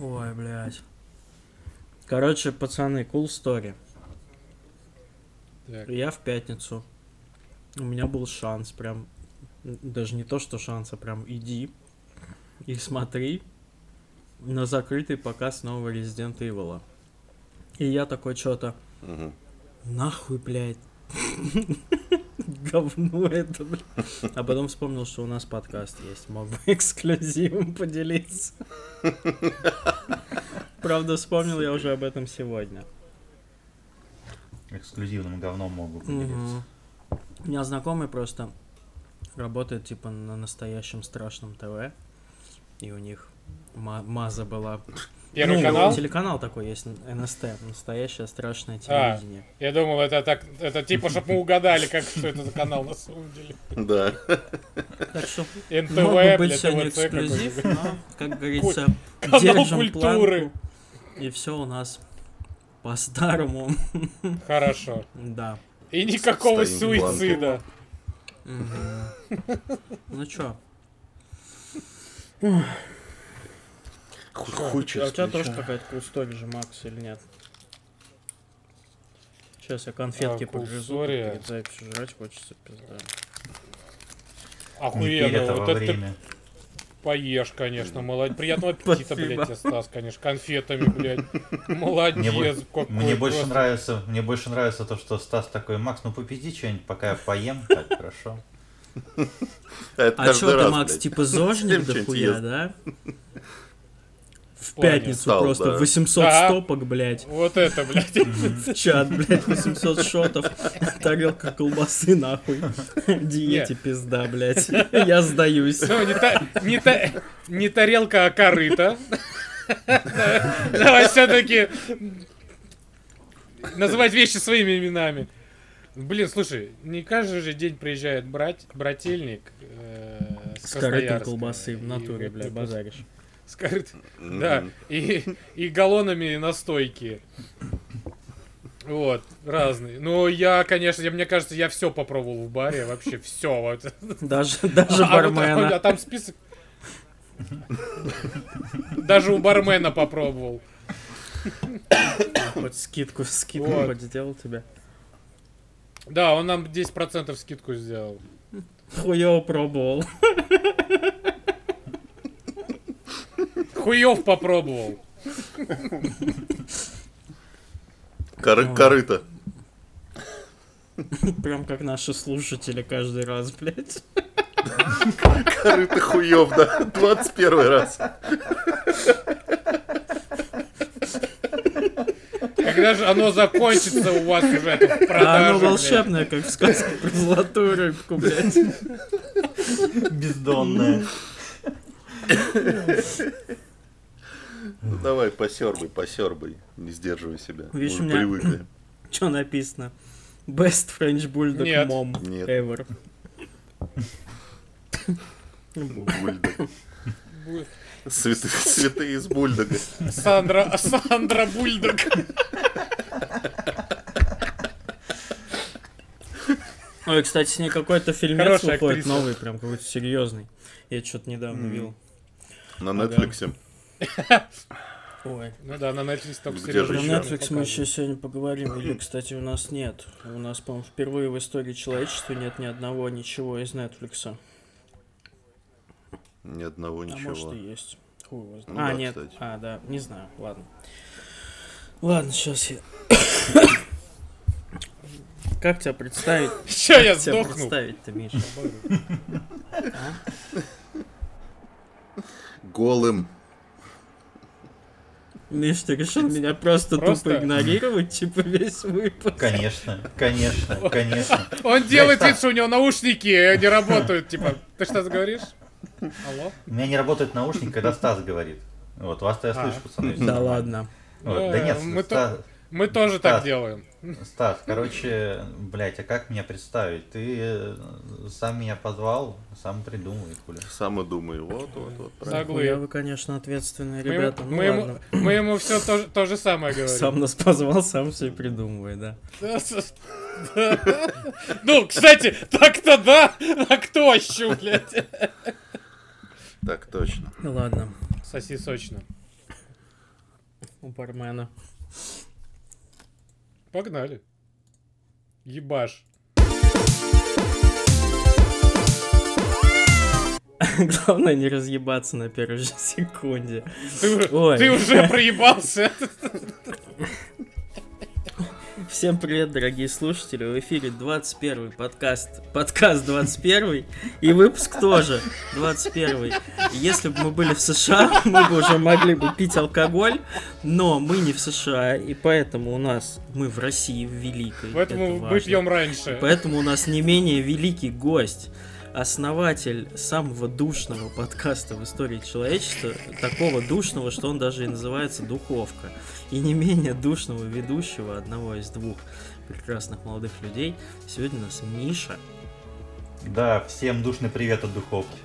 Ой, блядь. Короче, пацаны, cool story. Так. Я в пятницу. У меня был шанс, прям. Даже не то, что шанс, а прям иди и смотри на закрытый показ нового Resident Evil. И я такой что-то, Мгм. нахуй, блядь. Говно это. А потом вспомнил, что у нас подкаст есть. Мог бы эксклюзивом поделиться. Правда, вспомнил я уже об этом сегодня. Эксклюзивным говном могу поделиться. Мгм. У меня знакомый просто работает типа на настоящем страшном ТВ. И у них ма- маза была. Первый Ну, канал? Телеканал такой есть, НСТ, настоящее страшное А. телевидение. Я думал, это так, это типа, чтобы мы угадали, как что это за канал на самом деле. Да. Так что НТВ, мог бы быть блядь, сегодня эксклюзив, но, как говорится, Канал держим культуры. планку, И все у нас по-старому. Хорошо. Да. И никакого суицида. Ну чё, Хуй, хуй а у тебя тоже какая-то кулстори же, Макс, или нет? Сейчас я конфетки А, погрызу, перед записью жрать хочется, пизда. Охуенно. Вот во это ты время. поешь, конечно, молодец. Приятного аппетита, Спасибо. блядь, тебе, Стас, конечно, конфетами, блядь. Молодец, Мне, какой мне больше просто. нравится, мне больше нравится то, что Стас такой, Макс, ну попизди что-нибудь, пока я поем, так хорошо. Это А чё ты, Макс, блядь. типа зожник дохуя, да? В плане. пятницу Стал, просто да. 800 Ага. стопок, блядь. Вот это, блядь. В чат, блядь, 800 шотов. Тарелка колбасы, нахуй. Диете пизда, блядь. Я сдаюсь. Ну, не, та- не, та- не тарелка, а корыто. Давай все-таки называть вещи своими именами. Блин, слушай, не каждый же день приезжает брать, брательник э, с С колбасы в натуре, вот бля, это- базаришь. С корыт- Мгм. Да, и, и галлонами настойки. Вот, разные. Ну, я, конечно, я, мне кажется, я все попробовал в баре, вообще все. Вот. Даже, даже А вот- бармена. а там список. Даже у бармена попробовал. Хоть скидку, скидку Вот. хоть сделал тебе. Да, он нам 10% скидку сделал. Хуёво пробовал. Хуев попробовал. Коры- Корыто. Прям как наши слушатели каждый раз, блядь. Корыто хуев, да. 21 раз. Когда же оно закончится у вас уже это в А продаже, оно блядь? волшебное, как в сказке про золотую рыбку, блядь. Бездонная. Ну давай, посербай, посербай. Не сдерживай себя. Видишь, у меня- привыкли. Что написано? Best French Bulldog Нет. Mom Нет. ever. Бульдог. Цветы, цветы из бульдога. Сандра, Сандра Бульдог. Ой, кстати, с ней какой-то фильмец Хорошая выходит актриса. новый, прям какой-то серьезный. Я что-то недавно Мгм. видел. На Нетфликсе. Ой. Ну да, на Netflix только Где же ещё? Netflix мы еще сегодня поговорим. Или, кстати, у нас нет. У нас, по-моему, впервые в истории человечества нет ни одного ничего из Netflix. Ни одного А может ничего. и есть. Хуй его знает. Ну а, да, нет. кстати. А, да, не знаю. Ладно. Ладно, сейчас я... Как тебя представить? Ща я Как тебя сдохну. представить-то, Миша? А? Голым. Миш, ты решил меня просто, Просто? тупо игнорировать, типа, весь выпуск? Конечно, конечно, конечно. Он делает вид, что у него наушники э, не работают. Типа, ты что говоришь? Алло? У меня не работает наушник, когда Стас говорит. Вот, вас-то я А. слышу, пацаны. Да ладно. Да Э, нет, мы Стас, Мы тоже так Стас. делаем. Стас, короче, блядь, а как меня представить? Ты э, сам меня позвал, сам придумай, хули. Сам и думаю. Вот, вот, вот. Заглы. Вы, конечно, ответственные Мы, ребята. ему- Ну мы ему, мы ему все то, же- то же самое говорим. Сам нас позвал, сам все и придумывай, да. Ну, кстати, так-то да, а кто еще, блядь? Так точно. Ну ладно. Соси сочно. у бармена. Погнали. Ебаш. Главное не разъебаться на первой же секунде. Ты, Ой. ты уже проебался. Всем привет, дорогие слушатели. В эфире 21 подкаст. Подкаст 21 и выпуск тоже 21 Если бы мы были в США, мы бы уже могли бы пить алкоголь, но мы не в США, и поэтому у нас мы в России, в Великой. Поэтому Это мы пьем раньше. Поэтому у нас не менее великий гость, основатель самого душного подкаста в истории человечества, такого душного, что он даже и называется «Духовка», и не менее душного ведущего, одного из двух прекрасных молодых людей. Сегодня у нас Миша, Да, всем душный привет от духовки.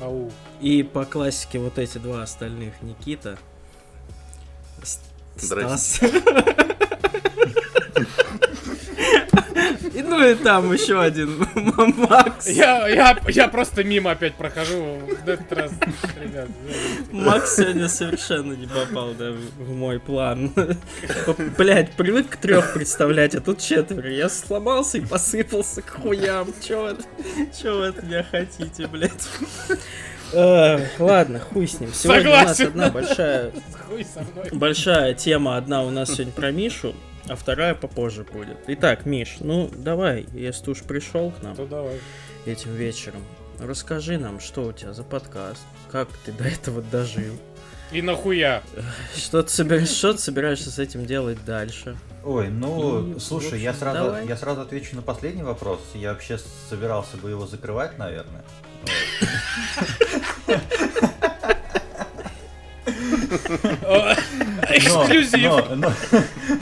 Ау. и по классике вот эти два остальных Никита. Стас. И ну и там еще один Макс. Я, я, я просто мимо опять прохожу в этот раз, ребят. Макс сегодня совершенно не попал, да, в мой план. Блять, привык к трех представлять, а тут четверо. Я сломался и посыпался к хуям. Чё вы, от меня хотите, блять? Ладно, хуй с ним. Сегодня у нас Согласен. одна большая, большая тема. Одна у нас сегодня про Мишу, а вторая попозже будет. Итак, Миш, ну давай, если ты уж пришел к нам Ну давай. этим вечером, расскажи нам, что у тебя за подкаст, как ты до этого дожил. И нахуя? Что ты, собираешься, что ты собираешься с этим делать дальше? Ой, ну, И, в слушай, я общем, сразу, давай. я сразу отвечу на последний вопрос. Я вообще собирался бы его закрывать, наверное. Эксклюзив. Но, но-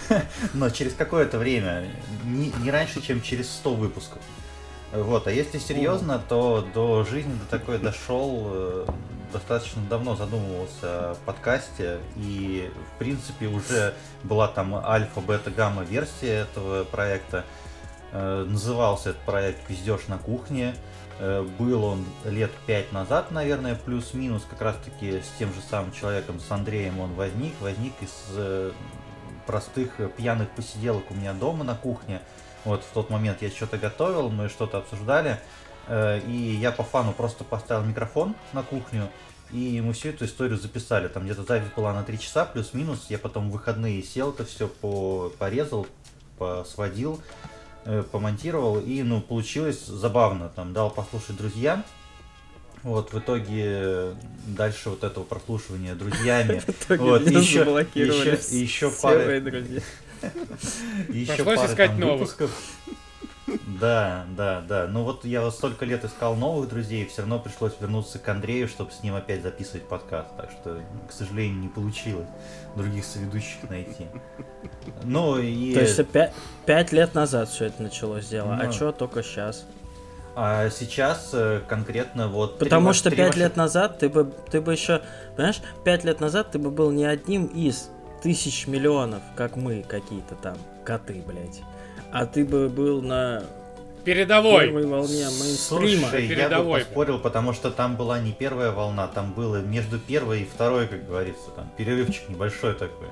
но через какое-то время, не, не раньше, чем через 100 выпусков. Вот, а если серьезно, то до жизни до такой дошел э, достаточно давно задумывался о подкасте и в принципе уже была там альфа, бета, гамма версия этого проекта. Э, Назывался этот проект «Пиздеж на кухне». Э, Был он лет пять назад, наверное, плюс-минус, как раз-таки с тем же самым человеком, с Андреем он возник. Возник из э, простых э, пьяных посиделок у меня дома на кухне. Вот в тот момент я что-то готовил, мы что-то обсуждали. И я по фану просто поставил микрофон на кухню, и мы всю эту историю записали. Там где-то запись была на 3 часа, плюс-минус. Я потом в выходные сел, это все по порезал, посводил, помонтировал, и, ну, получилось забавно. Там дал послушать друзьям. Вот, в итоге э, дальше вот этого прослушивания друзьями. Вот, еще- еще- еще пары-. Еще пары искать там новых. выпусков. Да, да, да. Ну вот я столько лет искал новых друзей, все равно пришлось вернуться к Андрею, чтобы с ним опять записывать подкаст. Так что, к сожалению, не получилось других соведущих найти. Ну и... То есть пя- пять лет назад все это началось дело, а Ну. что только сейчас? А сейчас э, конкретно вот... три Потому ва- что три пять ваших- лет назад ты бы, ты бы еще, понимаешь, пять лет назад ты бы был не одним из тысяч миллионов, как мы какие-то там коты, блядь. А ты бы был на Передовой. первой волне мейнстрима. Слушай, я бы Передовой. поспорил, потому что там была не первая волна, там было между первой и второй, как говорится, там перерывчик небольшой такой.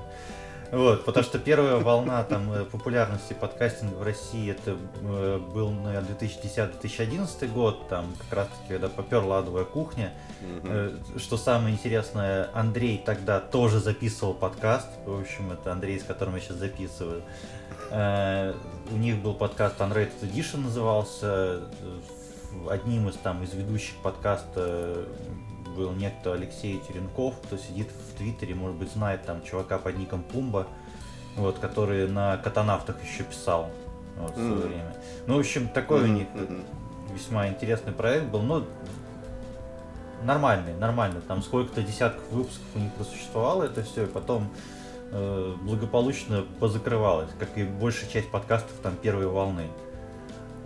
Вот, потому что первая волна там э, популярности подкастинга в России это э, был, наверное, 2010-2011 год, там как раз таки, когда поперла адовая кухня. Э, Что самое интересное, Андрей тогда тоже записывал подкаст. В общем, это Андрей, с которым я сейчас записываю. Э, У них был подкаст Unrated Edition назывался. Одним из там из ведущих подкаста был некто Алексей Теренков, кто сидит в Твиттере, может быть, знает там чувака под ником Пумба, вот, который на катанавтах еще писал вот, в свое Мгм. время. Ну, в общем, такой у Мгм, них весьма интересный проект был, но нормальный, нормальный. Там сколько-то десятков выпусков у них просуществовало это все, и потом благополучно позакрывалось, как и большая часть подкастов там первой волны.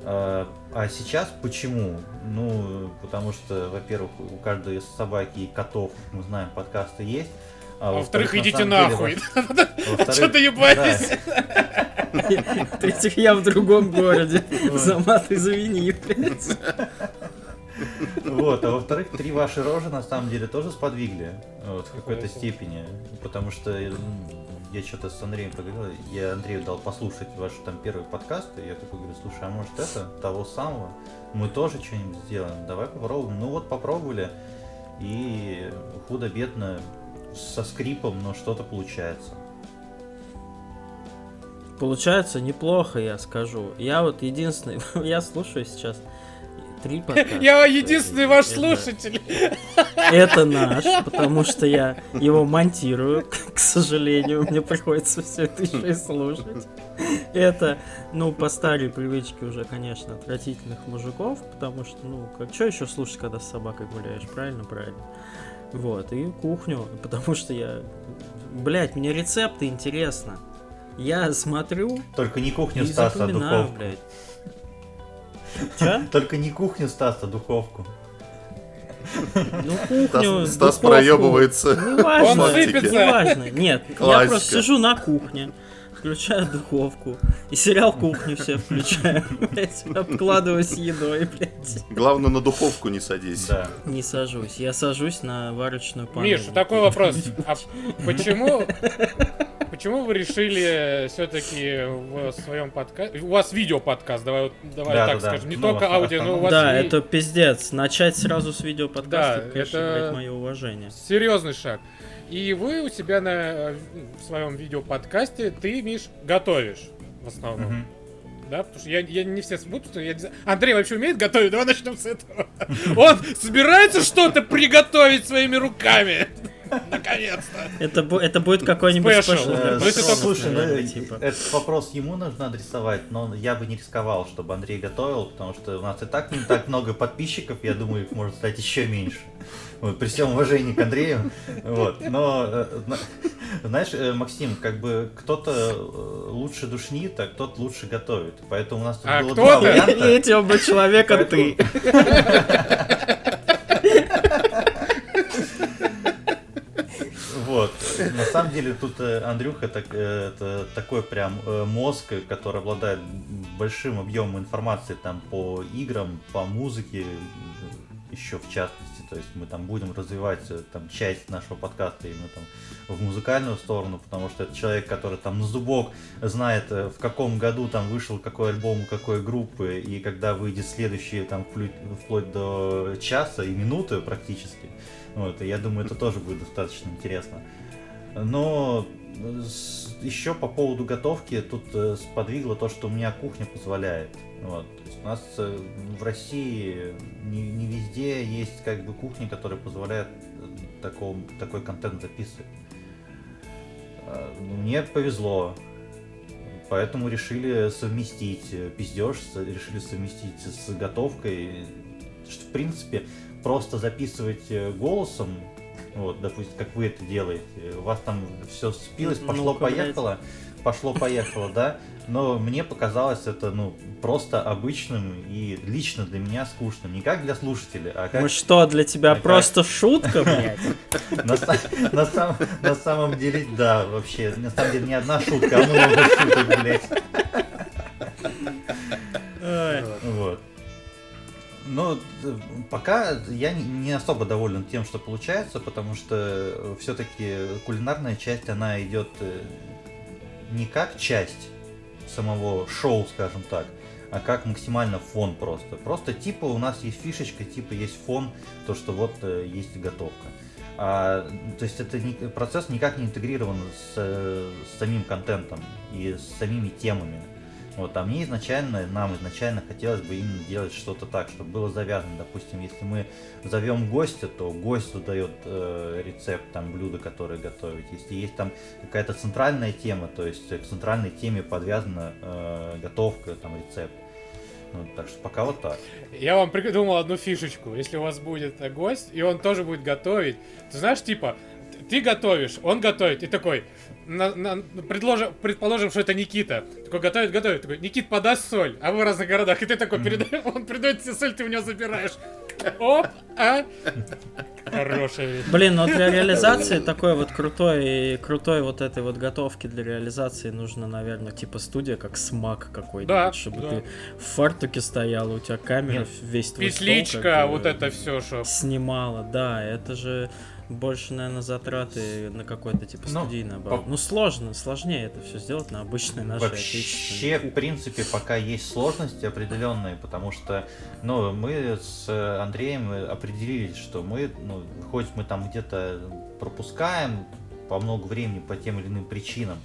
Э, а сейчас почему? Ну, потому что, во-первых, у каждой собаки и котов, мы знаем, подкасты есть. А во-вторых, на идите деле, нахуй. во-вторых, Чё ты ебаетесь? А В-третьих, я в другом городе. За мат извини, блядь. Вот, а во-вторых, три ваши рожи на самом деле тоже сподвигли вот, в какой-то степени. Потому что я что-то с Андреем поговорил, я Андрею дал послушать ваш там первый подкаст, и я такой говорю, слушай, а может это, того самого, мы тоже что-нибудь сделаем, давай попробуем. Ну вот попробовали, и худо-бедно, со скрипом, но что-то получается. Получается неплохо, я скажу. Я вот единственный, я слушаю сейчас три подкаста. Я единственный ваш Это- слушатель. Это наш, потому что я его монтирую, к сожалению, мне приходится все это еще и слушать. Это, ну, по старой привычке уже, конечно, отвратительных мужиков, потому что, ну, как что еще слушать, когда с собакой гуляешь, правильно, правильно. Вот, и кухню, потому что я, блять, мне рецепты интересно. Я смотрю Только не кухню и Стаса, а духовку. блядь. Только не кухню Стаса, а духовку. Ну, кухню, Стас, Стас проебывается. Не важно, Он сыпется. не важно. Нет, я Классика. просто сижу на кухне, включаю духовку, и сериал кухню все включаю, блядь, обкладываюсь едой, блядь. Главное, на духовку не садись. Да. Не сажусь, я сажусь на варочную панель. Миша, такой вопрос. А почему, почему вы решили все-таки в своем подкасте... У вас видео-подкаст, давай, вот- давай Да, так да, скажем. Не Ну, только аудио, но у вас Да, ви- это пиздец. Начать сразу с видеоподкаста, Да, конечно, это- блядь, мое уважение. серьезный шаг. И вы у себя на э, в своем видео-подкасте, ты, Миш, готовишь в основном. Мгм. Да, потому что я, я не все что я не знаю. Андрей вообще умеет готовить? Давай начнем с этого. Он собирается что-то приготовить своими руками. Наконец-то. Это, бу- это будет какой-нибудь Спешл. Э, ну, Слушай, ну, наверное, э, типа. этот вопрос ему нужно адресовать, но я бы не рисковал, чтобы Андрей готовил, потому что у нас и так не так много подписчиков, я думаю, их может стать еще меньше. Вот, при всем уважении к Андрею. Вот. Но, э, зна- знаешь, э, Максим, как бы кто-то э, лучше душнит, а кто-то лучше готовит. Поэтому у нас тут А было два варианта. Третьего бы человека ты. Вот. На самом деле тут Андрюха так, это такой прям мозг, который обладает большим объемом информации там по играм, по музыке, еще в частности. То есть мы там будем развивать э, там часть нашего подкаста именно там в музыкальную сторону, потому что это человек, который там на зубок знает, э, в каком году там вышел какой альбом какой группы, и когда выйдет следующий там вплоть, вплоть до часа и минуты практически. Вот, и я думаю, это тоже будет достаточно интересно. Но еще по поводу готовки тут э, сподвигло то, что у меня кухня позволяет. Вот. У нас э, в России не, не везде есть как бы кухни, которые позволяют э, такого, такой контент записывать. А, Мне повезло. Поэтому решили совместить э, пиздеж, решили совместить с готовкой. Что, в принципе, просто записывать голосом, вот, допустим, как вы это делаете, у вас там все спилось, пошло-поехало, пошло-поехало, да, но мне показалось это, ну, просто обычным и лично для меня скучным, не как для слушателя, а как Мы что, для тебя А как? просто шутка, блядь? на, са- на сам- на самом деле, да, вообще, на самом деле не одна шутка, а много шуток, блядь. Вот. Ну, э, пока я не- особо доволен тем, что получается, потому что все-таки кулинарная часть, она идет э, не как часть самого шоу, скажем так, а как максимально фон просто. Просто типа у нас есть фишечка, типа есть фон, то, что вот э, есть готовка. А, то есть это не- процесс никак не интегрирован с, э, с самим контентом и с самими темами. Вот, а мне изначально, нам изначально хотелось бы именно делать что-то так, чтобы было завязано. Допустим, если мы зовем гостя, то гость задает э, рецепт там блюда, которые готовить. Если есть там какая-то центральная тема, то есть к центральной теме подвязана э, готовка, там рецепт. Ну, так что пока вот так. Я вам придумал одну фишечку. Если у вас будет э, гость, и он тоже будет готовить, ты знаешь, типа, ты готовишь, он готовит, и такой, на- на- предложи- предположим, что это Никита. Такой готовит, готовит, такой, Никит, подаст соль, а вы в разных городах, и ты такой, передаешь, он передает тебе соль, ты у него забираешь. Оп, а? Хорошая вещь. Блин, но для реализации такой вот крутой, крутой вот этой вот готовки для реализации нужно, наверное, типа студия, как смак какой-то, Да, чтобы да. ты в фартуке стоял, у тебя камера Нет, весь твой стол Петличка, как бы вот это все, что... снимала, да, это же больше, наверное, затраты на какой-то типа Ну, студийный по- оборот. Ну, сложно, сложнее это все сделать на обычной нашей Вообще, в принципе, пока есть сложности определенные, потому что, ну, мы с Андреем определились, что мы, ну, хоть мы там где-то пропускаем по много времени по тем или иным причинам,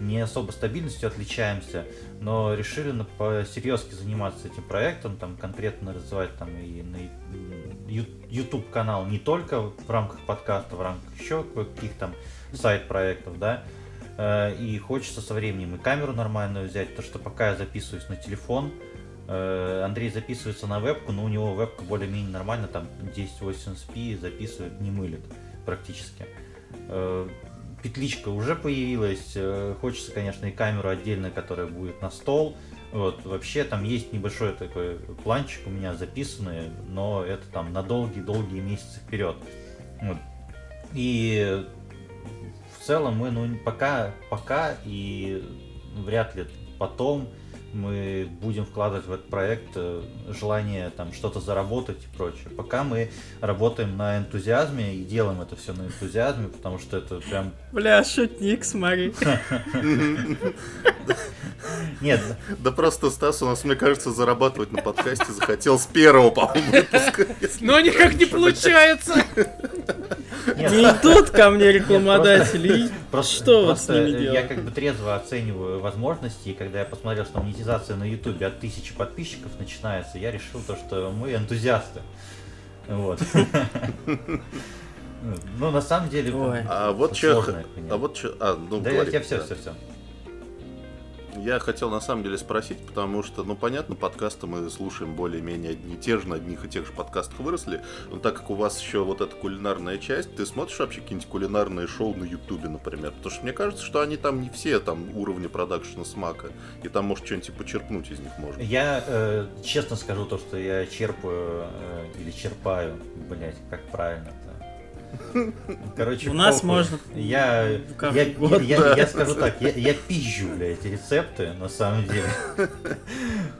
не особо стабильностью отличаемся, но решили на серьезки заниматься этим проектом, там конкретно развивать там и на YouTube канал не только в рамках подкаста, в рамках еще каких там сайт проектов, да, Э, и хочется со временем и камеру нормальную взять, то что пока я записываюсь на телефон, э, Андрей записывается на вебку, но у него вебка более-менее нормально, там 1080p записывает, не мылит практически. Петличка уже появилась, э, хочется, конечно, и камеру отдельно, которая будет на стол. Вот, вообще там есть небольшой такой планчик у меня записанный, но это там на долгие-долгие месяцы вперед. Вот. И в целом мы ну, пока, пока и вряд ли потом мы будем вкладывать в этот проект э, желание там что-то заработать и прочее. Пока мы работаем на энтузиазме и делаем это все на энтузиазме, потому что это прям... Бля, шутник, смотри. Нет, Да просто Стас у нас, мне кажется, зарабатывать на подкасте захотел с первого, по-моему, выпуска. Но никак не получается. Нет, Не идут ко мне рекламодатели. Просто, Что вот с просто ними я как бы трезво оцениваю возможности, и когда я посмотрел, что монетизация на ютубе от тысячи подписчиков начинается, я решил то, что мы энтузиасты. Вот. Ну, на самом деле... Ой. А вот что... А вот что... А, ну, Да, я тебя все, да. все, все. Я хотел на самом деле спросить, потому что, ну понятно, подкасты мы слушаем более-менее одни и те же, на одних и тех же подкастах выросли, но так как у вас еще вот эта кулинарная часть, ты смотришь вообще какие-нибудь кулинарные шоу на Ютубе, например? Потому что мне кажется, что они там не все там уровня продакшена смака, и там, может, что-нибудь почерпнуть из них можно. Я э, честно скажу то, что я черпаю э, или черпаю, блять, как правильно-то. Короче, У нас похуй. можно Я, я, я, угодно. я- я скажу так, я, я пизжу, блядь, рецепты, на самом деле.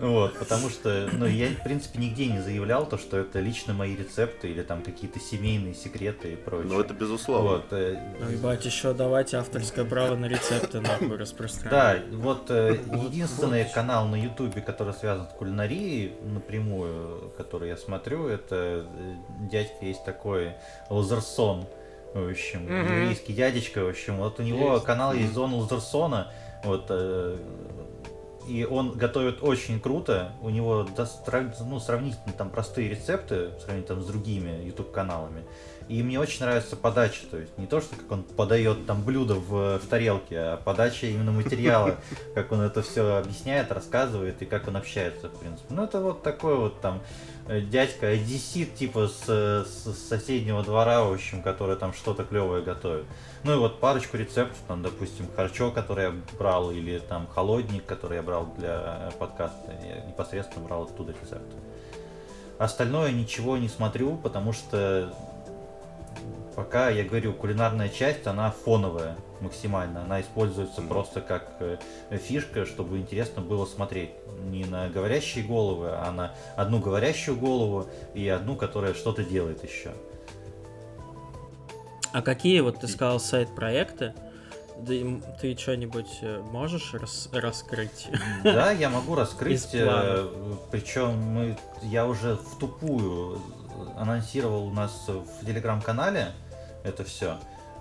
Вот, потому что, ну, я, в принципе, нигде не заявлял то, что это лично мои рецепты или там какие-то семейные секреты и прочее. Ну, это безусловно. Вот, э, Ну, ебать, еще давайте авторское право на рецепты нахуй Да, распространять. вот э, единственный канал на Ютубе, который связан с кулинарией напрямую, который я смотрю, это э, дядька есть такой Лазерсон, в общем, Мгм. еврейский дядечка, в общем, вот у него Есть. канал есть Зона Лазерсона, вот, э, и он готовит очень круто, у него ну, сравнительно там простые рецепты, сравнительно там с другими YouTube каналами. И мне очень нравится подача, то есть не то, что как он подает там блюдо в, в тарелке, а подача именно материала, как он это все объясняет, рассказывает и как он общается, в принципе. Ну это вот такой вот там дядька одессит типа с, с соседнего двора, в общем, который там что-то клевое готовит. Ну и вот парочку рецептов, там, допустим, харчо, который я брал, или там холодник, который я брал для э, подкаста, я непосредственно брал оттуда рецепты. Остальное ничего не смотрю, потому что пока, я говорю, кулинарная часть, она фоновая максимально. Она используется просто как э, фишка, чтобы интересно было смотреть. Не на говорящие головы, а на одну говорящую голову и одну, которая что-то делает еще. А какие, вот ты сказал, сайт-проекты? Ты, ты что-нибудь э, можешь рас- раскрыть? Да, я могу раскрыть, плана. причем мы, я уже в тупую анонсировал у нас в телеграм-канале это все,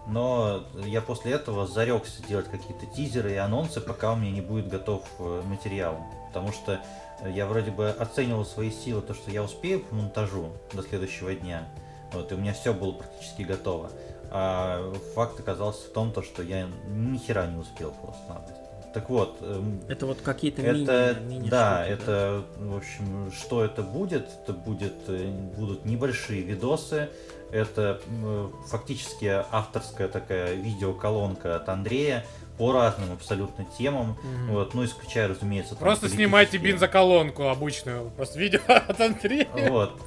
но я после этого зарекся делать какие-то тизеры и анонсы, пока у меня не будет готов э, материал, потому что я вроде бы оценивал свои силы, то, что я успею по монтажу до следующего дня, вот, и у меня все было практически готово. А факт оказался в том, то, что я ни хера не успел просто-напросто. Так вот, эм, Это вот какие-то это, мини, мини да, штуки, это, в общем, что это будет? Это будет, э, будут небольшие видосы. Это фактически авторская такая видеоколонка от Андрея по разным абсолютно темам. Мгм. Вот, ну, исключая, разумеется, там Просто снимайте политические. бензоколонку обычную. Просто видео от Андрея. Вот.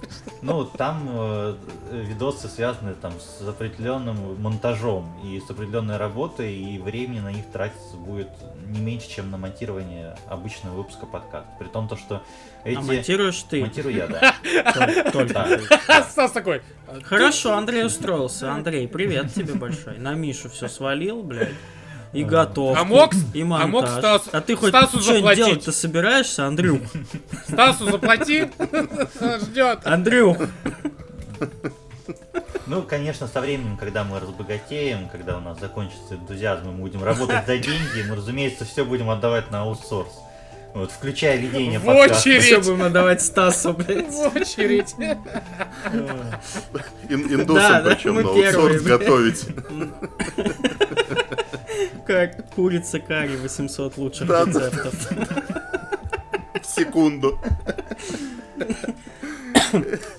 Ну, там э, видосы связаны там с определенным монтажом и с определенной работой, и времени на них тратиться будет не меньше, чем на монтирование обычного выпуска подкаста. При том, то, что эти... А монтируешь ты. Монтирую я, да. Тол- Только Да. ты. Стас такой. Хорошо, Андрей устроился. Андрей, привет тебе большой. На Мишу все свалил, блядь. И готов. А мог, и а монтаж. мог Стас- а ты хоть Стасу что-нибудь заплатить? делать-то собираешься, Андрюх? Стасу заплати. Ждет. Андрюх! Ну, конечно, со временем, когда мы разбогатеем, когда у нас закончится энтузиазм, мы будем работать за деньги, мы, разумеется, все будем отдавать на аутсорс. Вот, включая ведение В подкаста. очередь. Все будем отдавать Стасу, блядь. В очередь. Ин- индусам Да, да, причем мы на аутсорс первые, готовить. Как курица карри 800 лучших Да. рецептов. В секунду.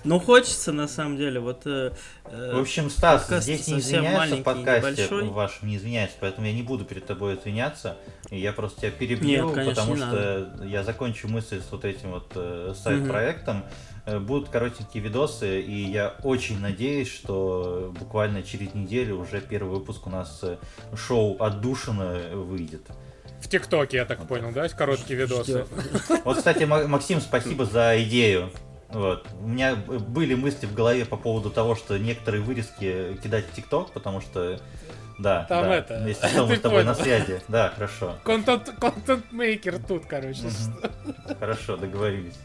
Ну, хочется, на самом деле, вот... э, э, В общем, Стас, здесь не извиняются в подкасте небольшой. вашем, не извиняются, поэтому я не буду перед тобой извиняться. И я просто тебя перебью, Нет, конечно, потому что я закончу мысль с вот этим вот э, сайт-проектом. Э, Будут коротенькие видосы, и я очень надеюсь, что буквально через неделю уже первый выпуск у нас э, шоу «Отдушина» выйдет. В ТикТоке, я так понял, да? Короткие видосы. Вот, кстати, Ма- Максим, спасибо за идею. Вот. У меня были мысли в голове по поводу того, что некоторые вырезки кидать в ТикТок, потому что да, Там да, это, если что, мы с тобой на понял. связи. Да, хорошо. Контент, контент-мейкер тут, короче. Хорошо, договорились.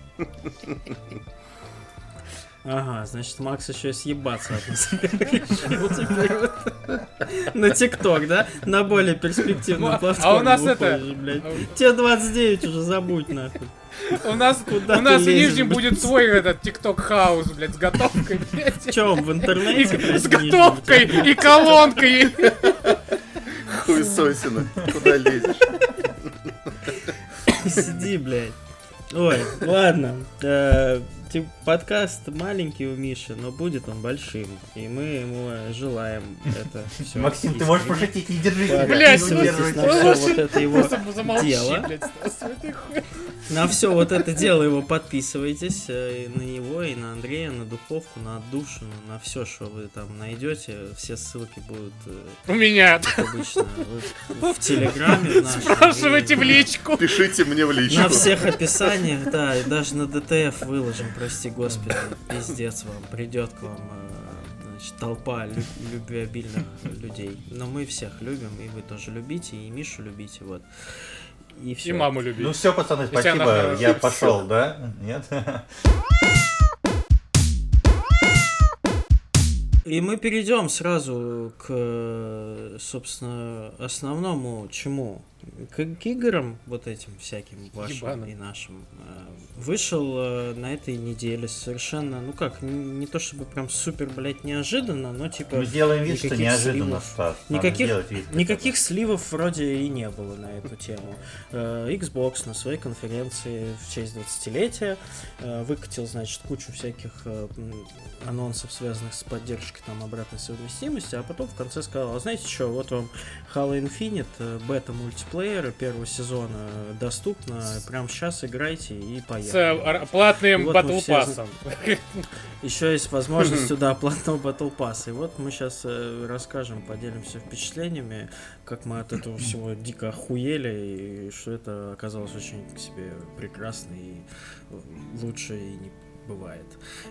Ага, значит, Макс еще и съебаться от нас. На ТикТок, да? На более перспективную Ну, платформу. а у нас это-. Тебе 29 уже забудь нахуй. У нас, Куда у нас в Нижнем будет свой этот ТикТок house, блядь, с готовкой, блядь. Че, он в И интернете? блядь, с в готовкой и колонкой. Хуесосина. Куда лезешь? Сиди, блядь. Ой, ладно. Э, тип- Подкаст маленький у Миши, но будет он большим. И мы ему желаем это все. Максим, ты можешь пошутить, не держи себя. Блядь, не удерживай на все вот это его дело. На все вот это дело его подписывайтесь. э, и на него, и на Андрея, на духовку, на отдушину, на все, что вы там найдете. Все ссылки будут, э, У меня. обычно, в, Телеграме. Спрашивайте в личку. Пишите мне в личку. На всех описаниях, да, и даже на ДТФ выложим, прости господи, пиздец вам, придет к вам э, значит, толпа лю- любвеобильных людей. Но мы всех любим, и вы тоже любите, и Мишу любите, вот. И все. И маму Ну любить. все, пацаны, Если спасибо. Я пошел, да? Нет? И мы перейдем сразу к, э, собственно, основному чему? К, к играм вот этим всяким вашим Ебаным. и нашим. Э, Вышел э, на этой неделе совершенно, ну как, н- не то чтобы прям супер, блядь, неожиданно, но типа... Мы сделаем вид, что неожиданно, сливов. Стас. Никаких, вид, никаких сливов вроде и не было на эту тему. Э, Xbox на своей конференции в честь 20-летия э, выкатил, значит, кучу всяких анонсов, связанных с поддержкой там обратной совместимости, а потом в конце сказал, а знаете что, вот вам Halo Infinite, э, бета-мультиплеера первого сезона э, доступно, прям сейчас играйте и С поехали. э, платным Вот батл все пассом. Еще есть возможность сюда платного Battle Pass. И вот мы сейчас расскажем, поделимся впечатлениями, как мы от этого всего дико охуели, и что это оказалось очень к себе прекрасно и лучше и не бывает.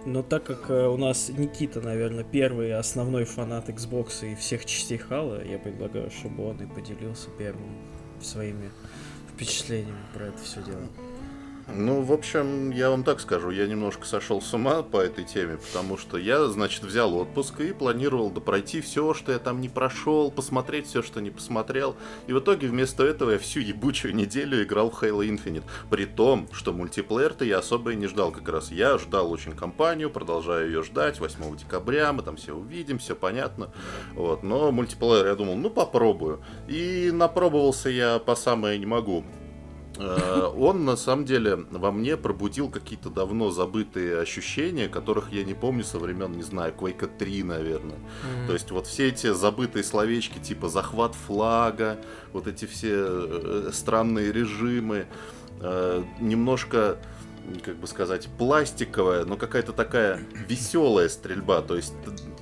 Но так как э, у нас Никита, наверное, первый основной фанат Xbox и всех частей Хала, я предлагаю, чтобы он и поделился первым своими впечатлениями про это все дело. Ну, в общем, я вам так скажу, я немножко сошел с ума по этой теме, потому что я, значит, взял отпуск и планировал допройти все, что я там не прошел, посмотреть все, что не посмотрел. И в итоге вместо этого я всю ебучую неделю играл в Halo Infinite. При том, что мультиплеер-то я особо и не ждал как раз. Я ждал очень компанию, продолжаю ее ждать. 8 декабря мы там все увидим, все понятно. Вот. Но мультиплеер я думал, ну попробую. И напробовался я по самое не могу. Э, он на самом деле во мне пробудил какие-то давно забытые ощущения, которых я не помню со времен, не знаю, Quake 3, наверное. Mm-hmm. То есть вот все эти забытые словечки типа захват флага, вот эти все э, странные режимы, э, немножко как бы сказать, пластиковая, но какая-то такая веселая стрельба. То есть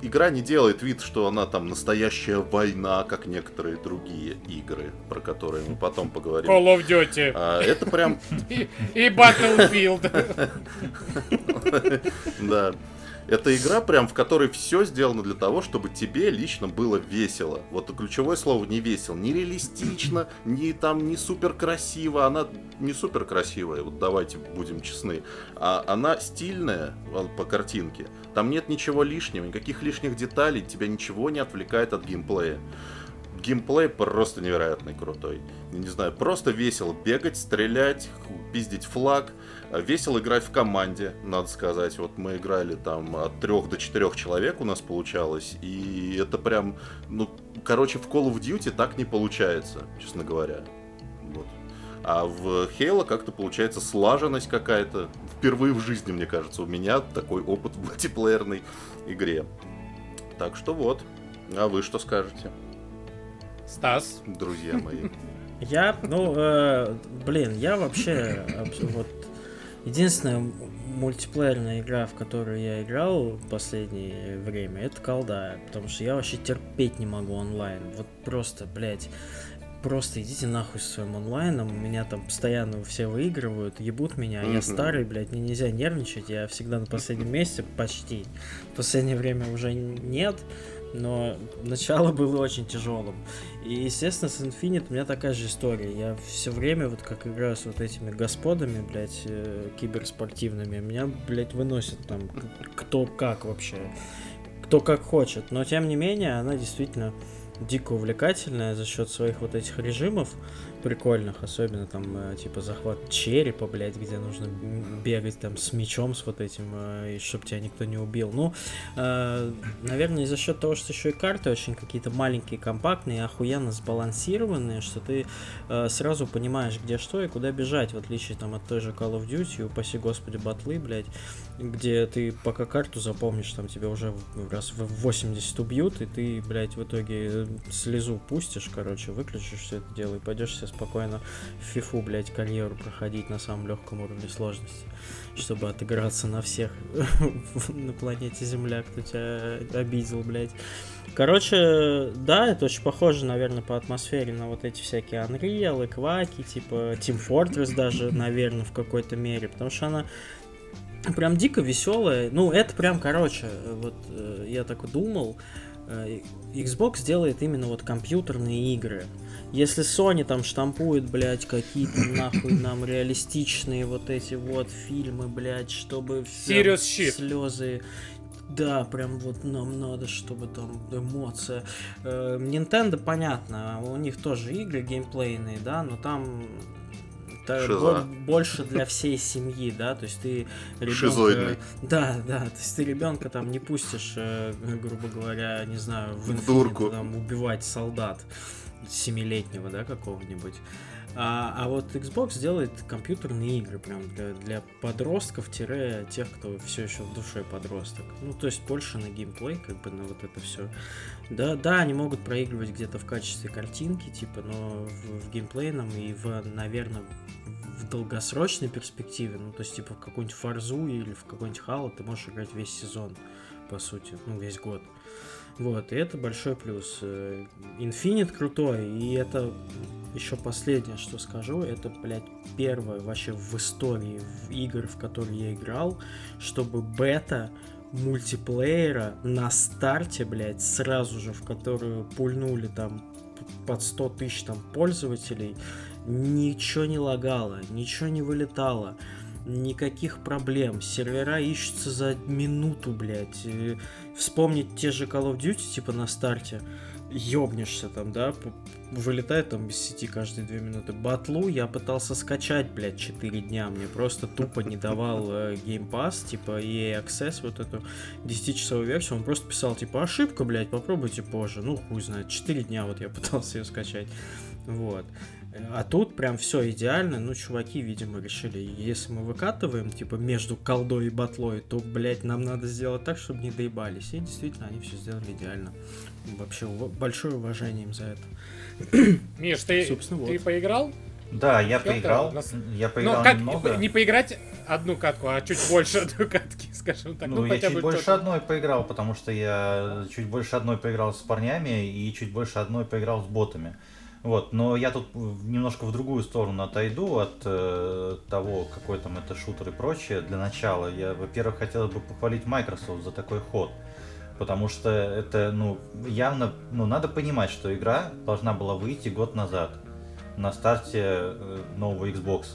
игра не делает вид, что она там настоящая война, как некоторые другие игры, про которые мы потом поговорим. Call of Duty. А, это прям... И, Battlefield. Да. Это игра, прям в которой все сделано для того, чтобы тебе лично было весело. Вот ключевое слово не весело. Не реалистично, не там не супер красиво. Она не супер красивая, вот давайте будем честны. А она стильная по картинке. Там нет ничего лишнего, никаких лишних деталей, тебя ничего не отвлекает от геймплея геймплей просто невероятный крутой. Не знаю, просто весело бегать, стрелять, пиздить флаг. Весело играть в команде, надо сказать. Вот мы играли там от трех до четырех человек у нас получалось. И это прям, ну, короче, в Call of Duty так не получается, честно говоря. Вот. А в Halo как-то получается слаженность какая-то. Впервые в жизни, мне кажется, у меня такой опыт в мультиплеерной игре. Так что вот. А вы что скажете? Стас. Друзья мои. Я, ну, э, блин, я вообще вот единственная мультиплеерная игра, в которую я играл в последнее время, это колда, потому что я вообще терпеть не могу онлайн. Вот просто, блядь, просто идите нахуй с своим онлайном, меня там постоянно все выигрывают, ебут меня, mm-hmm. я старый, блядь, мне нельзя нервничать, я всегда на последнем месте, почти. В последнее время уже нет, но начало было очень тяжелым. И, естественно, с Infinite у меня такая же история. Я все время, вот как играю с вот этими господами, блядь, э, киберспортивными, меня, блядь, выносят там кто как вообще, кто как хочет. Но, тем не менее, она действительно дико увлекательная за счет своих вот этих режимов прикольных, особенно там э, типа захват черепа, блядь, где нужно бегать там с мечом с вот этим, э, и чтобы тебя никто не убил. Ну, э, наверное, за счет того, что еще и карты очень какие-то маленькие, компактные, охуенно сбалансированные, что ты сразу понимаешь, где что и куда бежать, в отличие там от той же Call of Duty, упаси господи, батлы, блядь, где ты пока карту запомнишь, там тебя уже раз в 80 убьют, и ты, блядь, в итоге слезу пустишь, короче, выключишь все это дело и пойдешь себе спокойно в фифу, блядь, карьеру проходить на самом легком уровне сложности, чтобы отыграться на всех на планете Земля, кто тебя обидел, блядь. Короче, да, это очень похоже, наверное, по атмосфере на вот эти всякие Unreal, Quack, типа Team Fortress даже, наверное, в какой-то мере, потому что она прям дико веселая. Ну, это прям, короче, вот э, я так думал, э, Xbox делает именно вот компьютерные игры. Если Sony там штампует, блядь, какие-то нахуй нам реалистичные вот эти вот фильмы, блядь, чтобы все слезы да, прям вот нам надо, чтобы там эмоция. Э, Nintendo, понятно, у них тоже игры геймплейные, да, но там это больше для всей семьи, да, то есть ты ребенка... Да, да, то есть ты ребенка там не пустишь, э, грубо говоря, не знаю, в, в дурку. там убивать солдат семилетнего, да, какого-нибудь. А, а вот Xbox делает компьютерные игры прям для, для подростков-тех, кто все еще в душе подросток. Ну, то есть больше на геймплей, как бы на вот это все. Да, да, они могут проигрывать где-то в качестве картинки, типа, но в, в геймплейном и в, наверное, в долгосрочной перспективе, ну, то есть, типа, в какую-нибудь Фарзу или в какой-нибудь Halo ты можешь играть весь сезон, по сути, ну, весь год. Вот, и это большой плюс. Э, Infinite крутой, и это еще последнее, что скажу, это, блядь, первое вообще в истории в игр, в которые я играл, чтобы бета мультиплеера на старте, блядь, сразу же, в которую пульнули там под 100 тысяч там пользователей, ничего не лагало, ничего не вылетало никаких проблем. Сервера ищутся за минуту, блядь. Вспомнить те же Call of Duty, типа на старте, ёбнешься там, да, вылетает там без сети каждые две минуты. Батлу я пытался скачать, блядь, 4 дня. Мне просто тупо не давал э, Game Pass, типа EA Access, вот эту 10-часовую версию. Он просто писал, типа, ошибка, блядь, попробуйте позже. Ну, хуй знает, 4 дня вот я пытался ее скачать. Вот. А тут прям все идеально. Ну, чуваки, видимо, решили, если мы выкатываем, типа, между колдой и батлой, то, блядь, нам надо сделать так, чтобы не доебались. И действительно, они все сделали идеально. Вообще, большое уважение им за это. Миш, ты, Собственно, ты вот. поиграл? Да, я Чё-то поиграл. нас- Я Ну, поиграл как немного. не поиграть одну катку, а чуть больше одной катки, скажем так. Ну, Ну, я хотя чуть бы больше что-то. одной поиграл, потому что я чуть больше одной поиграл с парнями и чуть больше одной поиграл с ботами. Вот, но я тут немножко в другую сторону отойду от э, того, какой там это шутер и прочее. Для начала я, во-первых, хотел бы похвалить Microsoft за такой ход. Потому что это, ну, явно, ну, надо понимать, что игра должна была выйти год назад на старте э, нового Xbox.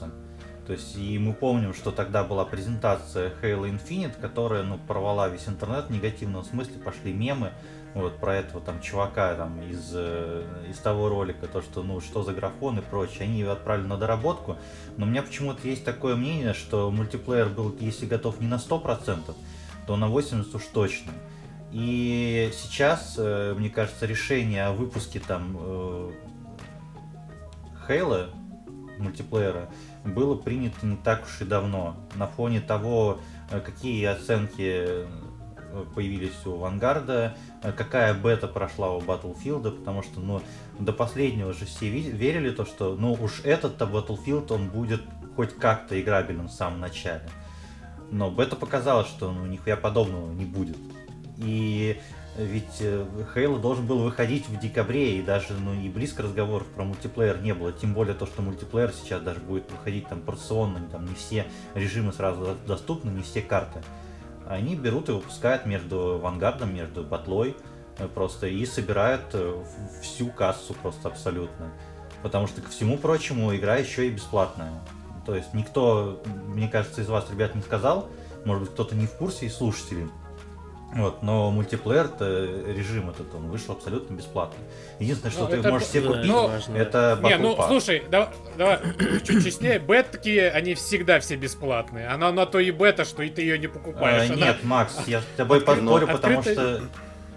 То есть, и мы помним, что тогда была презентация Halo Infinite, которая, ну, порвала весь интернет в негативном смысле, пошли мемы, вот, про этого там чувака там из, э, из того ролика, то, что, ну, что за графон и прочее, они его отправили на доработку, но у меня почему-то есть такое мнение, что мультиплеер был, если готов не на 100%, то на 80% уж точно. И сейчас, э, мне кажется, решение о выпуске там э, Halo мультиплеера было принято не так уж и давно. На фоне того, э, какие оценки э, появились у Вангарда, э, какая бета прошла у Battlefield, потому что, ну, до последнего же все верили то, что, ну, уж этот-то Battlefield, он будет хоть как-то играбелен в самом начале. Но бета показала, что, ну, нихуя подобного не будет. И ведь э, Halo должен был выходить в декабре, и даже ну, и близко разговоров про мультиплеер не было. Тем более то, что мультиплеер сейчас даже будет выходить там порционно, там не все режимы сразу до- доступны, не все карты. Они берут и выпускают между Вангардом, между Батлой э, просто и собирают э, всю кассу просто абсолютно. Потому что, ко всему прочему, игра еще и бесплатная. То есть никто, мне кажется, из вас, ребят, не сказал, может быть, кто-то не в курсе из слушателей, вот, но мультиплеер режим этот, он вышел абсолютно бесплатно. Единственное, что Ну, ты это можешь себе да, купить, ну, это Не, Battle ну Pass. слушай, давай, давай чуть честнее. Бетки, они всегда все бесплатные. Она на то и бета, что и ты ее не покупаешь. А, Она- Нет, Макс, я с тобой Открыто- поспорю, потому открыто-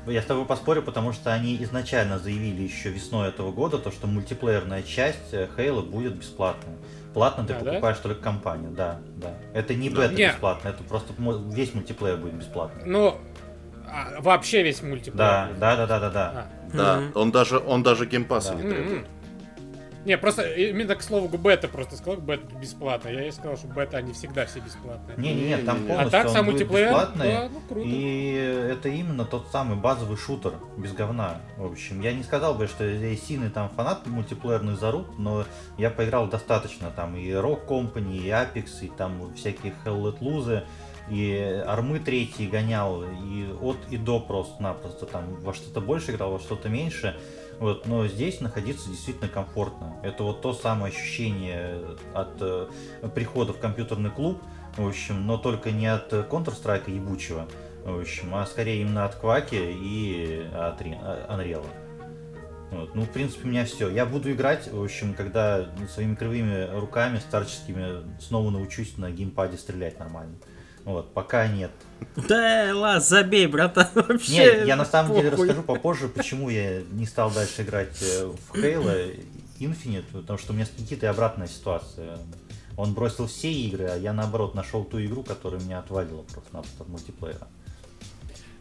что я с тобой поспорю, потому что они изначально заявили еще весной этого года, то, что мультиплеерная часть э, Halo будет бесплатная. Платно ты А, да? покупаешь только компанию, да, да. Это не Да. бета Не. бесплатно, это просто весь мультиплеер будет бесплатный. Ну, а, вообще весь мультиплеер. Да, да, да, да, да, да. А. Да, Мгм. он даже, он даже геймпасса Да. не требует. М-м. Не, просто именно к слову бета просто сказал, бета бесплатно. Я ей сказал, что бета они всегда все бесплатные. Не-не-не, там Не-не-не. а полностью так он сам будет мультиплеер, бесплатный. да, ну круто. И это именно тот самый базовый шутер без говна. В общем, я не сказал бы, что я сильный там фанат мультиплеерных заруб, но я поиграл достаточно. Там и Rock Company, и Apex, и там всякие Hell Let Loose, и армы третьи гонял, и от и до просто-напросто там во что-то больше играл, во что-то меньше. Вот, но здесь находиться действительно комфортно. Это вот то самое ощущение от э, прихода в компьютерный клуб, в общем, но только не от Counter-Strike ебучего, в общем, а скорее именно от Кваки и от а- Unreal. Вот. Ну, в принципе, у меня все. Я буду играть, в общем, когда своими кривыми руками старческими снова научусь на геймпаде стрелять нормально. Вот, пока нет. Да, ладно, забей, братан, вообще. Нет, я на самом деле похуй. расскажу попозже, почему я не стал дальше играть э, в Halo Infinite, потому что у меня с Никитой обратная ситуация. Он бросил все игры, а я наоборот нашел ту игру, которая меня отвалила просто-напросто от мультиплеера.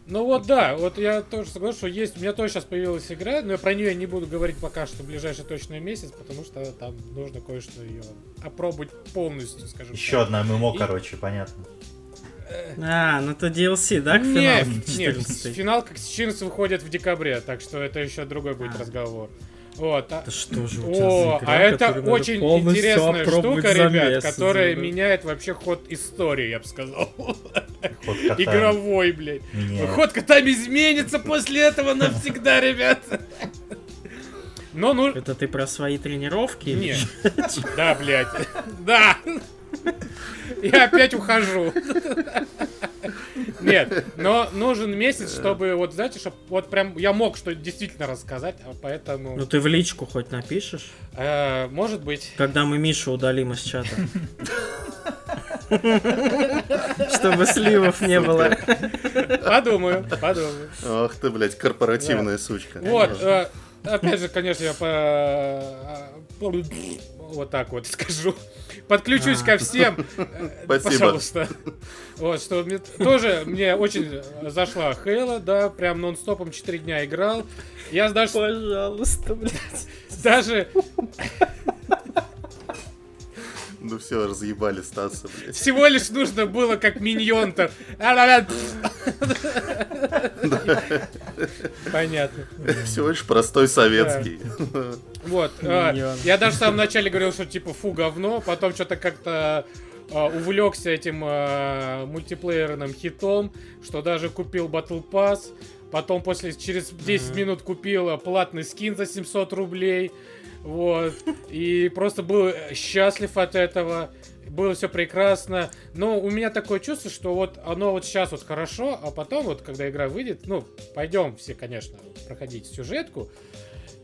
Ну вот да, вот я тоже согласен, что есть, у меня тоже сейчас появилась игра, но я про нее не буду говорить пока что в ближайший точно месяц, потому что там нужно кое-что ее опробовать полностью, скажем Еще так. одна ММО, И- короче, понятно. А, ну это DLC, да, к Не, финалу? не, 14? финал как сейчас выходит в декабре, так что это еще другой будет А. разговор. Вот. а- Это что же у тебя О, за игра, а это очень интересная штука, ребят, которая меняет вообще ход истории, я бы сказал. Ход Игровой, блядь. меняет. Ход котами изменится после этого навсегда, ребят. Но ну... Это ты про свои тренировки? Нет. Да, блядь. Да. Я опять ухожу. Нет, но нужен месяц, чтобы, вот знаете, чтобы вот прям я мог что действительно рассказать, а поэтому... Ну ты в личку хоть напишешь, э, может быть. когда мы Мишу удалим из чата. Чтобы сливов не было. Подумаю, подумаю. Ах ты, блядь, корпоративная сучка. Вот, э, опять же, конечно, я по... Вот так вот скажу. Подключусь ко всем. э, Спасибо. Пожалуйста. Вот, что мне тоже мне очень зашла Хейла, да, прям нон-стопом 4 дня играл. Я даже, Пожалуйста, блядь. даже Ну все, разъебали Стаса, блядь. всего лишь нужно было как миньон-то. Понятно. Всего лишь простой советский. Вот. Миньон. Я даже в самом начале говорил, что типа фу, говно, потом что-то как-то а, увлекся этим а, мультиплеерным хитом, что даже купил Battle Pass, потом после через 10 Мгм. минут купил платный скин за 700 рублей, вот, и просто был счастлив от этого, было все прекрасно, но у меня такое чувство, что вот оно вот сейчас вот хорошо, а потом вот, когда игра выйдет, ну, пойдем все, конечно, проходить сюжетку,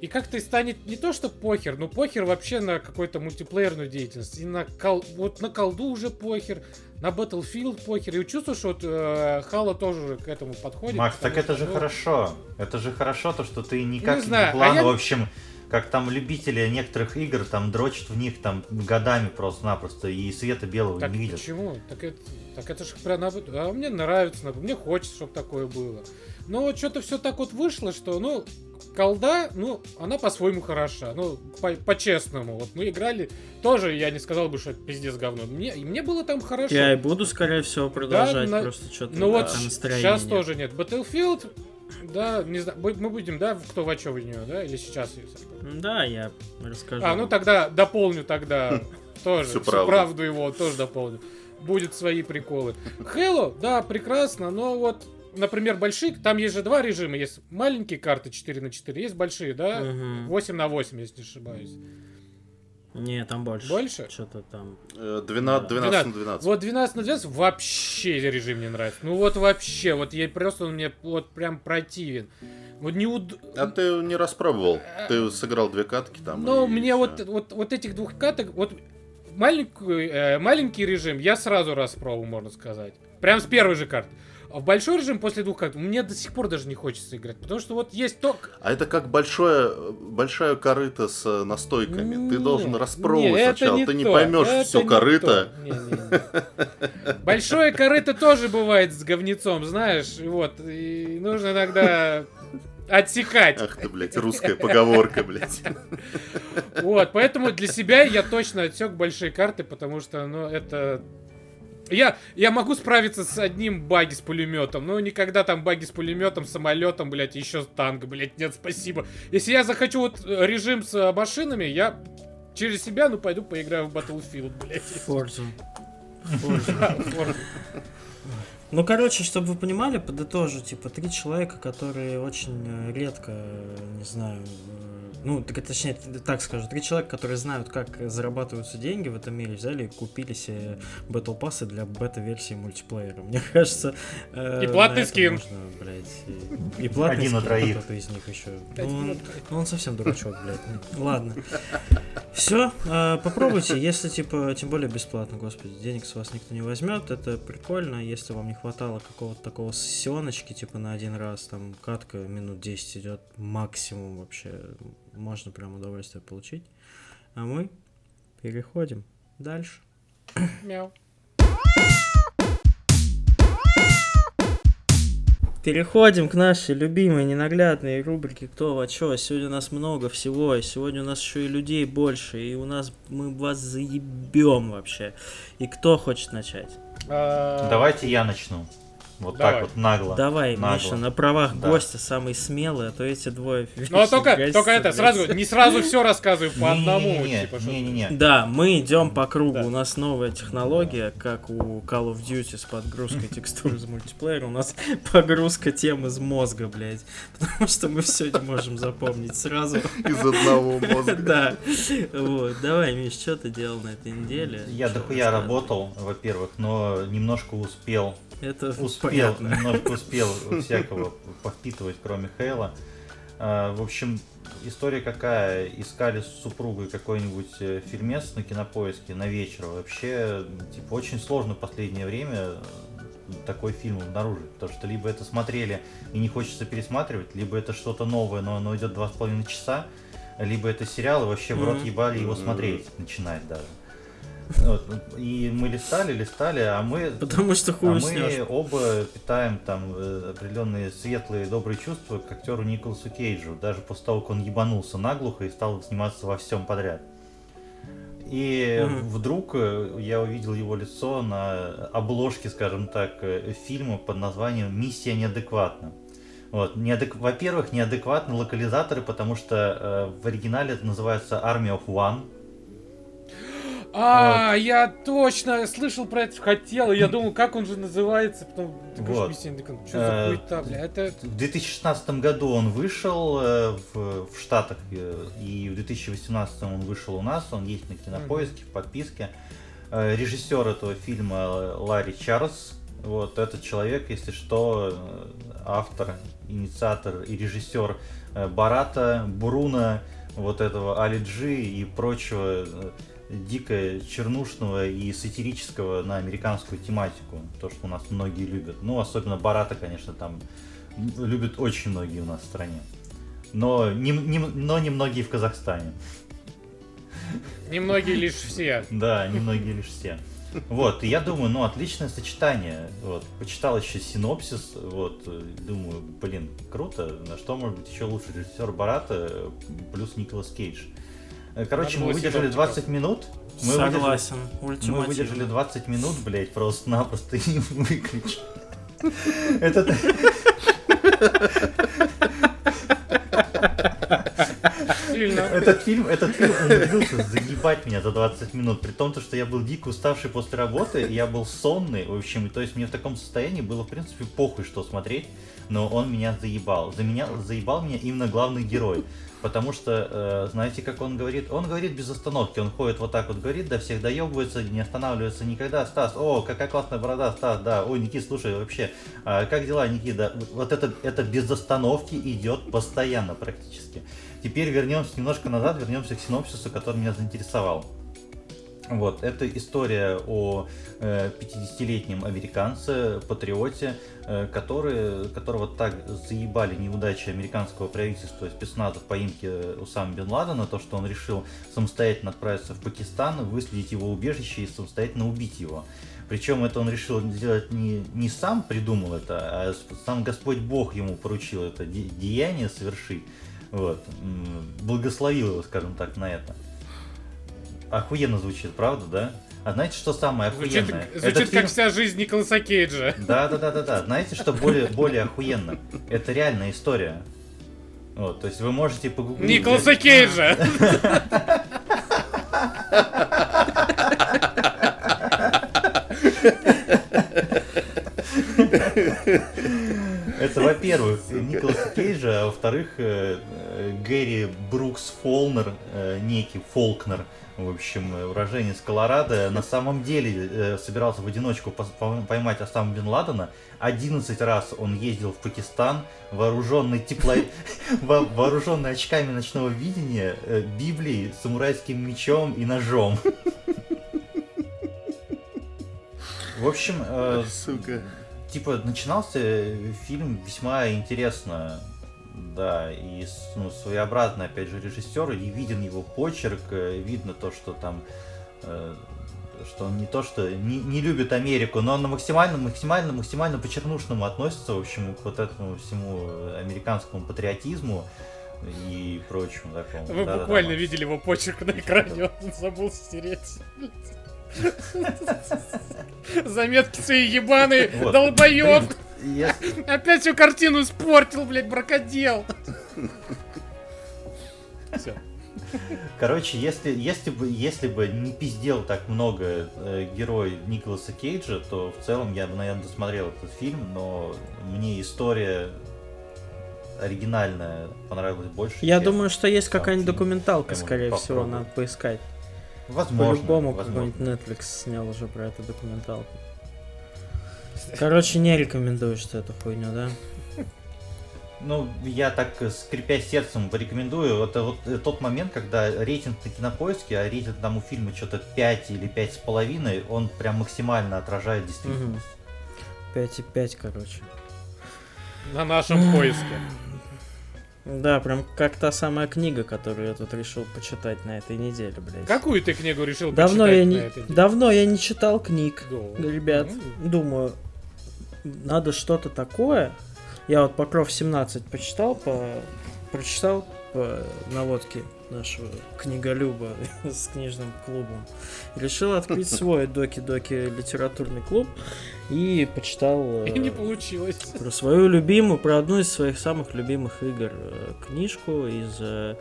и как-то станет не то, что похер, но похер вообще на какую-то мультиплеерную деятельность. И на кол... вот на колду уже похер, на Battlefield похер. И чувствую, что вот э, Halo тоже к этому подходит. Макс, так это что, же ну, хорошо. Это же хорошо, то, что ты никак Не не знаю, а плану, я- в общем, как там любители некоторых игр там дрочат в них там годами просто-напросто и света белого Так не видят. почему? Так это, так это же прям. А мне нравится, мне хочется, чтобы такое было. Но вот что-то все так вот вышло, что, ну, колда, ну, она по-своему хороша. Ну, по- по-честному. вот мы играли, тоже я не сказал бы, что это пиздец говно. Мне, и мне было там хорошо. Я и буду, скорее всего, продолжать, на- просто что-то Ну вот настроение сейчас нет. тоже нет. Battlefield, да, не знаю, мы будем, да, кто во чё в нее, да, или сейчас? Да, я расскажу. А, ну тогда дополню тогда тоже. Всю правду. правду его тоже дополню. Будет свои приколы. Halo, да, прекрасно, но вот, например, большие, там есть же два режима. Есть маленькие карты 4 на 4, есть большие, да, Мгм. 8 на 8, если не ошибаюсь. Не, там больше. Больше? Что-то там. Э, 12, 12 на 12. Вот 12 на 12 вообще режим не нравится. Ну вот вообще, вот я просто он мне вот прям противен. Вот не уд... А ты не распробовал. Ты сыграл две катки там. И мне вот, вот, вот этих двух каток, вот маленький, э, маленький режим я сразу распробовал, можно сказать. Прям с первой же карты. А в большой режим после двух карт мне до сих пор даже не хочется играть. Потому что вот есть то... А это как большое, большая корыто с э, настойками. Ты Не, должен распробовать не, это сначала. не Ты не то, поймешь это все не корыто. то. Не, не, не. Большое корыто тоже бывает с говнецом, знаешь. Вот. И нужно иногда отсекать. Ах ты, блядь, русская поговорка, блядь. Вот, поэтому для себя я точно отсек большие карты, потому что, ну, это... Я, я могу справиться с одним баги с пулеметом, но никогда там баги с пулеметом, самолетом, блядь, еще танк, блядь, нет, спасибо. Если я захочу вот э, режим с э, машинами, я через себя, ну, пойду поиграю в Battlefield, блядь. Форзу. Да, Forza. Ну, короче, чтобы вы понимали, подытожу, типа, три человека, которые очень э, редко, э, не знаю, э, ну, так, точнее, так скажу, три человека, которые знают, как зарабатываются деньги в этом мире, взяли и купили себе Battle пассы для бета-версии мультиплеера. Мне кажется... э, И платный скин. можно, блядь, и, и платный Один на скин троих. кто-то из них еще. Ну, он, ну, он совсем дурачок, блядь. Ну, Ладно. Все, попробуйте, если, типа, тем более бесплатно, господи, денег с вас никто не возьмет, это прикольно, если вам не хватало какого-то такого сессионочки, типа, на один раз, там, катка минут 10 идет максимум вообще, можно прям удовольствие получить. А мы переходим дальше. Мяу. Переходим к нашей любимой ненаглядной рубрике «Кто во чё?». Сегодня у нас много всего, и сегодня у нас еще и людей больше, и у нас мы вас заебем вообще. И кто хочет начать? А, Давайте я начну. Вот Давай. так вот нагло. Давай, нагло. Миша, на правах Да. гостя самый смелый, а то эти двое... Ну, а только, гостят, только это, сразу, не сразу все рассказываю по одному. Типа. Да, мы идем по кругу. Да. У нас новая технология, как у Call of Duty с подгрузкой текстур из мультиплеера. У нас погрузка тем из мозга, блядь. Потому что мы все не можем запомнить сразу. Из одного мозга. Да. Вот. Давай, Миш, что ты делал на этой неделе? Я дохуя работал, во-первых, но немножко успел Это Успел, понятно. немножко успел всякого повпитывать, кроме Хейла. А, В общем, история какая? Искали с супругой какой-нибудь э, фильмец на кинопоиске на вечер. Вообще, типа, очень сложно в последнее время такой фильм обнаружить. Потому что либо это смотрели и не хочется пересматривать, либо это что-то новое, но оно идет два с половиной часа, либо это сериал, и вообще в рот ебали его смотреть, начинать даже. Вот. И мы листали, листали, а мы Потому что а хуй мы уснешь. оба питаем там э, определенные светлые добрые чувства к актеру Николасу Кейджу, даже после того, как он ебанулся наглухо и стал сниматься во всем подряд. И Мгм. вдруг э, я увидел его лицо на обложке, скажем так, э, фильма под названием «Миссия неадекватна». Вот. неадек- Во-первых, неадекватны локализаторы, потому что э, в оригинале это называется Army of One. А, я точно слышал про это, хотел, и я думал, как он же называется, потом такой Вот. Что Э, за хуета, бля, это... В 2016 году он вышел э, в, в Штатах, э, и в 2018 он вышел у нас, он есть на кинопоиске, в подписке. Э, Режиссер этого фильма э, Ларри Чарльз. Вот этот человек, если что, э, автор, инициатор и режиссер э, Барата, Бруна, вот этого Али Джи и прочего э, дико чернушного и сатирического на американскую тематику. То, что у нас многие любят. Ну, особенно Барата, конечно, там любят очень многие у нас в стране. Но не, не, но не многие в Казахстане. Немногие лишь все. Да, немногие лишь все. Вот, и я думаю, ну, отличное сочетание. Вот, почитал еще синопсис, вот, думаю, блин, круто, на что может быть еще лучше режиссер Барата плюс Николас Кейдж. Э, Короче, Надо мы выдержали синоптиков. 20 минут. Мы выдержали- Согласен. мы Ультимативно. выдержали 20 минут, блядь, просто-напросто и выключили. Это... Сильно. Этот фильм, этот фильм умудрился заебать меня за 20 минут, при том, то, что я был дико уставший после работы, я был сонный, в общем, то есть мне в таком состоянии было, в принципе, похуй, что смотреть, но он меня заебал. За меня заебал меня именно главный герой. Потому что, э, знаете, как он говорит? Он говорит без остановки, он ходит вот так вот, говорит, до всех доебывается, не останавливается никогда. Стас, о, какая классная борода, Стас, да. Ой, Никит, слушай, вообще, а как дела, Никита? Вот это, это без остановки идет постоянно практически. Теперь вернемся немножко назад, вернемся к синопсису, который меня заинтересовал. Вот, это история о э, 50-летнем американце, патриоте, э, который, которого так заебали неудачи американского правительства спецназа в поимке Усама Бен Ладена, то, что он решил самостоятельно отправиться в Пакистан, выследить его убежище и самостоятельно убить его. Причем это он решил сделать не, не сам придумал это, а сам Господь Бог ему поручил это де- деяние совершить. Вот. Благословил его, скажем так, на это. Охуенно звучит, правда, да? А знаете, что самое Звучит, охуенное? звучит Этот как фильм- вся жизнь Николаса Кейджа. Да, да, да, да, да. Знаете, что более, более охуенно? Это реальная история. Вот, то есть вы можете погуглить. Николаса Кейджа! Это, во-первых, Николаса Кейджа, а во-вторых, э, э, Гэри Брукс Фолнер, э, некий Фолкнер, в общем, э, уроженец Колорадо, на самом деле э, собирался в одиночку поймать Осама Бен Ладена. 11 раз он ездил в Пакистан, вооруженный тепло... во- вооруженный очками ночного видения, э, Библией, самурайским мечом и ножом. В общем, э, Сука. типа начинался фильм весьма интересно, да, и ну, своеобразный, опять же, режиссер, и виден его почерк, э, видно то, что там, э, что он не то, что не, не любит Америку, но он максимально, максимально, максимально по-чернушному относится, в общем, к вот этому всему американскому патриотизму и прочему такому. Вы Да-да-да, буквально Макс. видели его почерк на экране, он забыл стереть. Заметки свои ебаные, долбоёб! Я- Опять всю картину испортил, блядь, бракодел! Все. Короче, если, если, бы, если бы не пиздел так много э, герой Николаса Кейджа, то в целом я бы, наверное, досмотрел этот фильм, но мне история оригинальная понравилась больше. Я чем думаю, что есть какая-нибудь документалка, скорее всего, надо поискать. Возможно. По-любому какой-нибудь Netflix снял уже про эту документалку. Короче, не рекомендуешь ты эту хуйню, да? Ну, я так, э, скрипя сердцем, порекомендую. Это вот э, тот момент, когда рейтинг на кинопоиске, а рейтинг там у фильма что-то 5 или 5,5, он прям максимально отражает действительность. 5,5, короче. На нашем поиске. Да, прям как та самая книга, которую я тут решил почитать на этой неделе, блядь. Какую ты книгу решил Давно почитать я, на не, этой неделе? давно я не читал книг, Да. ребят. Ну, Думаю, надо что-то такое. Я вот Покров 17 почитал, по... прочитал по наводке нашего книголюба с книжным клубом. Решил открыть свой доки-доки литературный клуб и почитал И не э, получилось. про свою любимую, про одну из своих самых любимых игр э, книжку из э,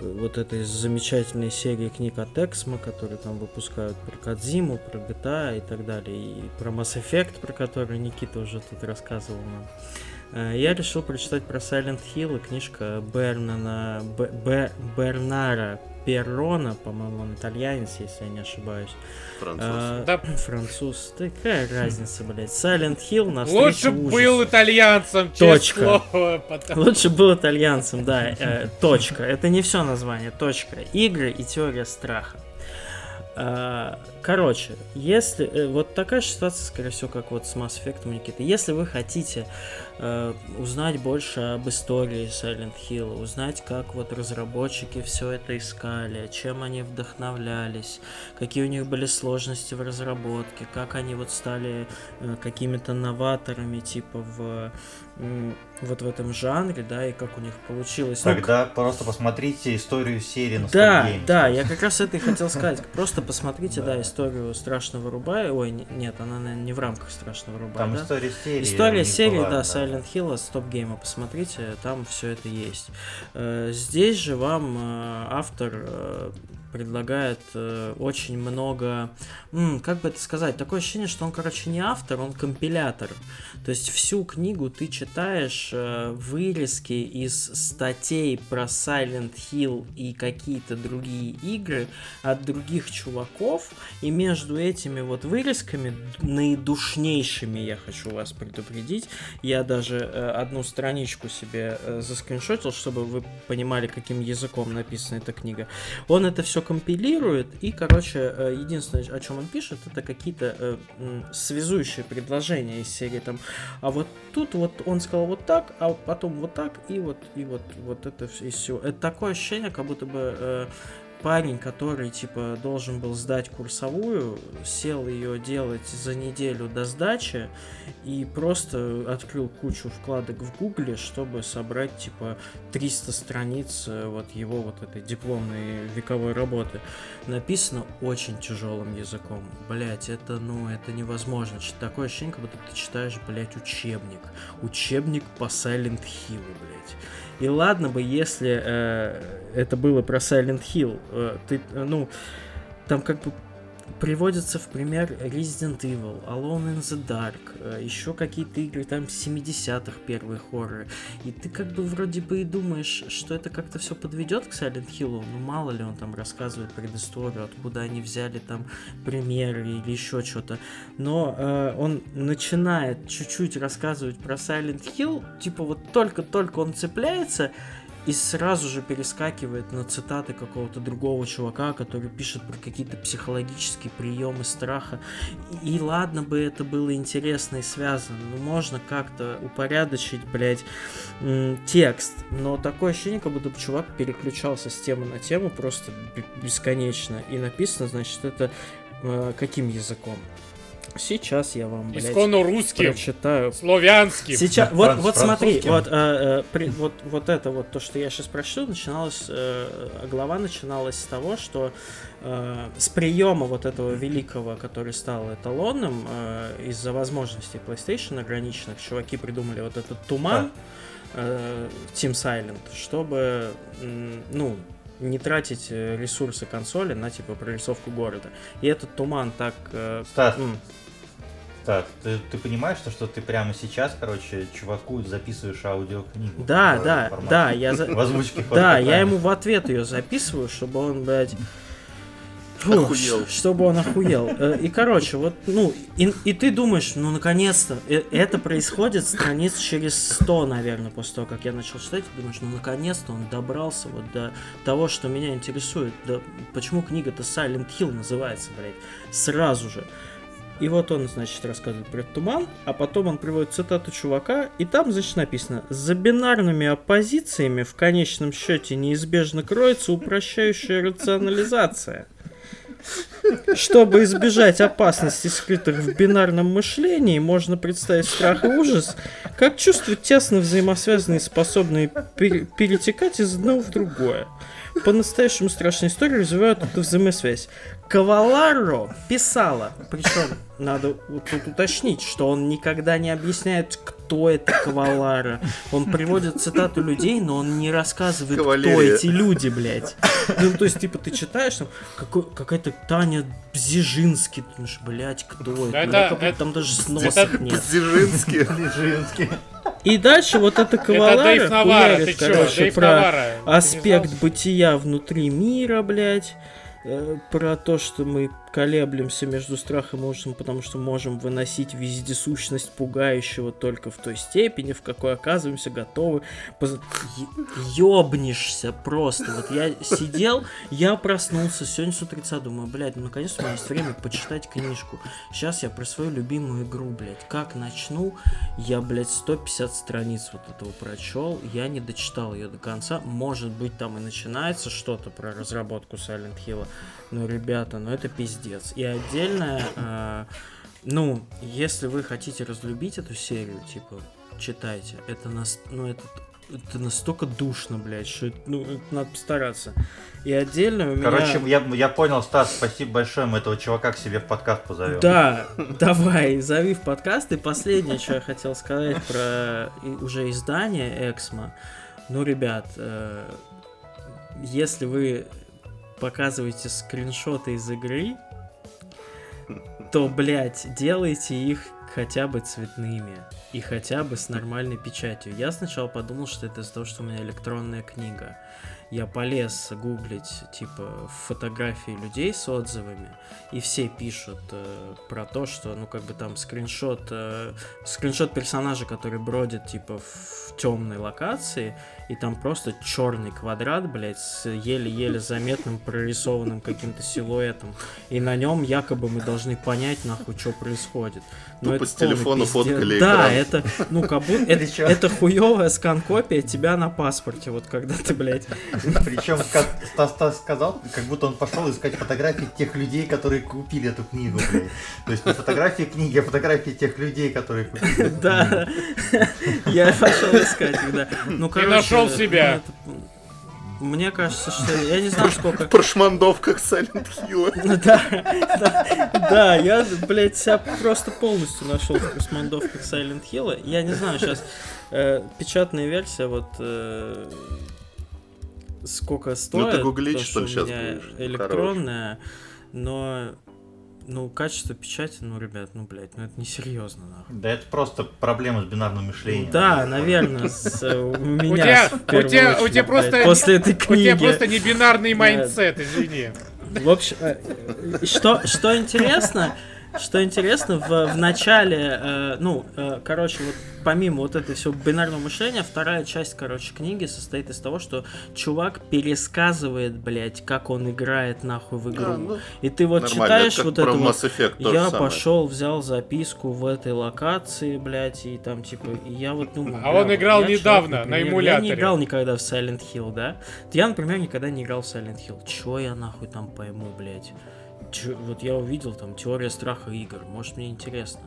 вот этой замечательной серии книг от Эксмо, которые там выпускают про Кадзиму, про GTA и так далее, и про Mass Effect, про который Никита уже тут рассказывал нам. Э, Я решил прочитать про Silent Hill, и книжка Бернана, Б- Б- Бернара Перрона, по-моему, он итальянец, если я не ошибаюсь. Француз. А, Да. Француз. Такая разница, блядь. Silent Hill на Лучше встречу был ужасу. итальянцем, Точка. слово. потому- Лучше был итальянцем, да. э, точка. Это не все название. Точка. Игры и теория страха. А, Короче, если э, вот такая ситуация, скорее всего, как вот с Mass Effect Никита. Если вы хотите э, узнать больше об истории Silent Hill, узнать, как вот разработчики все это искали, чем они вдохновлялись, какие у них были сложности в разработке, как они вот стали э, какими-то новаторами, типа в вот в этом жанре, да, и как у них получилось. Ну, Тогда просто посмотрите историю серии на да, Stop Games. да, я как раз это и хотел сказать. Просто посмотрите, да, историю Страшного Рубая. Ой, не- нет, она, наверное, не в рамках Страшного Рубая, Там история серии. История серии, да, Silent Hill, Стоп Гейма, посмотрите, там все это есть. Э, Здесь же вам э, автор э, предлагает э, очень много, м, как бы это сказать, такое ощущение, что он, короче, не автор, он компилятор. То есть всю книгу ты читаешь э, вырезки из статей про Silent Hill и какие-то другие игры от других чуваков, и между этими вот вырезками, наидушнейшими, я хочу вас предупредить, я даже э, одну страничку себе э, заскриншотил, чтобы вы понимали, каким языком написана эта книга. Он это все компилирует, и, короче, э, единственное, о чем он пишет, это какие-то э, связующие предложения из серии там, а вот тут вот он сказал вот так, а потом вот так, и вот, и вот, вот это все. Это такое ощущение, как будто бы э, парень, который, типа, должен был сдать курсовую, сел ее делать за неделю до сдачи и просто открыл кучу вкладок в гугле, чтобы собрать, типа, 300 страниц э, вот его вот этой дипломной вековой работы. Написано очень тяжелым языком. Блять, это, ну, это невозможно. Такое ощущение, как будто ты читаешь, блять, учебник. Учебник по Silent Hill, блять. И ладно бы, если э, это было про Silent Hill, э, ты, э, ну, там как бы приводится в пример Resident Evil, Alone in the Dark, э, еще какие-то игры там 70-х первые хорроры. И ты как бы вроде бы и думаешь, что это как-то все подведет к Silent Hill, ну мало ли он там рассказывает предысторию, откуда они взяли там примеры или еще что-то. Но э, он начинает чуть-чуть рассказывать про Silent Hill, типа вот только-только он цепляется, и сразу же перескакивает на цитаты какого-то другого чувака, который пишет про какие-то психологические приемы страха. И, ладно бы это было интересно и связано, но можно как-то упорядочить, блядь, текст. Но такое ощущение, как будто бы чувак переключался с темы на тему просто бесконечно. И написано, значит, это э, каким языком? Сейчас я вам, блядь, Исконно русским, прочитаю. Славянским. Сейчас, вот, франц- вот смотри, вот, э, э, при- вот, вот это вот то, что я сейчас прочту, начиналось, э, глава начиналась с того, что э, с приема вот этого великого, который стал эталонным, э, из-за возможностей PlayStation ограниченных, чуваки придумали вот этот туман, э, Team Silent, чтобы, ну, не тратить э, ресурсы консоли на типа прорисовку города. И этот туман так... э, Стас, м, Стас, ты, ты понимаешь, что, что ты прямо сейчас, короче, чуваку записываешь аудиокнигу? Да, да, формате- да, я за- В озвучке Да, я ему в ответ ее записываю, чтобы он, блядь, фу, Охуел. чтобы он охуел. Э, И, короче, вот, ну, и, и ты думаешь, ну, наконец-то, э, это происходит страниц через 100, наверное, после того, как я начал читать, ты думаешь, ну, наконец-то он добрался вот до того, что меня интересует. Да, почему книга-то Silent Hill называется, блядь, сразу же. И вот он, значит, рассказывает про туман, а потом он приводит цитату чувака, и там, значит, написано «За бинарными оппозициями в конечном счете неизбежно кроется упрощающая рационализация». Чтобы избежать опасностей, скрытых в бинарном мышлении, можно представить страх и ужас как чувства тесно взаимосвязанные, способные пер- перетекать из одного в другое. По-настоящему страшные истории развивают эту взаимосвязь. Каваларо писала, причем надо вот тут уточнить, что он никогда не объясняет, кто это Кавалара. Он приводит цитату людей, но он не рассказывает, кто Кавалерия. эти люди, блядь. Ну, то есть, типа, ты читаешь, там, какой- какая-то Таня Бзижинский, ты думаешь, блядь, кто это? Это- это- там даже сносок это- нет. Дзержинский. Лежинский. И дальше вот это Это Кавалара хуярит, короче, про аспект бытия внутри мира, блядь, про то, что мы колеблемся между страхом и ужасом, потому что можем выносить вездесущность пугающего только в той степени, в какой оказываемся готовы. поз- Ёбнешься просто. Вот я сидел, я проснулся сегодня с утреца, думаю, блядь, ну наконец-то у меня есть время почитать книжку. Сейчас я про свою любимую игру, блядь, как начну, я, блядь, 150 страниц вот этого прочел, я не дочитал ее до конца. Может быть, там и начинается что-то про разработку Silent Hill. Но, ребята, ну это пиздец. И отдельное, э, ну, если вы хотите разлюбить эту серию, типа, читайте. Это нас, ну, это, это настолько душно, блядь, что это, ну, это надо постараться. И отдельно у меня... Короче, я, я понял, Стас, спасибо большое, мы этого чувака к себе в подкаст позовем. Да, давай, зови в подкаст. И последнее, что я хотел сказать про уже издание Эксмо. Ну, ребят, э, если вы показываете скриншоты из игры, то, блядь, делайте их хотя бы цветными и хотя бы с нормальной печатью. Я сначала подумал, что это из-за того, что у меня электронная книга. Я полез гуглить, типа, фотографии людей с отзывами, и все пишут э, про то, что, ну, как бы там скриншот, э, скриншот персонажа, который бродит, типа, в темной локации, и там просто черный квадрат, блядь, с еле-еле заметным прорисованным каким-то силуэтом, и на нем якобы мы должны понять, нахуй, что происходит. Но Тупо это с телефона фоткали Да, экран. это, ну, как будто, это, это хуевая скан-копия тебя на паспорте, вот когда ты, блядь, Причем Стас, Стас сказал, как будто он пошел искать фотографии тех людей, которые купили эту книгу, блядь. То есть не фотографии книги, а фотографии тех людей, которые купили. Да, я пошел искать их, да. Ну, короче, нашел ну, себя. это- Мне кажется, что я не знаю, сколько. В прошмандовках Silent Hill. Ну Да, да, да, я, блядь, себя просто полностью нашел в космондовках Silent Hill. Я не знаю, сейчас печатная версия, вот э, сколько стоит. гуглить, то, что ли, меня будешь? электронная, но ну, качество печати, ну, ребят, ну, блядь, ну это несерьезно, нахуй. Да это просто проблема с бинарным мышлением. Да, наверное, с, э, у меня. у тебя, у просто, после этой у тебя книги. просто не бинарный mindset, извини. В общем, э, э, что, что интересно, что интересно, в, в начале, э, ну, э, короче, вот помимо вот этой всего бинарного мышления, вторая часть, короче, книги состоит из того, что чувак пересказывает, блядь, как он играет нахуй в игру. А, ну, И ты вот Нормально, читаешь это вот это вот, я самое. пошел, взял записку в этой локации, блядь, и там, типа, и я вот думаю... А бля, он играл я человек, недавно на например, Я эмуляторе. не играл никогда в Silent Hill, да? Я, например, никогда не играл в Silent Hill. Чё я нахуй там пойму, блядь? Вот я увидел там теория страха игр, может мне интересно.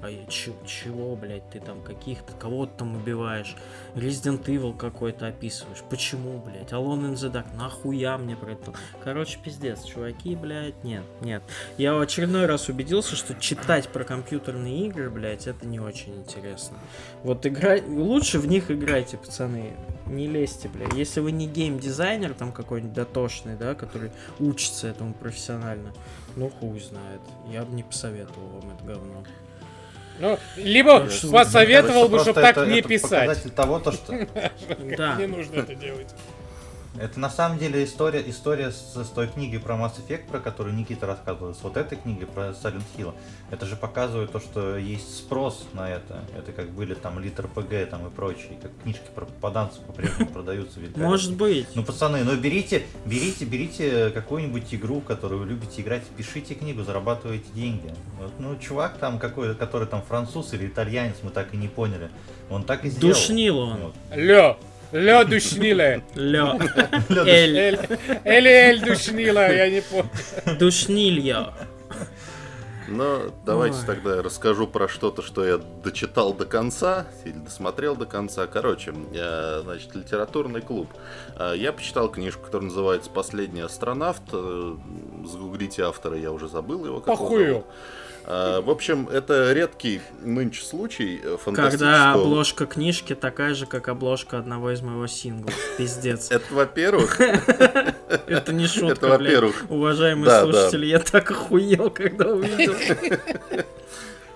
А я чё- чего, блядь, ты там каких-то, кого-то там убиваешь, Resident Evil какой-то описываешь, почему, блядь, Alone in the Dark, нахуя мне про это? Короче, пиздец, чуваки, блядь, нет, нет. Я в очередной раз убедился, что читать про компьютерные игры, блядь, это не очень интересно. Вот играй, лучше в них играйте, пацаны, не лезьте, блядь. Если вы не геймдизайнер там какой-нибудь дотошный, да, который учится этому профессионально, ну хуй знает, я бы не посоветовал вам это говно. Ну, либо что- посоветовал бы, чтобы так это- не это писать. показатель того, то, что Да. Не нужно это делать. Это на самом деле история, история с, с той книгой про Mass Effect, про которую Никита рассказывал, с вот этой книгой про Silent Hill. Это же показывает то, что есть спрос на это. Это как были там Литр ПГ там и прочие, как книжки про попаданцев по-прежнему продаются. Может быть. Ну, пацаны, ну берите, берите, берите какую-нибудь игру, которую вы любите играть, пишите книгу, зарабатывайте деньги. Вот, ну, чувак там какой, который там француз или итальянец, мы так и не поняли. Он так и сделал. Душнил он. Вот. Лё, лё душниле. Ля. Эль. Эль, Эль, душнила, я не помню. Душнилья. Но давайте Ой. тогда я расскажу про что-то, что я дочитал до конца или досмотрел до конца. Короче, я, значит, литературный клуб. А, Я почитал книжку, которая называется «Последний астронавт». Э, Загуглите автора, я уже забыл его Похую. зовут. А, В общем, это редкий нынче случай э, Когда обложка книжки такая же, как обложка одного из моего сингла. Пиздец. Это, во-первых, Это не шутка, это во-первых. Уважаемые слушатели, я так охуел, когда увидел.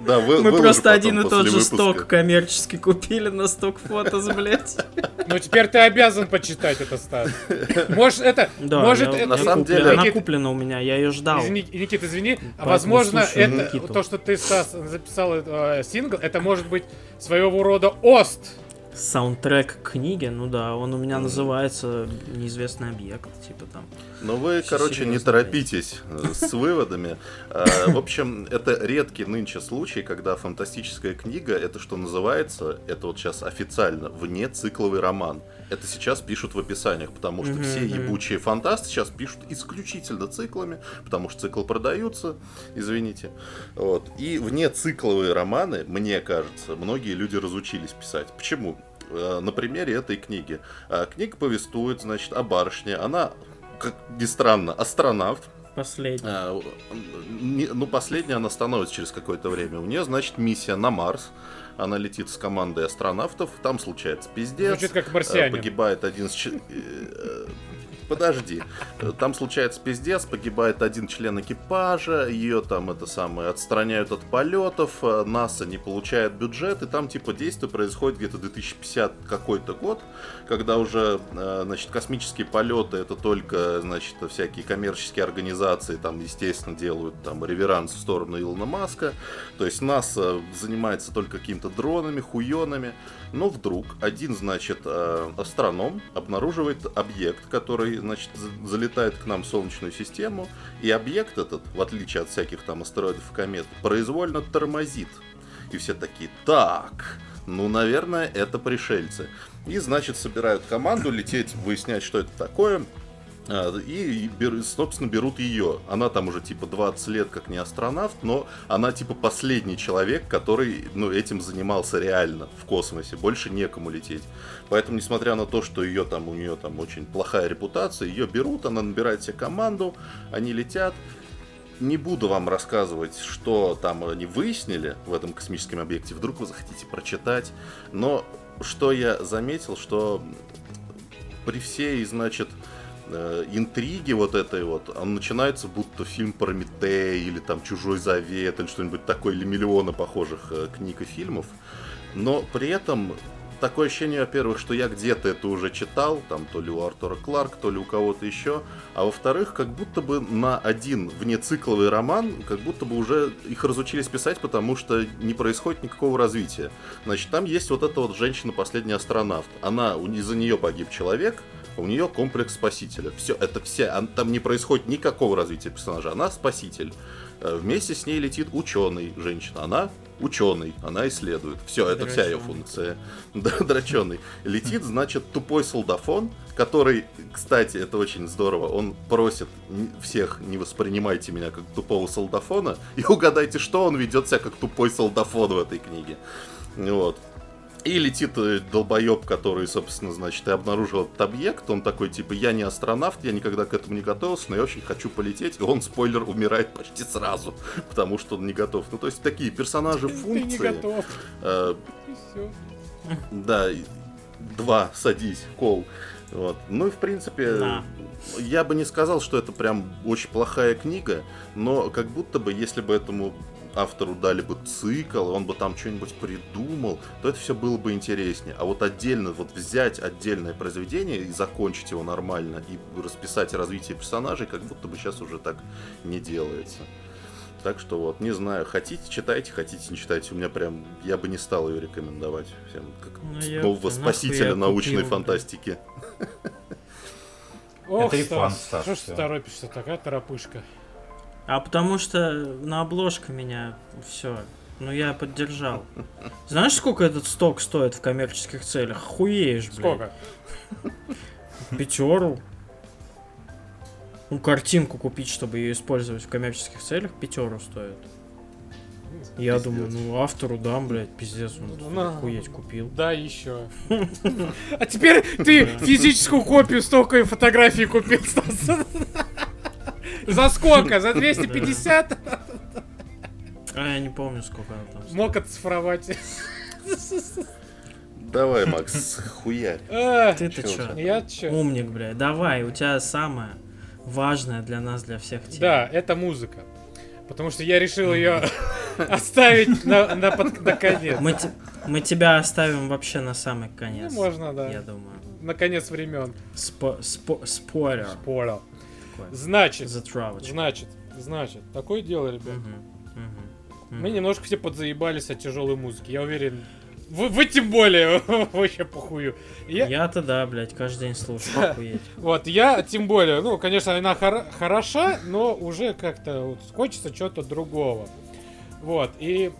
Да, вы, Мы просто один и тот же выпуска. сток коммерческий купили на сток фотос, блядь. Ну теперь ты обязан почитать это, Стас. Может, это, Да, может, я- это... на самом деле- Она куплена у меня, я ее ждал. Извини, Никит, извини, а Поэтому возможно, слушаю это Никиту. то, что ты, Стас, записал э, сингл, это может быть своего рода ост. Саундтрек к книге, ну да, он у меня называется «Неизвестный объект», типа там. Ну вы, короче, не торопитесь э, с выводами. А, В общем, это редкий нынче случай, когда фантастическая книга, это что называется, это вот сейчас официально, вне цикловый роман. Это сейчас пишут в описаниях, потому что Мгм, все ебучие фантасты сейчас пишут исключительно циклами, потому что циклы продаются, извините. Вот. И вне цикловые романы, мне кажется, многие люди разучились писать. Почему? Э, На примере этой книги. А, Книга повествует, значит, о барышне. Она, как ни странно, астронавт. Последний. А, не- ну, последняя она становится через какое-то время. У нее, значит, миссия на Марс. Она летит с командой астронавтов. Там случается пиздец. Звучит как Э, марсианин. Погибает один... э, Подожди. Там случается пиздец, погибает один член экипажа, ее там это самое отстраняют от полетов, э, НАСА не получает бюджет, и там типа действие происходит где-то 2050 какой-то год, когда уже, э, значит, космические полеты это только, значит, всякие коммерческие организации там, естественно, делают там реверанс в сторону Илона Маска, то есть НАСА занимается только какими-то дронами, хуенами, но вдруг один, значит, э, астроном обнаруживает объект, который, значит, за- залетает к нам в Солнечную систему, и объект этот, в отличие от всяких там астероидов и комет, произвольно тормозит. И все такие, так, ну, наверное, это пришельцы. И, значит, собирают команду лететь, выяснять, что это такое. А, И, собственно, берут ее. Она там уже типа 20 лет как не астронавт, но она типа последний человек, который ну, этим занимался реально в космосе. Больше некому лететь. Поэтому, несмотря на то, что ее там, у нее там очень плохая репутация, ее берут, она набирает себе команду, они летят. Не буду вам рассказывать, что там они выяснили в этом космическом объекте. Вдруг вы захотите прочитать. Но что я заметил, что при всей, значит, интриги вот этой вот, он начинается будто фильм Прометей или там Чужой Завет или что-нибудь такое, или миллионы похожих э, книг и фильмов. Но при этом такое ощущение, во-первых, что я где-то это уже читал, там то ли у Артура Кларк, то ли у кого-то еще, а во-вторых, как будто бы на один внецикловый роман, как будто бы уже их разучились писать, потому что не происходит никакого развития. Значит, там есть вот эта вот женщина, последний астронавт. Она, из-за нее погиб человек, у нее комплекс спасителя. Все, это все, там не происходит никакого развития персонажа. Она спаситель. Э, Вместе с ней летит ученый женщина. Она ученый, она исследует. Все, это вся ее функция. Да, дроченый. Летит, значит, тупой солдафон, который, кстати, это очень здорово, он просит всех, не воспринимайте меня как тупого солдафона, и угадайте, что он ведет себя как тупой солдафон в этой книге. Вот. И летит э, долбоеб, который, собственно, значит, и обнаружил этот объект. Он такой, типа, я не астронавт, я никогда к этому не готовился, но я очень хочу полететь. И он, спойлер, умирает почти сразу, потому что он не готов. Ну, то есть, такие персонажи Ты функции. не готов. э, да, два, садись, кол. Вот. Ну и в принципе, Да. я бы не сказал, что это прям очень плохая книга, но как будто бы, если бы этому автору дали бы цикл, он бы там что-нибудь придумал, то это все было бы интереснее. А вот отдельно, вот взять отдельное произведение и закончить его нормально, и расписать развитие персонажей, как будто бы сейчас уже так не делается. Так что вот, не знаю, хотите читайте, хотите не читайте. У меня прям, я бы не стал ее рекомендовать всем, как Ну, я- нового спасителя научной купил, фантастики. Ох, Это и Стас, фан, Стас, что ж ты торопишься, такая торопышка. А потому что на обложка меня все. Ну я поддержал. Знаешь, сколько этот сток стоит в коммерческих целях? Хуеешь, блядь. Сколько? Пятеру. Ну, картинку купить, чтобы ее использовать в коммерческих целях, пятеру стоит. Я Пиздец. думаю, ну автору дам, блядь, пиздец, он На. охуеть купил. Да, еще. А теперь ты физическую копию столько фотографий купил, Стас. За сколько? За 250? А я не помню, сколько она там. Мог оцифровать. Давай, Макс, хуярь. А, Ты-то чё Я чё? Умник, блядь. Давай, у тебя самое важное для нас, для всех тема. Да, это музыка. Потому что я решил ее оставить на, на, под- на конец. Мы, мы тебя оставим вообще на самый Ну, конец. можно, да. Я думаю. На конец времен. Спо- спо- спойлер. Понял. Такой. Значит, значит, значит, такое дело, ребят. Мгм, Мы немножко все подзаебались от тяжелой музыки. Я уверен. Вы, вы тем более вообще похую. Я, Я-то да, блядь, каждый день слушаю. Охуеть. Вот, я тем более, ну, конечно, она хор- хороша, но уже как-то вот хочется чего-то другого. Вот, и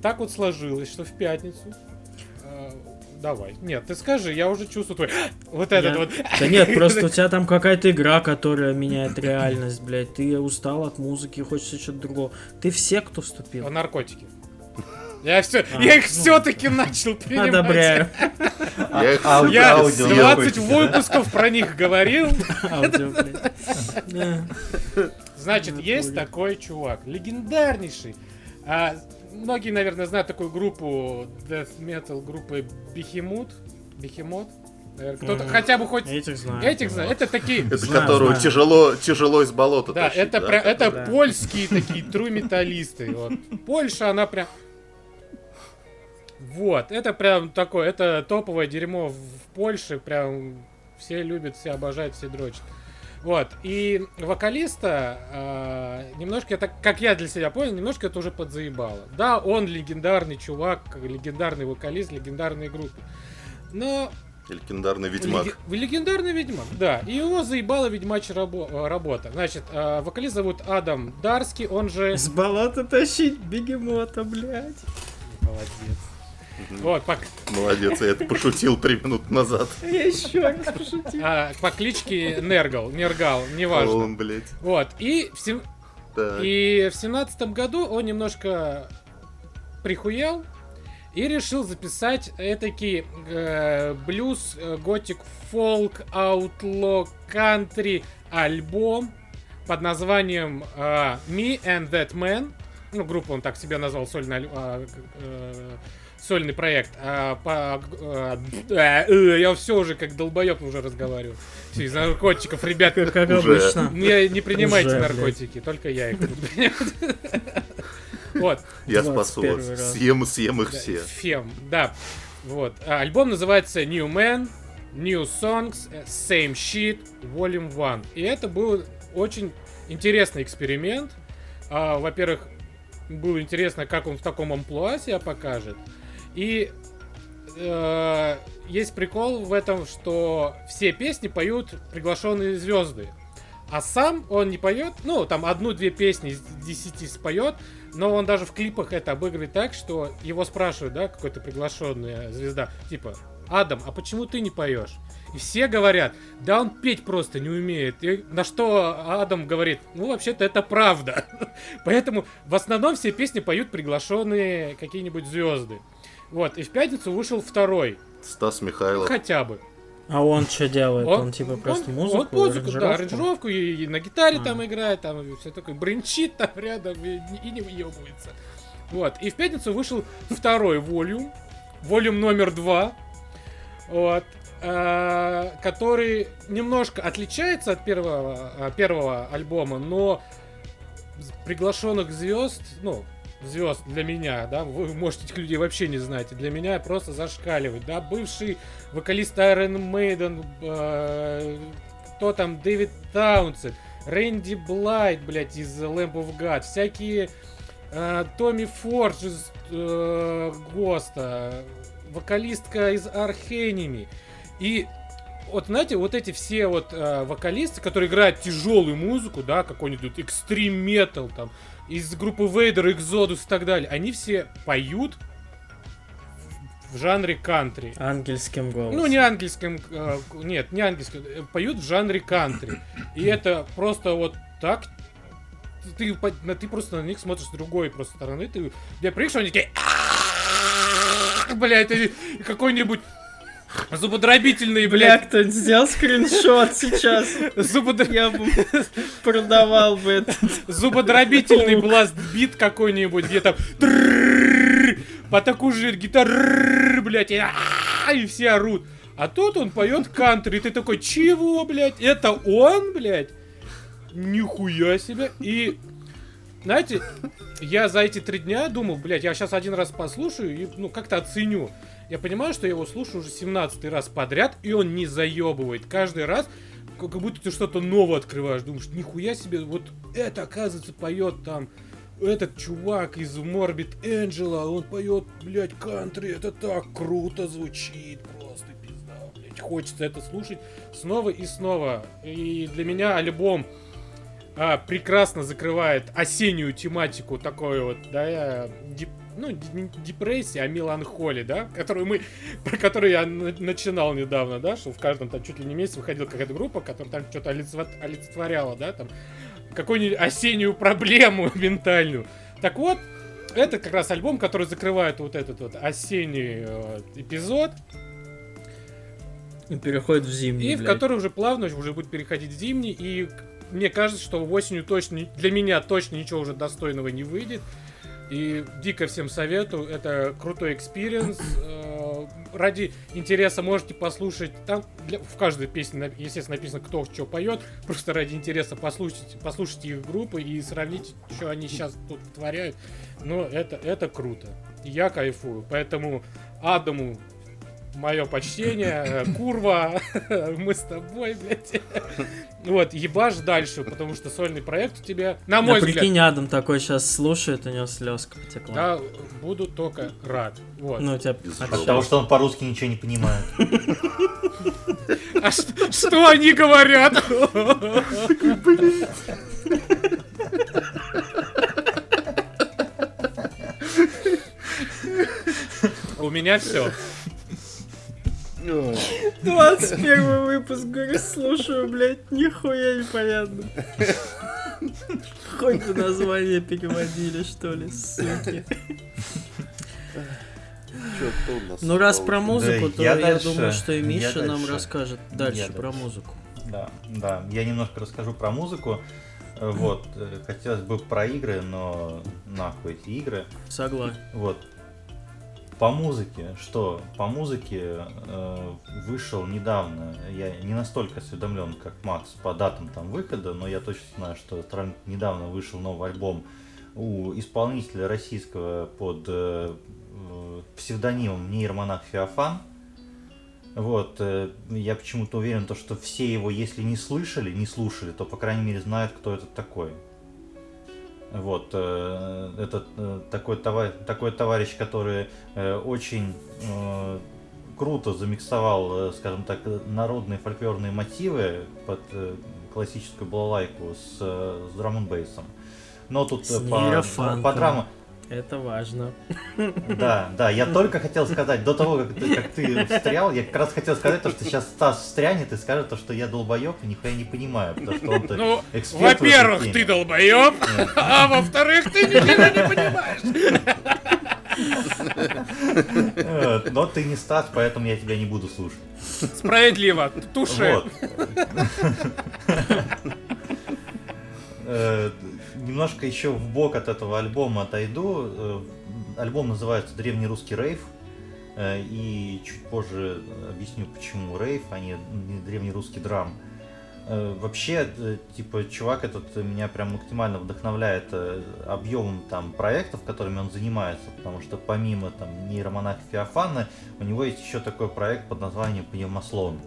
так вот сложилось, что в пятницу... э, давай. Нет, ты скажи, я уже чувствую твой... Вот этот Я- вот... Да нет, просто у тебя там какая-то игра, которая меняет реальность, блядь. Ты устал от музыки, хочется что-то другого. Ты в секту вступил. О, наркотики. Я все, А, я их ну. все-таки начал принимать. Одобряю. Я их Ауди- Я аудио 20 наркотики, да? выпусков про них говорил. Аудио, блядь. Да. Значит, есть такой чувак, легендарнейший. Многие, наверное, знают такую группу death metal группы Behemoth. Behemoth. Наверное, Кто-то Мгм. хотя бы хоть Этих знаю. этих знает. Это такие. Это Знаю, которого знаю. тяжело, тяжело из болота Да, тащить, это, прям- это Да. польские такие тру-металлисты. Вот. Польша, она прям... Вот, это прям такое, это топовое дерьмо в Польше, прям все любят, все обожают, все дрочат. Вот, и вокалиста, а, немножко, это, как я для себя понял, немножко это уже подзаебало. Да, он легендарный чувак, легендарный вокалист, легендарной группы. Но Легендарный ведьмак. Леге- Легендарный ведьмак, да. И его заебала ведьмачья рабо- э, работа. Значит, э, вокалист зовут Адам Дарский, он же... С болота тащить бегемота, блядь. Молодец. Вот, по, Молодец, я это пошутил три минуты назад. Я еще раз пошутил. а, по кличке Нергал, Нергал, неважно. Он, блядь. Вот, и в, сем- и в семнадцатом году он немножко прихуял и решил записать этакий э, блюз, э, готик, фолк, аутло, кантри альбом под названием э, Me and That Man. Ну, группу он так себе назвал, сольный, а, э, сольный проект. А, по- э, э, э, я все уже как долбоеб уже разговариваю. Все из наркотиков, ребят. Как, как обычно. Не, не принимайте Уже, блядь. наркотики, только я их буду принимать. Вот, Я 21 спасу вас. раз. Съем, съем их да, все. Фем, да. Вот. А, Альбом называется New Man, New Songs, э, Same Shit, Volume 1. И это был очень интересный эксперимент. А, Во-первых, было интересно, как он в таком амплуа себя покажет. И э, есть прикол в этом, что все песни поют приглашенные звезды. А сам он не поет, ну, там одну-две песни из десяти споет, но он даже в клипах это обыгрывает так, что его спрашивают, да, какой-то приглашенная звезда, типа, Адам, а почему ты не поешь? И все говорят, да он петь просто не умеет. И на что Адам говорит, ну вообще-то это правда. Поэтому в основном все песни поют приглашенные какие-нибудь звезды. Вот, и в пятницу вышел второй, Стас Михайлов. хотя бы. А он что делает? Он, типа он- просто он музыку, музыку, да, аранжировку? и, и на гитаре А. там играет, там и все такое, бренчит там рядом и, и не въебывается. Вот, и в пятницу вышел второй волюм, волюм номер два, вот, э, который немножко отличается от первого, э, первого альбома, но приглашенных звезд, ну, звезд для меня, да, вы, можете этих людей вообще не знаете, для меня просто зашкаливает, да, бывший вокалист Iron Maiden, э, кто там, Дэвид Таунсен, Рэнди Блайт, блядь, из Lamb of God, всякие э, Фордж из э, Госта, вокалистка из Архенеми. И вот знаете, вот эти все вот э, вокалисты, которые играют тяжелую музыку, да, какой-нибудь экстрим метал, там, из группы Вейдер, Exodus и так далее, они все поют в жанре кантри. Ангельским голосом. Ну, не ангельским, э, нет, не ангельским, э, поют в жанре кантри. И это просто вот так ты, ты просто на них смотришь с другой просто стороны. Ты, я приехал, они такие... Блять, какой-нибудь зубодробительный, Бля, блядь, кто-нибудь сделал скриншот сейчас. зубодр- Я бы продавал бы это. зубодробительный бласт-бит какой-нибудь, где там тррррррр, по такую же гитару, блядь, и и все орут. А тут он поет кантри, и ты такой, чего, блядь, это он, блядь? Нихуя себе. И, знаете, я за эти три дня думал, блядь, я сейчас один раз послушаю и, ну, как-то оценю. Я понимаю, что я его слушаю уже 17 раз подряд, и он не заебывает. Каждый раз как будто ты что-то новое открываешь. Думаешь, нихуя себе, вот это, оказывается, поет там этот чувак из Morbid Angela, он поет, блядь, кантри, это так круто звучит, просто пизда, блядь. Хочется это слушать снова и снова. И для меня альбом а, прекрасно закрывает осеннюю тематику такой вот, да, дип- ну, депрессия, а меланхолия, да, которую мы, про которую я на- начинал недавно, да, что в каждом там чуть ли не месяц выходила какая-то группа, которая там что-то олицетво- олицетворяла, да, там, какую-нибудь осеннюю проблему ментальную. Так вот, это как раз альбом, который закрывает вот этот вот осенний э, эпизод, И переходит в зимний, и в блядь. который уже плавно уже будет переходить в зимний. И мне кажется, что осенью точно, для меня точно ничего уже достойного не выйдет. И дико всем советую, это крутой экспириенс. Э, Ради интереса можете послушать, там для- в каждой песне, естественно, написано, кто что поет. Просто ради интереса послушайте, послушайте их группы и сравните, что они сейчас тут творяют. Но это, это круто. Я кайфую. Поэтому Адаму мое почтение, э, Курва, мы с тобой, блядь. Вот, ебашь дальше, потому что сольный проект у тебя, на Да мой взгляд, прикинь, Адам такой сейчас слушает, у него слезка потекла. да, буду только рад. Вот. Ну, у тебя от. Потому что он по-русски ничего не понимает. А что, что они говорят? У меня все. 21 выпуск, говорю, слушаю, блядь, нихуя непонятно. Хоть бы название переводили, что ли, суки. Ну, раз про музыку, Да то я я дальше, думаю, что и Миша нам расскажет дальше про музыку. Да, да. Я немножко расскажу про музыку. Вот, э, хотелось бы про игры, но нахуй эти игры. Согласен. Вот. По музыке, что? По музыке э, вышел недавно, я не настолько осведомлен, как Макс, по датам там выхода, но я точно знаю, что недавно вышел новый альбом у исполнителя российского под э, э, псевдонимом Нейромонах Феофан. Вот, э, я почему-то уверен, то, что все его, если не слышали, не слушали, то, по крайней мере, знают, кто это такой. Вот, э, этот э, такой, товарищ, такой товарищ, который э, очень э, круто замиксовал, э, скажем так, народные фольклорные мотивы под э, классическую балалайку с, э, с бейсом. Но тут С по, нейрофанком. по драму, Это важно. да, да, я только хотел сказать, до того, как ты, как ты встрял, я как раз хотел сказать, то, что сейчас Стас встрянет и скажет, то, что я долбоеб и нихуя не понимаю, потому что он Ну, во-первых, ты долбоеб, а во-вторых, ты ничего не понимаешь. Э, Но ты не Стас, поэтому я тебя не буду слушать. Справедливо, туше. Вот. Немножко еще в бок от этого альбома отойду. Э, Альбом называется Древний русский рейв. Э, И чуть позже объясню, почему рейв, а не древний русский драм. Э, вообще, типа, чувак этот меня прям максимально вдохновляет объемом там проектов, которыми он занимается, потому что помимо там нейромонаха Феофана, у него есть еще такой проект под названием Пневмослон.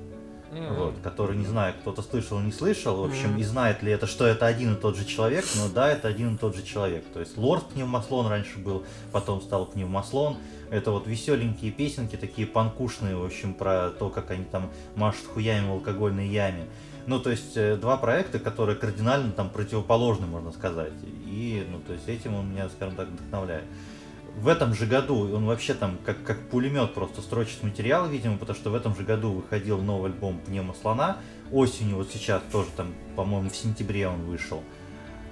Mm-hmm. Вот, который, не знаю, кто-то слышал, не слышал, в общем, mm-hmm. и знает ли это, что это один и тот же человек, но да, это один и тот же человек. То есть Лорд Пневмослон раньше был, потом стал Пневмослон. Это вот веселенькие песенки, такие панкушные, в общем, про то, как они там машут хуями в алкогольной яме. Ну, то есть, э, два проекта, которые кардинально там противоположны, можно сказать. И, ну, то есть, этим он меня, скажем так, вдохновляет. В этом же году он вообще там как, как пулемет просто строчит материал, видимо, потому что в этом же году выходил новый альбом Пневмо Слона. Осенью, вот сейчас тоже там, по-моему, в сентябре он вышел.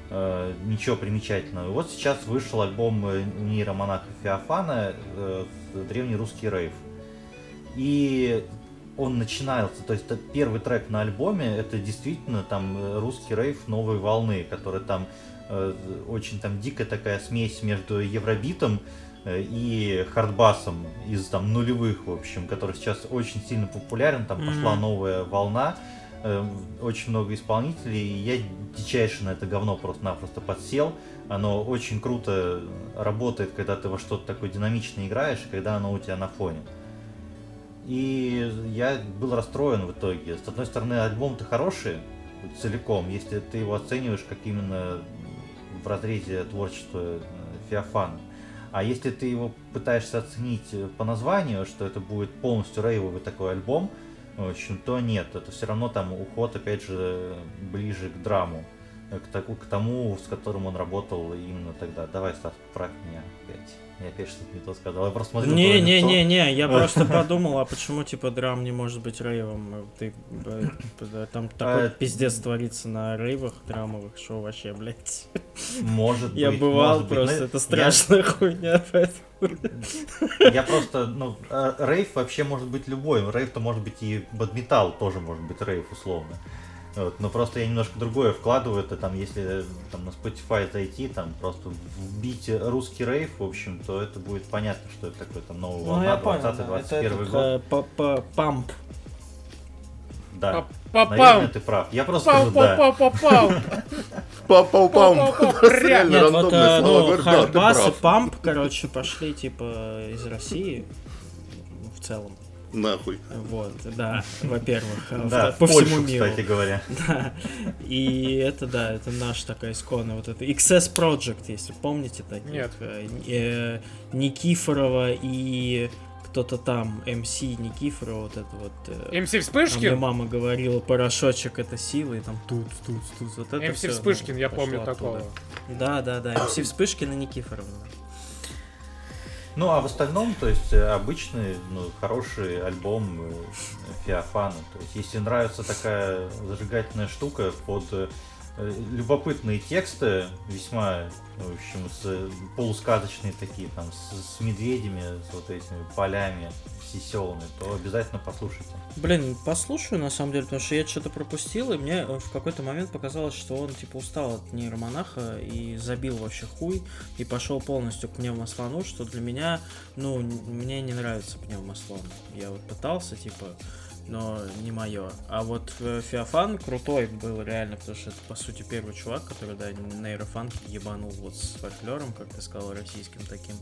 Э, ничего примечательного. И вот сейчас вышел альбом э, нейромонаха Феофана э, «Древний русский рейв». И он начинался, то есть первый трек на альбоме, это действительно там э, русский рейв новой волны, который там очень там дикая такая смесь между евробитом э, и хардбасом из там нулевых, в общем, который сейчас очень сильно популярен, там mm-hmm. пошла новая волна, э, очень много исполнителей, и я дичайше на это говно просто-напросто подсел, оно очень круто работает, когда ты во что-то такое динамичное играешь, когда оно у тебя на фоне. И я был расстроен в итоге. С одной стороны, альбом-то хороший целиком, если ты его оцениваешь как именно в разрезе творчества э, Феофана. А если ты его пытаешься оценить по названию, что это будет полностью рейвовый такой альбом, в общем, то нет. Это все равно там уход, опять же, ближе к драму. К, к тому, с которым он работал именно тогда. Давай, Стас, поправь меня опять. Я опять что-то не то сказал. Я просто смотрю Не-не-не-не, я просто подумал, а почему, типа, драм не может быть рейвом? Ты, там такой а, пиздец творится на рейвах драмовых, что вообще, блядь. Может Я бывал просто, это страшная хуйня, поэтому... Я просто, ну, а, рейв вообще может быть любой. Рейв-то может быть и бадметал тоже может быть рейв, условно. Вот, но просто я немножко другое вкладываю. Это там, если там на Spotify зайти, там просто вбить русский рейв, в общем, то это будет понятно, что это такое там новый волна, ну, 20-21 год. Э, памп. Да. Наверное, ты прав. Я просто скажу да. Пау-пау-пам. Нет, вот э, ну, Хардбас и Памп, короче, пошли типа из России в целом. Нахуй. Вот, да, во-первых. Да, по Польшу, всему миру. кстати говоря. Да. И это, да, это наш такая исконная вот это XS Project, если помните таких. Нет. Э, Никифорова и кто-то там, МС Никифорова, вот это вот. Э, МС Вспышкин? Мне мама говорила, порошочек это сила, и там тут, тут, тут. Вот это МС Вспышкин, ну, я помню оттуда. такого. Да, да, да, МС Вспышкин и Никифорова. Ну, а в остальном, то есть, э, обычный, ну, хороший альбом э, Феофана. То есть, если нравится такая зажигательная штука под э, любопытные тексты, весьма, в общем, с, полусказочные такие, там, с, с медведями, с вот этими полями, веселыми, то обязательно послушайте. Блин, послушаю на самом деле, потому что я что-то пропустил, и мне в какой-то момент показалось, что он типа устал от нейромонаха и забил вообще хуй и пошел полностью к пневмослону, что для меня, ну, мне не нравится пневмослон. Я вот пытался, типа, но не мое. А вот Феофан крутой был реально, потому что это, по сути, первый чувак, который, да, нейрофанк ебанул вот с фольклором, как ты сказал, российским таким.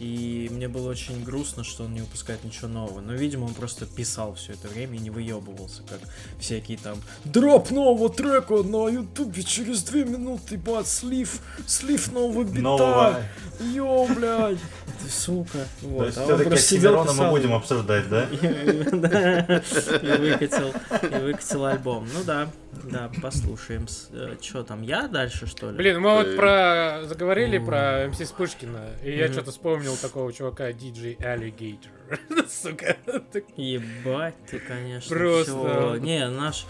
И мне было очень грустно, что он не выпускает ничего нового. Но, видимо, он просто писал все это время и не выебывался, как всякие там дроп нового трека на ютубе через две минуты, бат, слив, слив нового бита. Нового. Йо, блядь. Ты, сука. Вот. То есть а все-таки Оксимирона мы будем обсуждать, да? И выкатил, и выкатил альбом. Ну да, да, послушаем. Э, что там, я дальше, что ли? Блин, мы вот э, про... заговорили про МС Спышкина, и я что-то вспомнил такого чувака, DJ Alligator. Сука. Ебать ты, конечно. Просто. Не, наш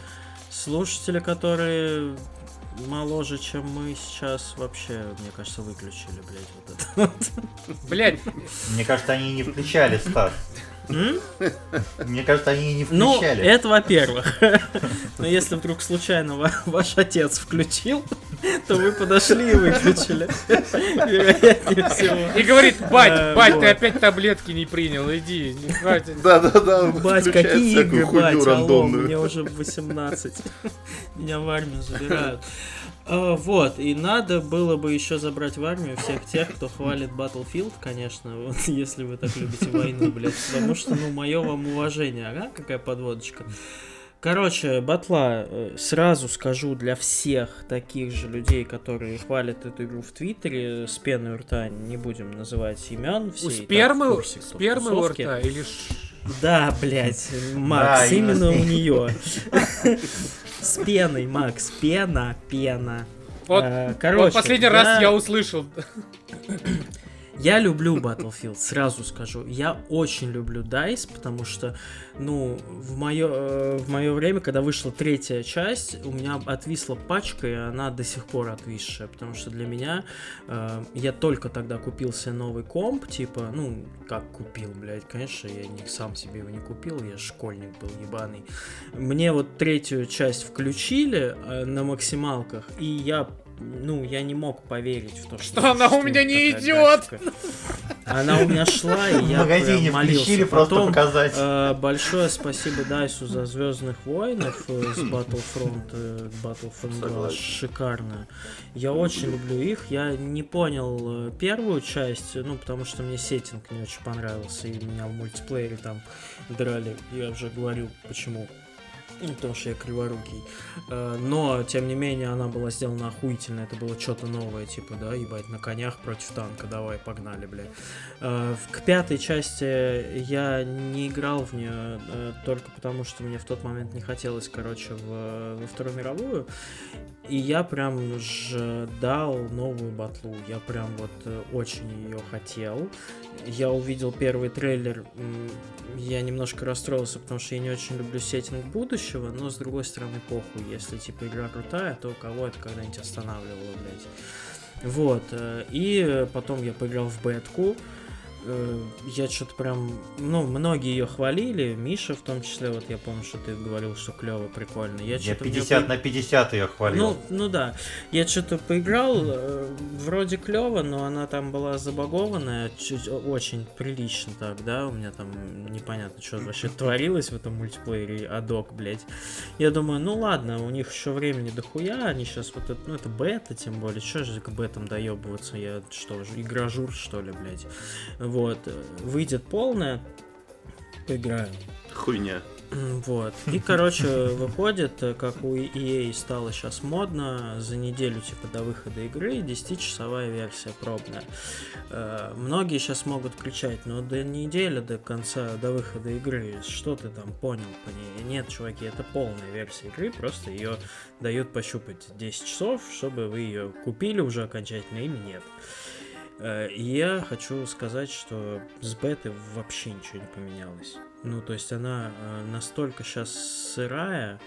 слушатели, которые моложе, чем мы сейчас, вообще, мне кажется, выключили, блядь, вот это. Блядь. Мне кажется, они не включали, Стас. Мне кажется, они не ну, включали. Ну, это во-первых. Но если вдруг случайно ваш отец включил, то вы подошли и выключили. Вероятнее всего. И говорит, бать, Э, бать, ты опять таблетки не принял, иди, не хватит. Да-да-да, Бать, какие игры, бать, алло, мне уже 18. Меня в армию забирают. А, Вот, и надо было бы еще забрать в армию всех тех, кто хвалит Battlefield, конечно, вот, если вы так любите войну, блядь, потому что, ну, мое вам уважение, ага, какая подводочка. Короче, батла, э, сразу скажу для всех таких же людей, которые хвалят эту игру в Твиттере, с пеной у рта, не будем называть имен, все У спермы, курсе, спермы у рта или ш- Да, блядь, Макс, Да, именно именно. у нее. С пеной, Макс, пена, пена. Вот, Э, вот короче, последний раз я услышал. Я люблю Battlefield, сразу скажу. Я очень люблю DICE, потому что, ну, в мое, в мое время, когда вышла третья часть, у меня отвисла пачка, и она до сих пор отвисшая, потому что для меня, э, я только тогда купил себе новый комп, типа, ну, как купил, блядь, конечно, я не, сам себе его не купил, я школьник был ебаный. Мне вот третью часть включили э, на максималках, и я ну, я не мог поверить в то, что... Что она у меня не идет. графика. Она у меня шла, и В я магазине прям молился. просто Потом, показать. э, большое спасибо Дайсу за Звездных воинов э, с Battlefront, э, Battlefront 2. Согласен. Шикарно. Я очень люблю их. Я не понял э, первую часть, ну, потому что мне сеттинг не очень понравился, и меня в мультиплеере там драли. Я уже говорил, почему. Ну, потому что я криворукий. Э, Но, тем не менее, она была сделана охуительно. Это было что-то новое, типа, да, ебать, на конях против танка. Давай, погнали, бля. Э, К пятой части я не играл в нее э, только потому, что мне в тот момент не хотелось, короче, в, во Вторую мировую. И я прям ждал новую батлу. Я прям вот очень ее хотел. Я увидел первый трейлер, я немножко расстроился, потому что я не очень люблю сеттинг будущего, но с другой стороны похуй, если типа игра крутая, то кого это когда-нибудь останавливало, блядь. Вот, э, и потом я поиграл в бетку, я что-то прям, ну, многие ее хвалили, Миша в том числе, вот я помню, что ты говорил, что клево, прикольно. Я, Я чё-то в неё 50 на 50 ее хвалил. ну, ну да. Я что-то поиграл, э, вроде клево, но она там была забагованная, чуть очень прилично так, да, у меня там непонятно, что вообще творилось в этом мультиплеере, адок, блядь. Я думаю, ну ладно, у них еще времени дохуя, они сейчас вот это, ну это бета, тем более, что же к бетам доебываться, я что, игражур, что ли, блядь. Вот, э, выйдет полная, поиграю. Хуйня. Вот. И, короче, выходит, э, как у EA стало сейчас модно, за неделю типа до выхода игры 10-часовая версия пробная. Э, Многие сейчас могут кричать, но до недели, до конца, до выхода игры, что ты там понял по ней? Нет, чуваки, это полная версия игры, просто ее дают пощупать 10 часов, чтобы вы ее купили уже окончательно или нет. Э, И я хочу сказать, что с беты вообще ничего не поменялось. Ну, то есть она э, настолько сейчас сырая, э,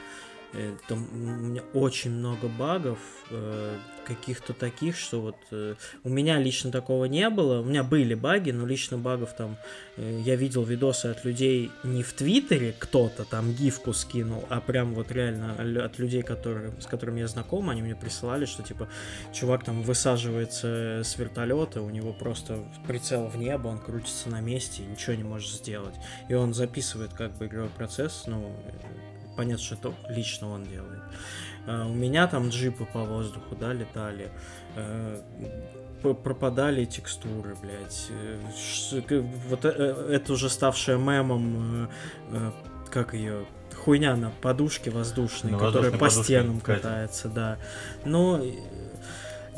там у меня очень много багов, э, каких-то таких, что вот э, у меня лично такого не было. У меня были баги, но лично багов там э, я видел видосы от людей не в Твиттере, кто-то там гифку скинул, а прям вот реально от людей, которые, с которыми я знаком, они мне присылали, что типа чувак там высаживается с вертолета, у него просто прицел в небо, он крутится на месте и ничего не может сделать. И он записывает как бы игровой процесс, ну, э, понятно, что это лично он делает. А, У меня там джипы по воздуху, да, летали. Э, пропадали текстуры, блядь. Э, Вот э, э, это уже ставшая мемом, э, э, как ее хуйня на подушке воздушной, На которая по стенам катается, да. Но э,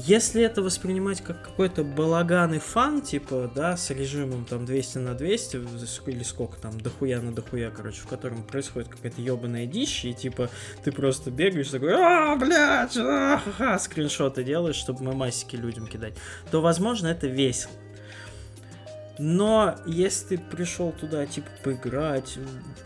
если это воспринимать как какой-то балаган и фан, типа, да, с режимом там 200 на 200, в- или сколько там, дохуя на дохуя, короче, в котором происходит какая-то ебаная дичь, и типа ты просто бегаешь такой, а, блядь, а, ха-ха», скриншоты делаешь, чтобы мемасики людям кидать, то, возможно, это весело. Но если ты пришел туда, типа, поиграть,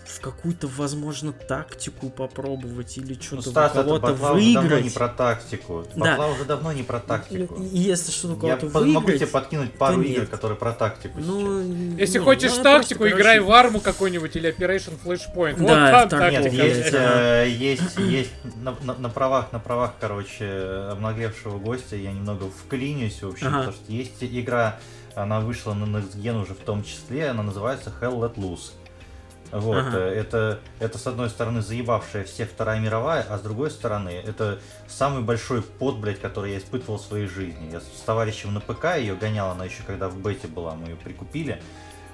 в какую-то, возможно, тактику попробовать или Ну, что-то Стас, это кого-то уже давно не выиграть, про тактику. Да. Батла уже давно не про тактику. и если что-то у Я кого-то по- могу выиграть, тебе подкинуть пару игр, нет. которые про тактику сейчас. ну, Если не, хочешь ну, я тактику, просто, играй короче, в арму какой-нибудь или Operation Flashpoint. Вот Да, там так тактика. Нет, вот, есть, э, есть, есть на, на- на правах, на правах, короче, обнаглевшего гостя я немного вклинюсь, в общем, Ага. потому что есть игра, она вышла на Next Gen уже в том числе, она называется Hell Let Loose. Вот, Ага. э, это, это с одной стороны заебавшая всех Вторая мировая, а с другой стороны это самый большой пот, блядь, который я испытывал в своей жизни. Я с товарищем на ПК ее гонял, она еще когда в бете была, мы ее прикупили.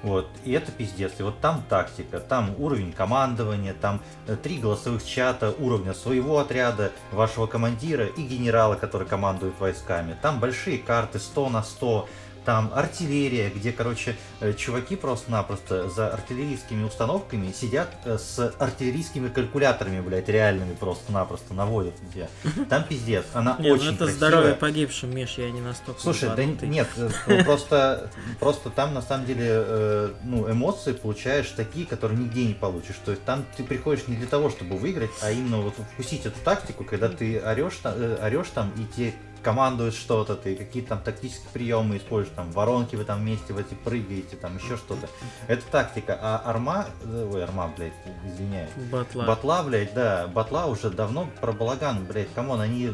Вот, и это пиздец. И вот там тактика, там уровень командования, там э, три голосовых чата уровня своего отряда, вашего командира и генерала, который командует войсками. Там большие карты 100 на 100, там артиллерия, где, короче, э, чуваки просто-напросто за артиллерийскими установками сидят э, с артиллерийскими калькуляторами, блядь, реальными просто-напросто наводят где. Там пиздец. Она Нет, ну очень это красивая. здоровье погибшим, Миш, я не настолько Слушай, да нет, э, ну, просто, просто там на самом деле ну, эмоции получаешь такие, которые нигде не получишь. То есть там ты приходишь не для того, чтобы выиграть, а именно вот вкусить эту тактику, когда ты орешь, орешь там и тебе командует что-то, ты какие-то там тактические приемы используешь, там воронки вы там вместе в эти прыгаете, там еще что-то. Это тактика. А арма, э, ой, арма, блядь, извиняюсь. Батла. Батла, блядь, да, Батла уже давно про балаган, блядь, come on, они э,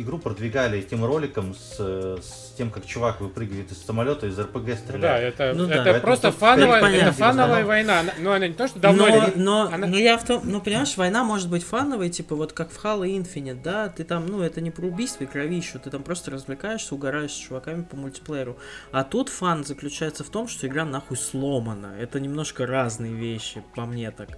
игру продвигали этим роликом с, э, с тем, как чувак выпрыгивает из самолета, из РПГ Ну да, стреляет. это, Ну да. это Поэтому просто фановая, понятно, это фановая война. Ну, она не то, что давно... но, но, она- но я в том, ну понимаешь, война может быть фановой, типа вот как в Halo Infinite, да, ты там, ну это не про убийство и кровищу, ты там просто развлекаешься, угораешь с чуваками по мультиплееру. А тут фан заключается в том, что игра нахуй сломана. Это немножко разные вещи, по мне так.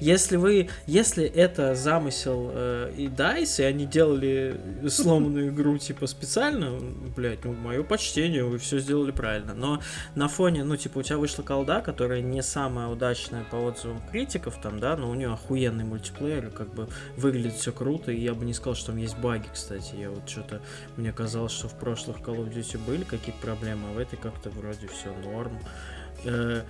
Если вы, если это замысел э, и DICE, и они делали сломанную игру типа специально, блять, ну мое почтение, вы все сделали правильно. Но на фоне, ну, типа, у тебя вышла колда, которая не самая удачная по отзывам критиков, там, да, но у нее охуенный мультиплеер, как бы выглядит все круто, и я бы не сказал, что там есть баги, кстати, я вот что-то, мне казалось, что в прошлых Call of Duty были какие-то проблемы, а в этой как-то вроде все норм. Э,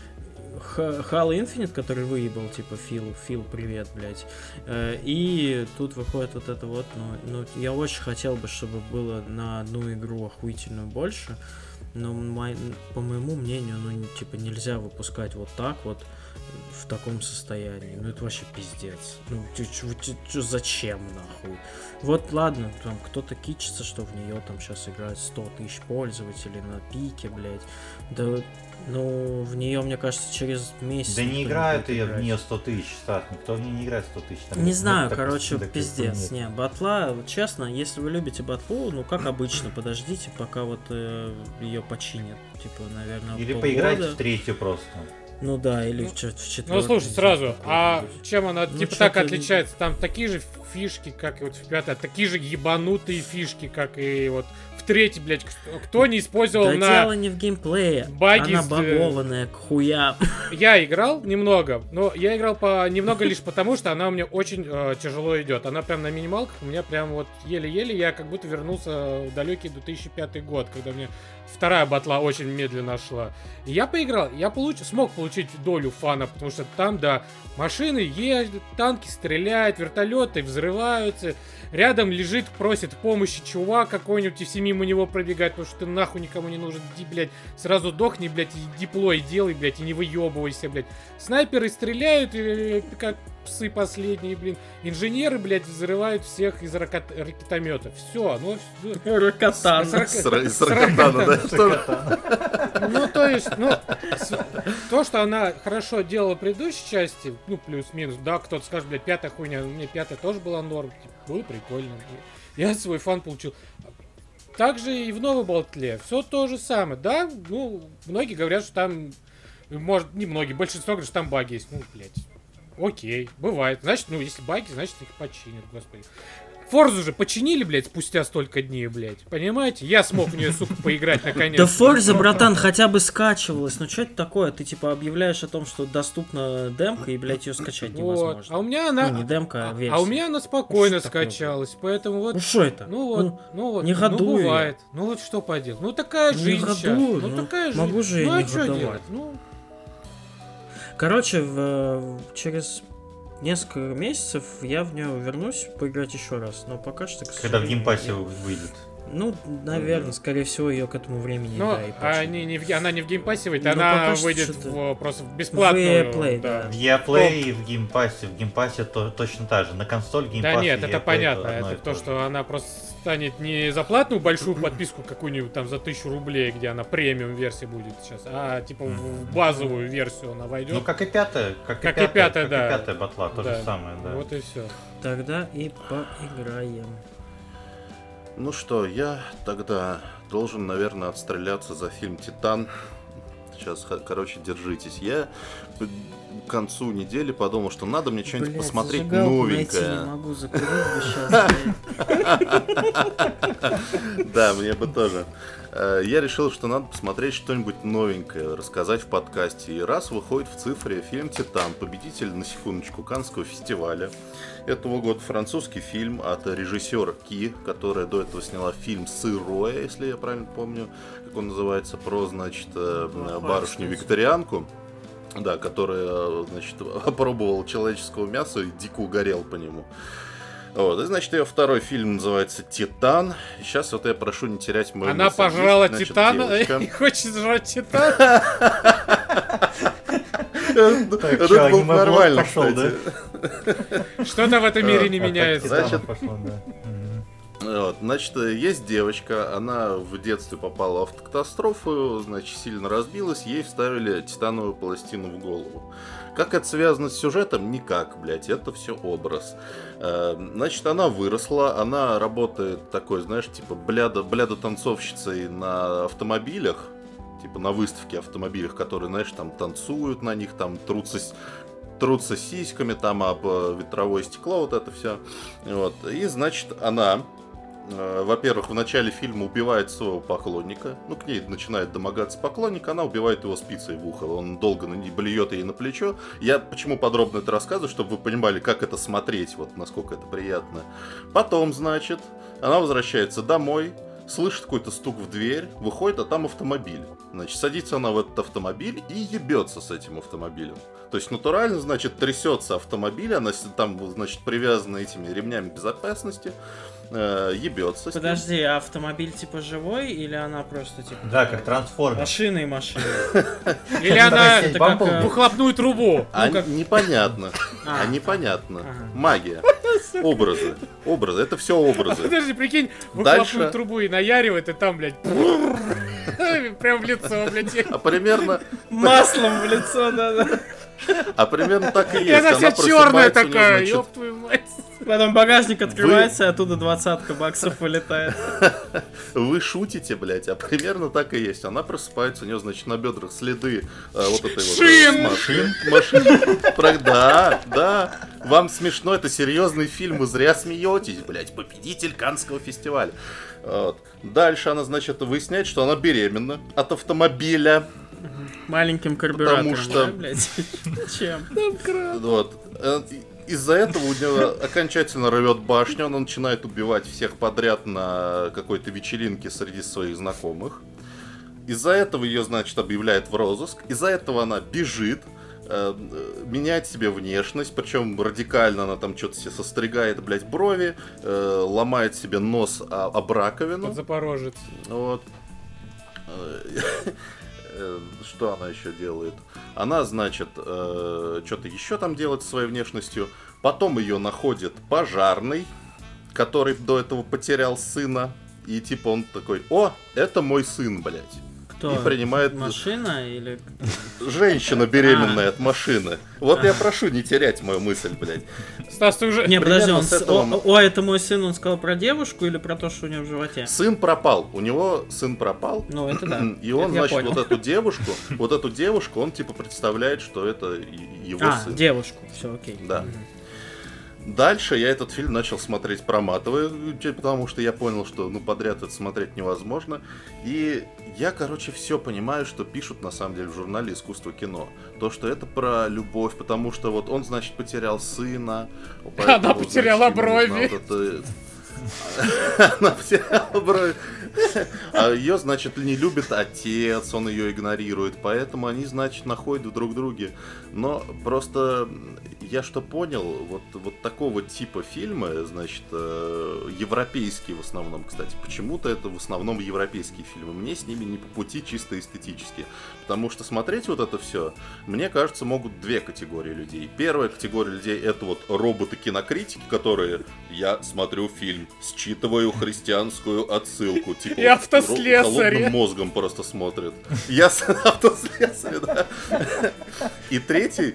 Halo Infinite, который выебал, типа, Фил, Фил, привет, блядь. Э, И тут выходит вот это вот, ну, ну, я очень хотел бы, чтобы было на одну игру охуительную больше, но по моему мнению, ну, типа, нельзя выпускать вот так вот в таком состоянии. Ну, это вообще пиздец. Ну, чё- чё- чё- чё- зачем, нахуй? Вот, ладно, там кто-то кичится, что в нее там сейчас играет 100 тысяч пользователей на пике, блядь. Да, ну, в нее, мне кажется, через месяц... Да не играют ее в нее 100 тысяч, Стас, никто в нее не играет 100 тысяч. Там Не знаю, такой короче, такой пиздец. Не, батла, честно, если вы любите батлу, ну как обычно, подождите, пока вот ее починят. Типа, наверное, Или полгода. поиграйте в третью просто. Ну да, или Ну, в, чет- в Ну, слушай, сразу, а чем она, Ну, типа, так отличается? Там такие же фишки, как и вот в пятой, такие же ебанутые фишки, как и вот в третьей, блядь, кто- не использовал Да на... дело не в геймплее. баги Она э, багованная к хуям. Я играл немного, но я играл по немного лишь потому, что она у меня очень э, тяжело идет. Она прям на минималках у меня прям вот еле-еле я как будто вернулся в далекий 2005 год, когда мне вторая батла очень медленно шла. И я поиграл, я получ... смог получить долю фана, потому что там, да, машины ездят, танки стреляют, вертолеты взрываются, рядом лежит, просит помощи чувак какой-нибудь, и все мимо него пробегает, потому что ты нахуй никому не нужен, иди, блядь, сразу дохни, блядь, и диплой делай, блядь, и не выебывайся, блядь. Снайперы стреляют, э, как псы последние, блин. Инженеры, блядь, взрывают всех из ракет- ракетомета. Все, ну... всё. Рокотан. С- с рак- С ра- с с ракотана, да? Ну, то есть, ну, то, что она хорошо делала в предыдущей части, ну, плюс-минус, да, кто-то скажет, блядь, пятая хуйня, мне пятая тоже была норм, типа, было прикольно. Я свой фан получил. Также и в новой болтле. Все то же самое. Да, ну, многие говорят, что там, может, не многие, большинство говорят, что там баги есть. Ну, блядь, окей, бывает. Значит, ну, если баги, значит, их починят, господи. Форзу же починили, блядь, спустя столько дней, блядь. Понимаете? Я смог в нее, сука, поиграть наконец. Да Форза, братан, хотя бы скачивалась. Ну что это такое? Ты типа объявляешь о том, что доступна демка, и, блядь, ее скачать Вот. невозможно. А у меня она... Ну, не демка, а версия. А у меня она спокойно Что такое, скачалась, поэтому вот... Ну что это? Ну вот, ну, вот, не ну годую я. бывает. Ну вот что поделать. Ну такая Не жизнь щас. годую, Ну ну, такая жизнь. могу же я ну а не что годовать. делать? Ну, Короче, в- через несколько месяцев я в нее вернусь поиграть еще раз. Но пока что, к Когда в геймпассе я- выйдет. Ну, наверное, скорее всего, ее к этому времени ну да, и а не, не в- она не в геймпассе выйдет, Ну, она выйдет в, просто в бесплатную. В Play, да. В EA и в геймпассе. В геймпассе то, точно так же. На консоль геймпасс Да нет, это Play понятно. Это то, что она просто станет не за платную большую подписку какую-нибудь там за тысячу рублей, где она премиум версия будет сейчас, а типа в в базовую версию она Ну, войдет. как и пятая, как, Как и и пятая, пятая, как да. и пятая батла, то Да. же самое, да. Вот и все. Тогда и поиграем. Ну что, я тогда должен, наверное, отстреляться за фильм «Титан». Сейчас, короче, держитесь. Я к концу недели подумал, что надо мне что-нибудь посмотреть не новенькое. могу закурить. Да, мне бы тоже. Э, Я решил, что надо посмотреть что-нибудь новенькое, рассказать в подкасте. И раз выходит в цифре фильм «Титан», победитель, на секундочку, Каннского фестиваля этого года, французский фильм от режиссера Ки, которая до этого сняла фильм «Сырое», если я правильно помню, как он называется, про, значит, э, барышню-викторианку. Да, которая, э, значит, опробовала человеческого мяса и дико угорел по нему. Вот, и значит, ее второй фильм называется «Титан». Сейчас вот я прошу не терять мою Она пожрала значит, Титана девочка. и хочет жрать Титана. Это Так, это чё, было бы аниме-блог нормально. Что-то в этом мире не А, меняется. Вот, значит, есть девочка, она в детстве попала в автокатастрофу, значит, сильно разбилась, ей вставили титановую пластину в голову. Как это связано с сюжетом? Никак, блядь, это все образ. Э, Значит, она выросла, она работает такой, знаешь, типа бляда, бляда танцовщицей на автомобилях, типа на выставке автомобилях, которые, знаешь, там танцуют на них, там трутся, трутся сиськами, там об э, ветровое стекло, вот это все. Вот. И, значит, она, во-первых, в начале фильма убивает своего поклонника. Ну, к ней начинает домогаться поклонник, она убивает его спицей в ухо. Он долго на ней блюет ей на плечо. Я почему подробно это рассказываю, чтобы вы понимали, как это смотреть, вот насколько это приятно. Потом, значит, она возвращается домой, слышит какой-то стук в дверь, выходит, а там автомобиль. Значит, садится она в этот автомобиль и ебется с этим автомобилем. То есть натурально, значит, трясется автомобиль, она там, значит, привязана этими ремнями безопасности, э, ебется. Подожди, а автомобиль типа живой или она просто типа... Да, как трансформер. Машина и машина. Или она Это как, э, выхлопную трубу. А ну, как- непонятно. А. А непонятно. Ага. Магия. Образы. Образы. Это все образы. Подожди, прикинь, выхлопную трубу и наяривает, и там, блядь, прям в лицо, блядь. А примерно, Маслом в лицо, да-да. А примерно так и И есть. она вся черная такая, ёб твою мать. Потом багажник открывается, и оттуда двадцатка баксов вылетает. Вы шутите, блядь, а примерно так и есть. Она просыпается, у нее, значит, на бедрах следы э, вот этой вот... Шин! Машин. Машин. Про- Да, да. Вам смешно, это серьезный фильм, вы зря смеетесь, блядь. Победитель Канского фестиваля. Вот. Дальше она, значит, выясняет, что она беременна от автомобиля. Маленьким карбюратором, Потому что-? Чем? Вот. Э, Из-за этого у нее окончательно рвет башню, она начинает убивать всех подряд на какой-то вечеринке среди своих знакомых. Из-за этого ее, значит, объявляют в розыск. Из-за этого она бежит, э, э, меняет себе внешность, причем радикально она там что-то себе состригает, блядь, брови, э, ломает себе нос об раковину. Запорожец. Вот. Э, э, Что она еще делает? Она, значит, что-то еще там делает со своей внешностью. Потом ее находит пожарный, который до этого потерял сына. И типа он такой, о, это мой сын, блядь. Кто? И принимает Машина или... женщина беременная от машины. Вот я прошу не терять мою мысль, блядь. Стас, ты уже... Не, подожди, он... этого О, о, это мой сын, он сказал про девушку или про то, что у него в животе? Сын пропал. У него сын пропал. Ну, это да. И он, значит, вот эту девушку, вот эту девушку, он типа представляет, что это его А, сын. девушку, все окей. Да. Дальше я этот фильм начал смотреть проматывая, потому что я понял, что ну подряд это смотреть невозможно. И я, короче, все понимаю, что пишут на самом деле в журнале «Искусство кино». То, что это про любовь, потому что вот он, значит, потерял сына. Она потеряла брови. Она потеряла брови. А ее, значит, не любит отец, он ее игнорирует, поэтому они, значит, находят друг друге. Но просто я что понял, вот, вот такого типа фильмы, значит, э, европейские в основном, кстати, почему-то это в основном европейские фильмы. Мне с ними не по пути чисто эстетически. Потому что смотреть вот это все, мне кажется, могут две категории людей. Первая категория людей это вот роботы-кинокритики, которые я смотрю фильм, считываю христианскую отсылку. Типа, и автослесарь. Холодным мозгом просто смотрят. Я автослесарь, да. И третий,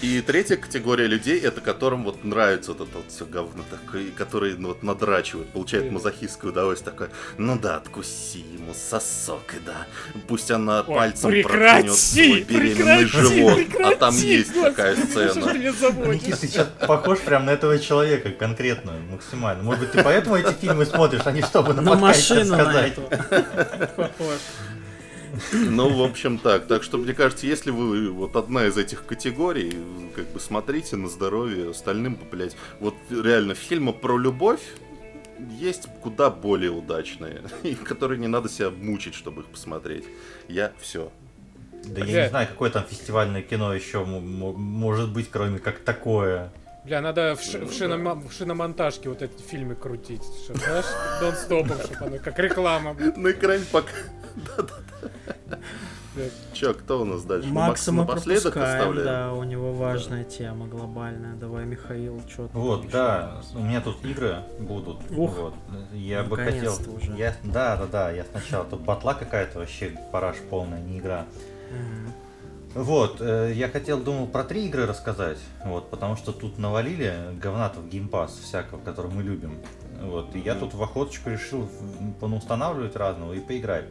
и третья категория людей, это которым вот нравится вот это вот все говно такое, которые ну, вот надрачивают, получают мазохистское удовольствие такое, ну да, откуси ему сосок, и да, пусть она Ой, пальцем проткнет свой беременный прекрати, живот, прекрати, а там есть Господи, такая сцена. Никита, ты сейчас похож прям на этого человека конкретно, максимально. Может быть, ты поэтому эти фильмы смотришь, а не чтобы на, на Похож. Ну, в общем, так. Так что, мне кажется, если вы вот одна из этих категорий, как бы смотрите на здоровье, остальным, блядь, вот реально фильмы про любовь, есть куда более удачные, и которые не надо себя мучить, чтобы их посмотреть. Я все. Да я не знаю, какое там фестивальное кино еще может быть, кроме как такое. Бля, надо в, ш- в, шином- в шиномонтажке вот эти фильмы крутить. Что, знаешь, Дон Стопом, чтобы оно как реклама. На экране пока... Че, кто у нас дальше? Макса мы пропускаем, да, у него важная тема глобальная. Давай, Михаил, что то Вот, да, у меня тут игры будут. Ух, вот. Я бы хотел... Уже. Я... Да, да, да, я сначала... Тут батла какая-то вообще, параж полная, не игра. Вот, э, я хотел, думал, про три игры рассказать, вот, потому что тут навалили говнатов геймпас всякого, который мы любим. Вот, и я тут в охоточку решил понаустанавливать разного и поиграть.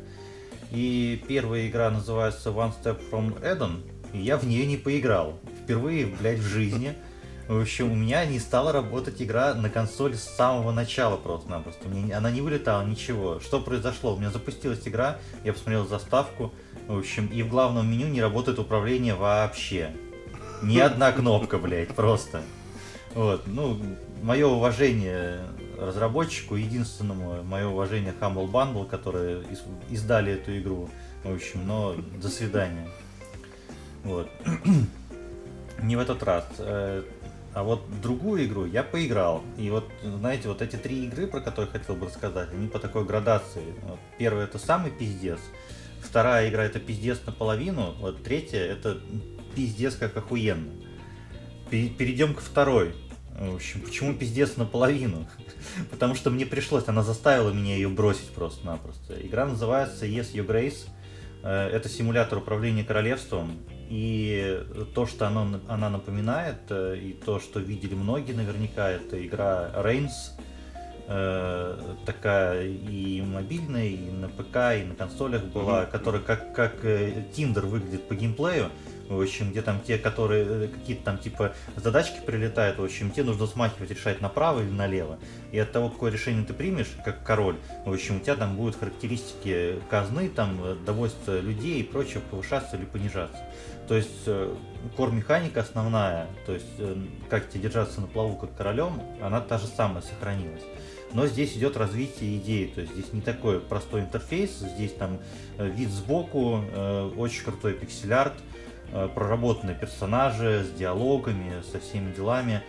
И первая игра называется One Step from Eden, и я в нее не поиграл. Впервые, блядь, в жизни. В общем, у меня не стала работать игра на консоли с самого начала просто-напросто. Она не вылетала, ничего. Что произошло? У меня запустилась игра, я посмотрел заставку, в общем, и в главном меню не работает управление вообще. Ни одна кнопка, блядь, просто. Вот, ну, мое уважение разработчику, единственному мое уважение Humble Bundle, которые издали эту игру. В общем, но до свидания. Вот. Не в этот раз. Э, а вот другую игру я поиграл. И вот, знаете, вот эти три игры, про которые хотел бы рассказать, они по такой градации. Вот первая это самый пиздец. Вторая игра это пиздец наполовину. Вот третья это пиздец как охуенно. Перейдем к второй. В общем, почему пиздец наполовину? Потому что мне пришлось, она заставила меня ее бросить просто-напросто. Игра называется Yes, Your Grace. Э, это симулятор управления королевством. И то, что оно, она напоминает, э, и то, что видели многие наверняка, это игра Reigns. Э, такая и мобильная, и на ПК, и на консолях была, mm-hmm. которая как, как Tinder выглядит по геймплею. В общем, где там те, которые э, какие-то там типа задачки прилетают, в общем, тебе нужно смахивать, решать направо или налево. И от того, какое решение ты примешь, как король, в общем, у тебя там будут характеристики казны, там, э, довольство людей и прочее повышаться или понижаться. То есть э, кор-механика основная, то есть как тебе держаться на плаву как королем, она та же самая сохранилась. Но здесь идет развитие идеи, то есть здесь не такой простой интерфейс, здесь там вид сбоку, очень крутой пиксель-арт, Э, проработанные персонажи с диалогами, со всеми делами.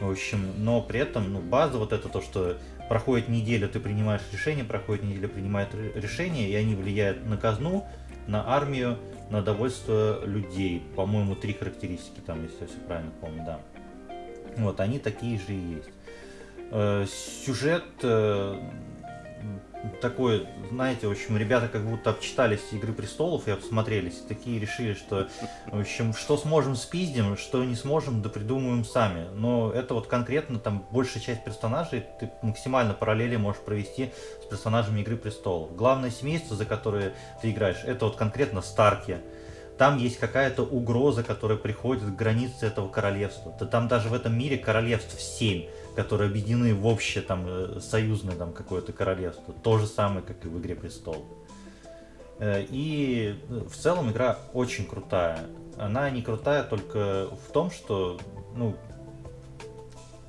В общем, но при этом ну, база вот это то, что проходит неделя, ты принимаешь решение, проходит неделя, принимает решение, и они влияют на казну, на армию, на довольство людей. По-моему, три характеристики там, если я все правильно помню, да. Вот, они такие же и есть. Э, сюжет э, такой, знаете, в общем, ребята как будто обчитались Игры Престолов и обсмотрелись, такие решили, что, в общем, что сможем спиздим, что не сможем, да придумаем сами. Но это вот конкретно там большая часть персонажей, ты максимально параллели можешь провести с персонажами Игры Престолов. Главное семейство, за которое ты играешь, это вот конкретно Старки. там есть какая-то угроза, которая приходит к границе этого королевства. Да там даже в этом мире королевств 7, которые объединены в общее там э, союзное там какое-то королевство. То же самое, как и в Игре Престолов. Э, и э, в целом игра очень крутая. Она не крутая только в том, что, ну,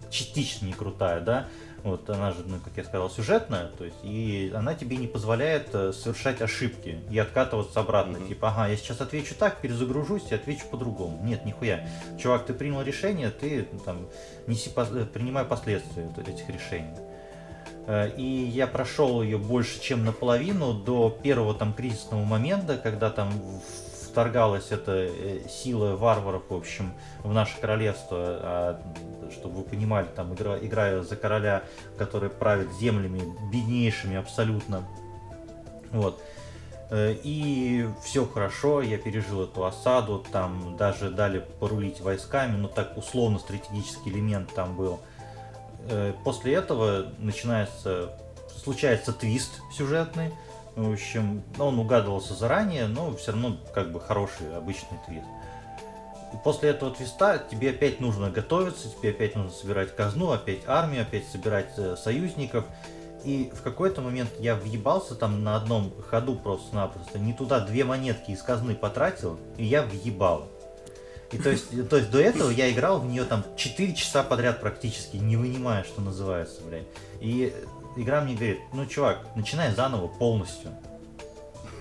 частично не крутая, да, вот она же, ну, как я сказал, сюжетная, то есть, и она тебе не позволяет э, совершать ошибки и откатываться обратно. Mm-hmm. Типа, ага, я сейчас отвечу так, перезагружусь и отвечу по-другому. Нет, нихуя. Чувак, ты принял решение, ты ну, там неси, э, принимай последствия этих решений. Э, и я прошел ее больше, чем наполовину до первого там кризисного момента, когда там вторгалась эта э, сила варваров, в общем, в наше королевство, а, чтобы вы понимали, там, игра, играя за короля, который правит землями беднейшими абсолютно. Вот. Э, и все хорошо, я пережил эту осаду, там даже дали порулить войсками, но так условно стратегический элемент там был. Э, после этого начинается, случается твист сюжетный, в общем, он угадывался заранее, но все равно как бы хороший обычный твист. И после этого твиста тебе опять нужно готовиться, тебе опять нужно собирать казну, опять армию, опять собирать э, союзников. И в какой-то момент я въебался там на одном ходу просто-напросто, не туда две монетки из казны потратил, и я въебал. И то есть, то есть до этого я играл в нее там 4 часа подряд практически, не вынимая, что называется, блядь. И игра мне говорит, ну, чувак, начинай заново полностью.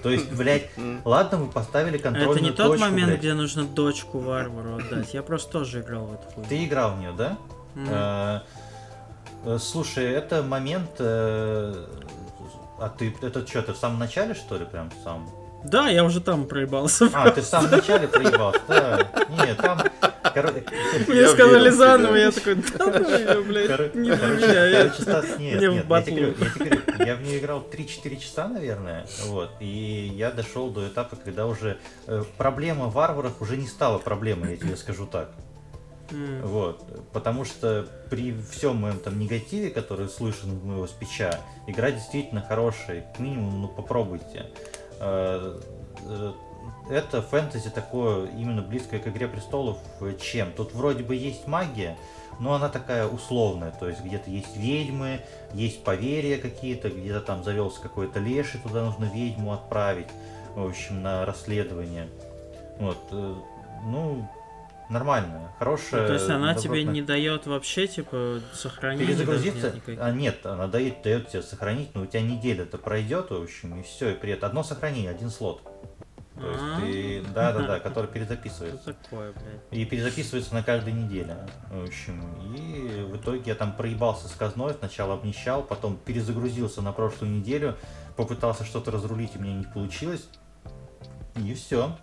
То есть, блядь, ладно, мы поставили контрольную Это не точку, тот момент, блядь. где нужно дочку варвару отдать. Я просто тоже играл в эту хуйню. Ты играл в нее, да? Мгм. Э, Слушай, это момент... э, А ты, это что, ты в самом начале, что ли, прям в самом? Да, я уже там проебался. А, ты в самом начале проебался, да. Нет, там... Мне Я сказали заново, я такой, да ну блядь, не для меня. я- в нет, я батлу. в нее играл 3-4 часа, наверное, вот, и я дошел до этапа, когда уже э, проблема варваров уже не стала проблемой, я тебе скажу так. Вот, потому что при всем моем там негативе, который слышен моего спича, игра действительно хорошая, к минимуму, ну попробуйте. Э, э, Это фэнтези такое, именно близкое к Игре Престолов, э, чем? Тут вроде бы есть магия, но она такая условная, то есть где-то есть ведьмы, есть поверья какие-то, где-то там завелся какой-то леший, туда нужно ведьму отправить, в общем, на расследование. Вот, ну, нормальная, хорошая. Ну, То есть она тебе добротная. не дает вообще, типа, сохранить? Перезагрузиться? А, нет, она дает, дает тебе сохранить, но у тебя неделя это пройдет, в общем, и все, и при этом одно сохранение, один слот. То есть ты, да, да, да, который Что перезаписывается. такое, блядь? И перезаписывается на каждой неделе. В общем, и в итоге я там проебался с казной, сначала обнищал, потом перезагрузился на прошлую неделю, попытался что-то разрулить, и мне не получилось. И все.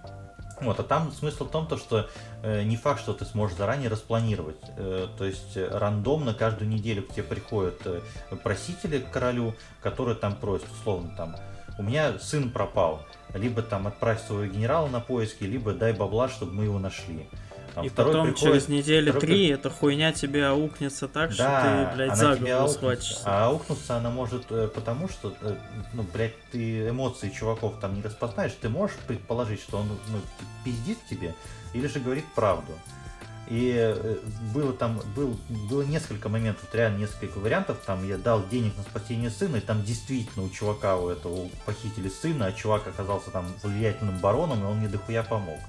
Вот, а там смысл в том, то, что э, не факт, что ты сможешь заранее распланировать. Э, то есть э, рандомно каждую неделю к тебе приходят э, просители к королю, которые там просят, условно, там, у меня сын пропал, либо там отправь своего генерала на поиски, либо дай бабла, чтобы мы его нашли. Там И потом приходит- через недели второй три эта хуйня тебе аукнется так, что да, ты, блядь, за голову аукнется. схватишься. А аукнуться она может э, потому, что, э, ну, блядь, ты эмоции чуваков там не распознаешь, ты можешь предположить, что он ну, пиздит тебе, или же говорит правду. И э, было там, был, было несколько моментов, реально несколько вариантов, там я дал денег на спасение сына, и там действительно у чувака у этого похитили сына, а чувак оказался там влиятельным бароном, и он мне дохуя помог.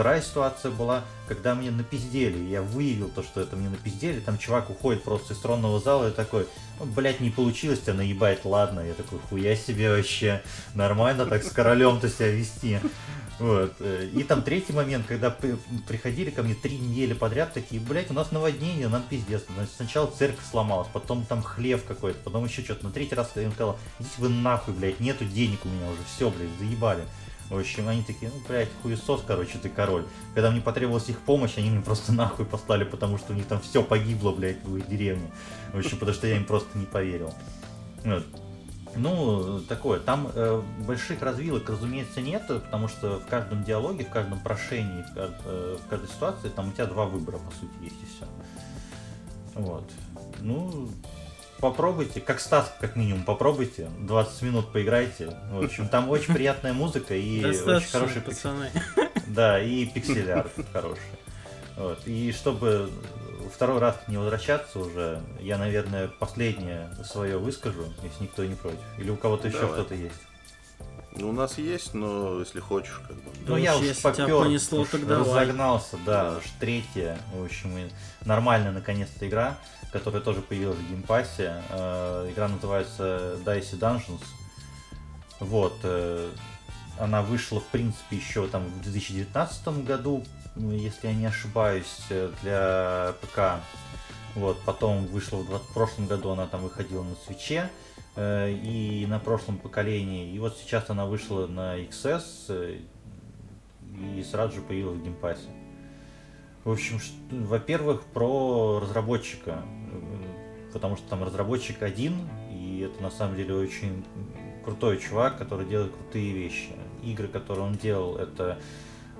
Вторая ситуация была, когда мне напиздели, я выявил то, что это мне напиздели, там чувак уходит просто из тронного зала и такой, ну, блядь, не получилось тебя наебать, ладно, я такой, хуя себе вообще, нормально так с королем-то себя вести. Вот. И там третий момент, когда при- приходили ко мне три недели подряд, такие, блядь, у нас наводнение, нам пиздец. Значит, сначала церковь сломалась, потом там хлев какой-то, потом еще что-то. На третий раз я им сказал, идите вы нахуй, блядь, нету денег у меня уже, все, блядь, заебали. В общем, они такие, ну, блядь, хуесос, короче, ты король. Когда мне потребовалась их помощь, они мне просто нахуй послали, потому что у них там все погибло, блядь, в их деревне. В общем, потому что я им просто не поверил. Вот. Ну, такое. Там э, больших развилок, разумеется, нет, потому что в каждом диалоге, в каждом прошении, в, кажд- э, в каждой ситуации там у тебя два выбора, по сути, есть и все. Вот. Ну, попробуйте, как Стас, как минимум, попробуйте. 20 минут поиграйте. В общем, там очень приятная музыка и очень хороший пацаны. Да, и пиксель-арт хороший. Вот. И чтобы второй раз не возвращаться уже, я, наверное, последнее свое выскажу, если никто не против. Или у кого-то еще Давай. что-то есть. Ну, у нас есть, но если хочешь, как бы. Ну, Да я уж, тебя попер, понесло, уж давай. разогнался, да, Да. уж третья, в общем, и нормальная наконец-то игра, которая тоже появилась в геймпассе. Э, игра называется Dicey Dungeons. Вот, э, она вышла, в принципе, еще там в 2019 году, если я не ошибаюсь, э, для ПК. Вот, потом вышла в, прошлом году, она там выходила на Switch е и на прошлом поколении. И вот сейчас она вышла на XS и сразу же появилась в Game Pass е. В общем, ш- во-первых, про разработчика. э, Потому что там разработчик один, и это на самом деле очень крутой чувак, который делает крутые вещи. Игры, которые он делал, это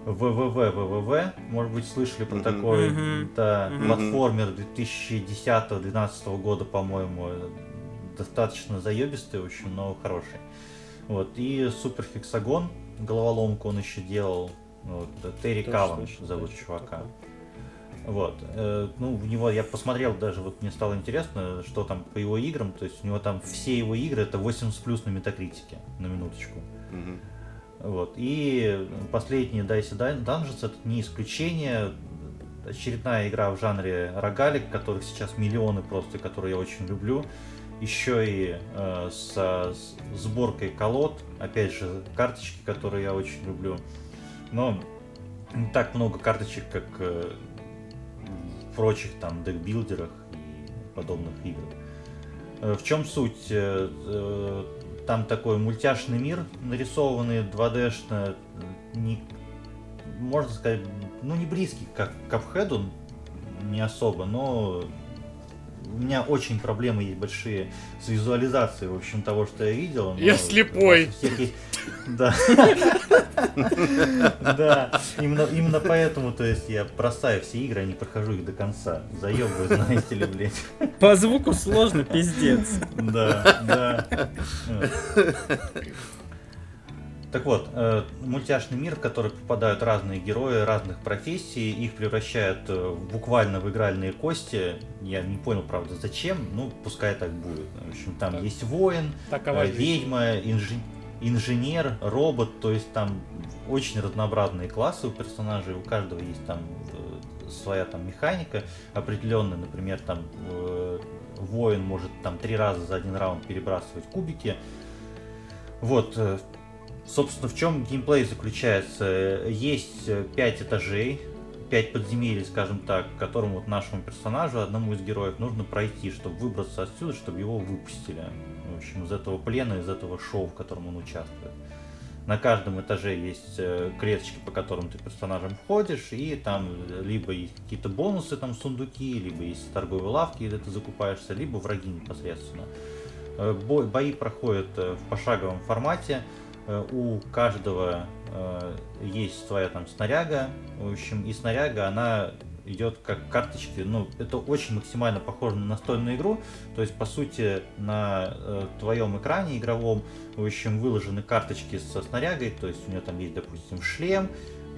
ВВВ, ВВВ, может быть, слышали про Мгм. такой, Мгм. да, Мгм. платформер 2010-2012 года, по-моему, достаточно заебистый, в общем, но хороший. Вот, и Супер Хексагон, головоломку он еще делал, вот, Терри Каллан зовут чувака. такое. Вот. э, Ну, в него я посмотрел даже, вот мне стало интересно, что там по его играм. То есть у него там все его игры это 80 плюс на метакритике, на минуточку. Мгм. Вот. И последний Dicey Dun- Dungeons это не исключение. Очередная игра в жанре рогалик, которых сейчас миллионы просто, которые я очень люблю. Еще и э, со с сборкой колод, опять же, карточки, которые я очень люблю. Но не так много карточек, как э, прочих там декбилдерах и подобных играх. Э, В чем суть? Э, э, Там такой мультяшный мир, нарисованный 2D-шно, не, можно сказать, ну не близкий как к Cuphead, не особо, но у меня очень проблемы есть большие с визуализацией, в общем, того, что я видел. но Я слепой. Да. Да, именно, именно поэтому, то есть, я бросаю все игры, а не прохожу их до конца. Заебываю, знаете ли, блядь. По звуку сложно, пиздец. Да, да. Так вот, э, мультяшный мир, в который попадают разные герои разных профессий, их превращают э, буквально в игральные кости. Я не понял, правда, зачем, ну, пускай так будет. В общем, там Так. есть воин, Такова э, ведьма, инжи- инженер, робот, то есть там очень разнообразные классы у персонажей, у каждого есть там э, своя там механика определенная, например, там э, воин может там три раза за один раунд перебрасывать кубики. Вот, собственно, в чем геймплей заключается? Э, Есть э, пять этажей, пять подземелий, скажем так, которым вот нашему персонажу, одному из героев, нужно пройти, чтобы выбраться отсюда, чтобы его выпустили. В общем, из этого плена, из этого шоу, в котором он участвует. На каждом этаже есть э, клеточки, по которым ты персонажем входишь, и там э, либо есть какие-то бонусы, там сундуки, либо есть торговые лавки, где ты закупаешься, либо враги непосредственно. Э, бо- Бои проходят э, в пошаговом формате. Э, У каждого э, есть своя там снаряга. В общем, и снаряга, она идет как карточки. Ну, это очень максимально похоже на настольную игру. То есть, по сути, на э, твоем экране игровом, в общем, выложены карточки со снарягой. То есть, у нее там есть, допустим, шлем,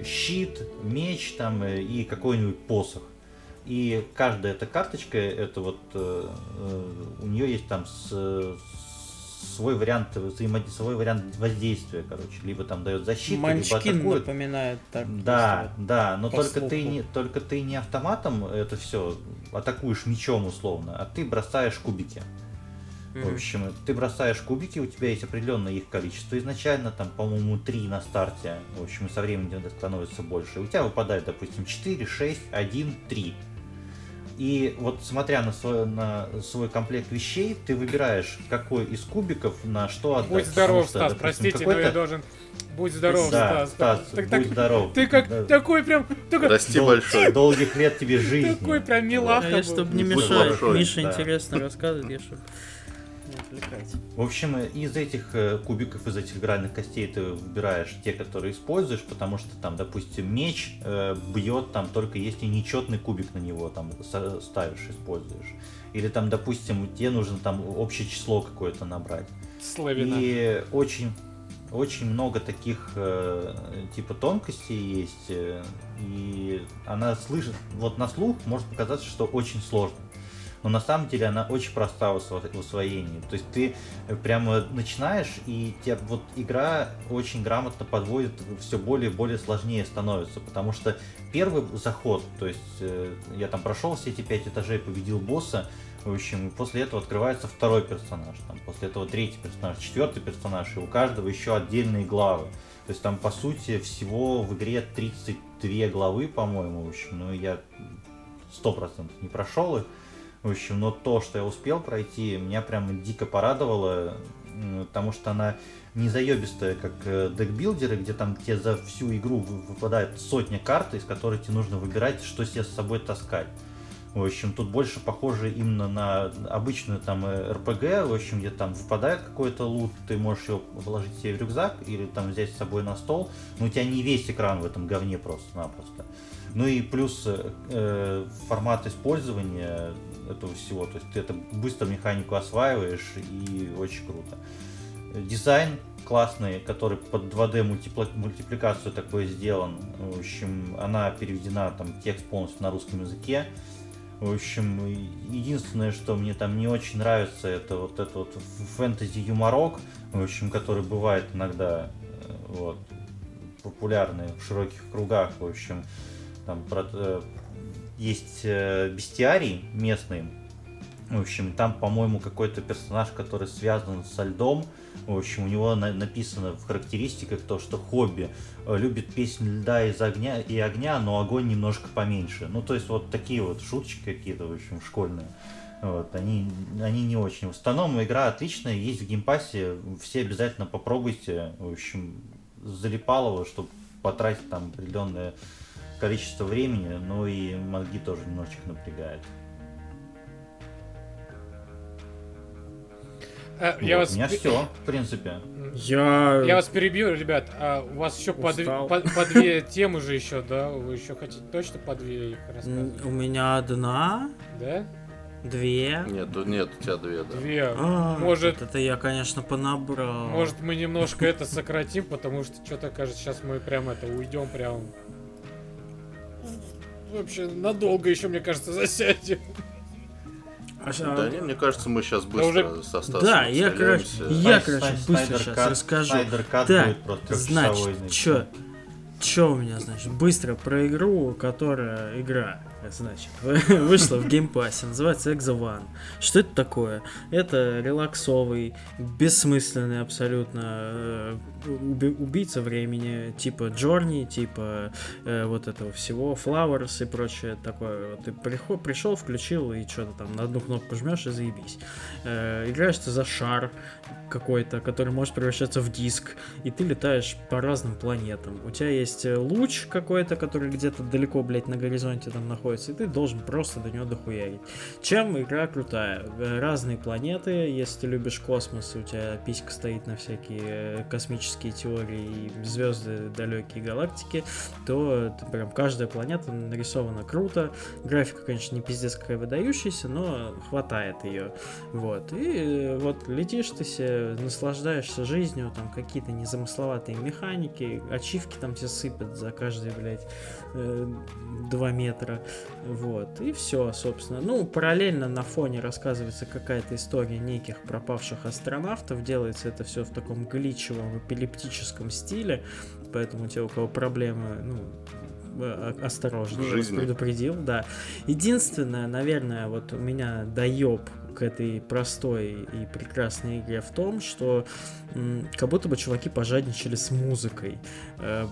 щит, меч там э, и какой-нибудь посох. И каждая эта карточка, это вот э, у нее есть там с- свой вариант взаимоди- свой вариант воздействия, короче, либо там дает защиту, либо Манчкин атакует. напоминает так. Да, да, но только ты слуху. не только ты не автоматом это все атакуешь мечом условно, а ты бросаешь кубики. В Мгм. общем, ты бросаешь кубики, у тебя есть определенное их количество изначально, там, по-моему, 3 на старте. В общем, со временем это становится больше. У тебя выпадает, допустим, 4, 6, 1, 3. И вот смотря на свой, на свой комплект вещей, ты выбираешь, какой из кубиков на что отдать. Будь здоров, что, Стас, допустим, простите, но я должен... Будь здоров, Да, Стас. Стас, Так- будь так- здоров. Ты как Да. такой прям... Только Расти Дол- большой. Долгих лет тебе жизни. Такой прям А милаха. я, был. чтобы не мешать, Миша да. интересно рассказывает, я чтобы не отвлекать. В общем, из этих э, кубиков, из этих игральных костей ты выбираешь те, которые используешь, потому что там, допустим, меч э, бьет там только если нечетный кубик на него там ставишь, используешь. Или там, допустим, тебе нужно там общее число какое-то набрать. Славина. И очень, очень много таких э, типа тонкостей есть, э, и она слышит, вот на слух может показаться, что очень сложно. Но на самом деле она очень проста в усвоении. То есть ты прямо начинаешь, и тебе вот игра очень грамотно подводит, все более и более сложнее становится. Потому что первый заход, то есть э, я там прошел все эти пять этажей, победил босса, в общем, после этого открывается второй персонаж, там, после этого третий персонаж, четвертый персонаж, и у каждого еще отдельные главы. То есть там, по сути, всего в игре 32 главы, по-моему, в общем, ну, я сто процентов не прошел их. В общем, но то, что я успел пройти, меня прям дико порадовало, потому что она не заебистая, как э, декбилдеры, где там тебе за всю игру выпадает сотня карт, из которых тебе нужно выбирать, что себе с собой таскать. В общем, тут больше похоже именно на обычную там РПГ, э, в общем, где там выпадает какой-то лут, ты можешь его положить себе в рюкзак или там взять с собой на стол, но у тебя не весь экран в этом говне просто-напросто. Ну и плюс э, формат использования этого всего, то есть ты это быстро механику осваиваешь и очень круто. Дизайн классный, который под 2D мультипликацию такой сделан. В общем, она переведена там текст полностью на русском языке. В общем, единственное, что мне там не очень нравится, это вот этот вот фэнтези-юморок, в общем, который бывает иногда э, вот, популярный в широких кругах. В общем, там про, э, есть э, бестиарий местный, в общем, там, по-моему, какой-то персонаж, который связан со льдом, в общем, у него на- написано в характеристиках то, что хобби э, любит песнь льда из огня и огня, но огонь немножко поменьше. Ну, то есть вот такие вот шуточки какие-то, в общем, школьные. Вот, они, они не очень. В остальном игра отличная, есть в Game Pass е, все обязательно попробуйте. В общем, залипалово, чтобы потратить там определенное количество времени, но и мозги тоже немножечко напрягает. А, я вот, вас... У меня все, в принципе. Я... Я вас перебью, ребят. А у вас еще по, две- Устал. по- по две темы же еще, да? Вы еще хотите точно по две их рассказывать? У меня одна, Да? две. Нет, нет, у тебя две, да. Две. А, Может- вот это я, конечно, понабрал. Может, мы немножко это сократим, потому что что-то кажется, сейчас мы прям это уйдем прям. Вообще, надолго еще, мне кажется, засядем. А Да не, мне кажется, мы сейчас быстро уже- со Стасом Да, я, короче, я, короче, быстро сейчас Кат- расскажу. Так, будет просто Значит, чё, чё у меня, значит, быстро про игру, которая игра, значит, вышла в геймпассе, называется Exo One. Что это такое? Это релаксовый, бессмысленный абсолютно э, уби- убийца времени, типа Джорни, типа э, вот этого всего, Flowers и прочее такое. Ты приход, пришел, включил и что-то там на одну кнопку жмешь и заебись. Э, играешь ты за шар какой-то, который может превращаться в диск, и ты летаешь по разным планетам. У тебя есть э, луч какой-то, который где-то далеко, блядь, на горизонте там находится, и ты должен просто до него дохуярить. Чем игра крутая? Э, Разные планеты, если ты любишь космос, и у тебя писька стоит на всякие э, космические теории звезды, далекие галактики, то прям каждая планета нарисована круто. Графика, конечно, не пиздец какая выдающаяся, но хватает ее. Вот. И э, вот летишь ты себе, наслаждаешься жизнью, там какие-то незамысловатые механики, ачивки там тебе сыпят за каждые, блядь, э, два метра. Вот. И все, собственно. Ну, параллельно на фоне рассказывается какая-то история неких пропавших астронавтов. Делается это все в таком гличевом, эпилептическом стиле. Поэтому те, у кого проблемы, ну, э, осторожно, вас жизни. предупредил, да. Единственное, наверное, вот у меня доеб к этой простой и прекрасной игре в том, что как будто бы чуваки пожадничали с музыкой. Э,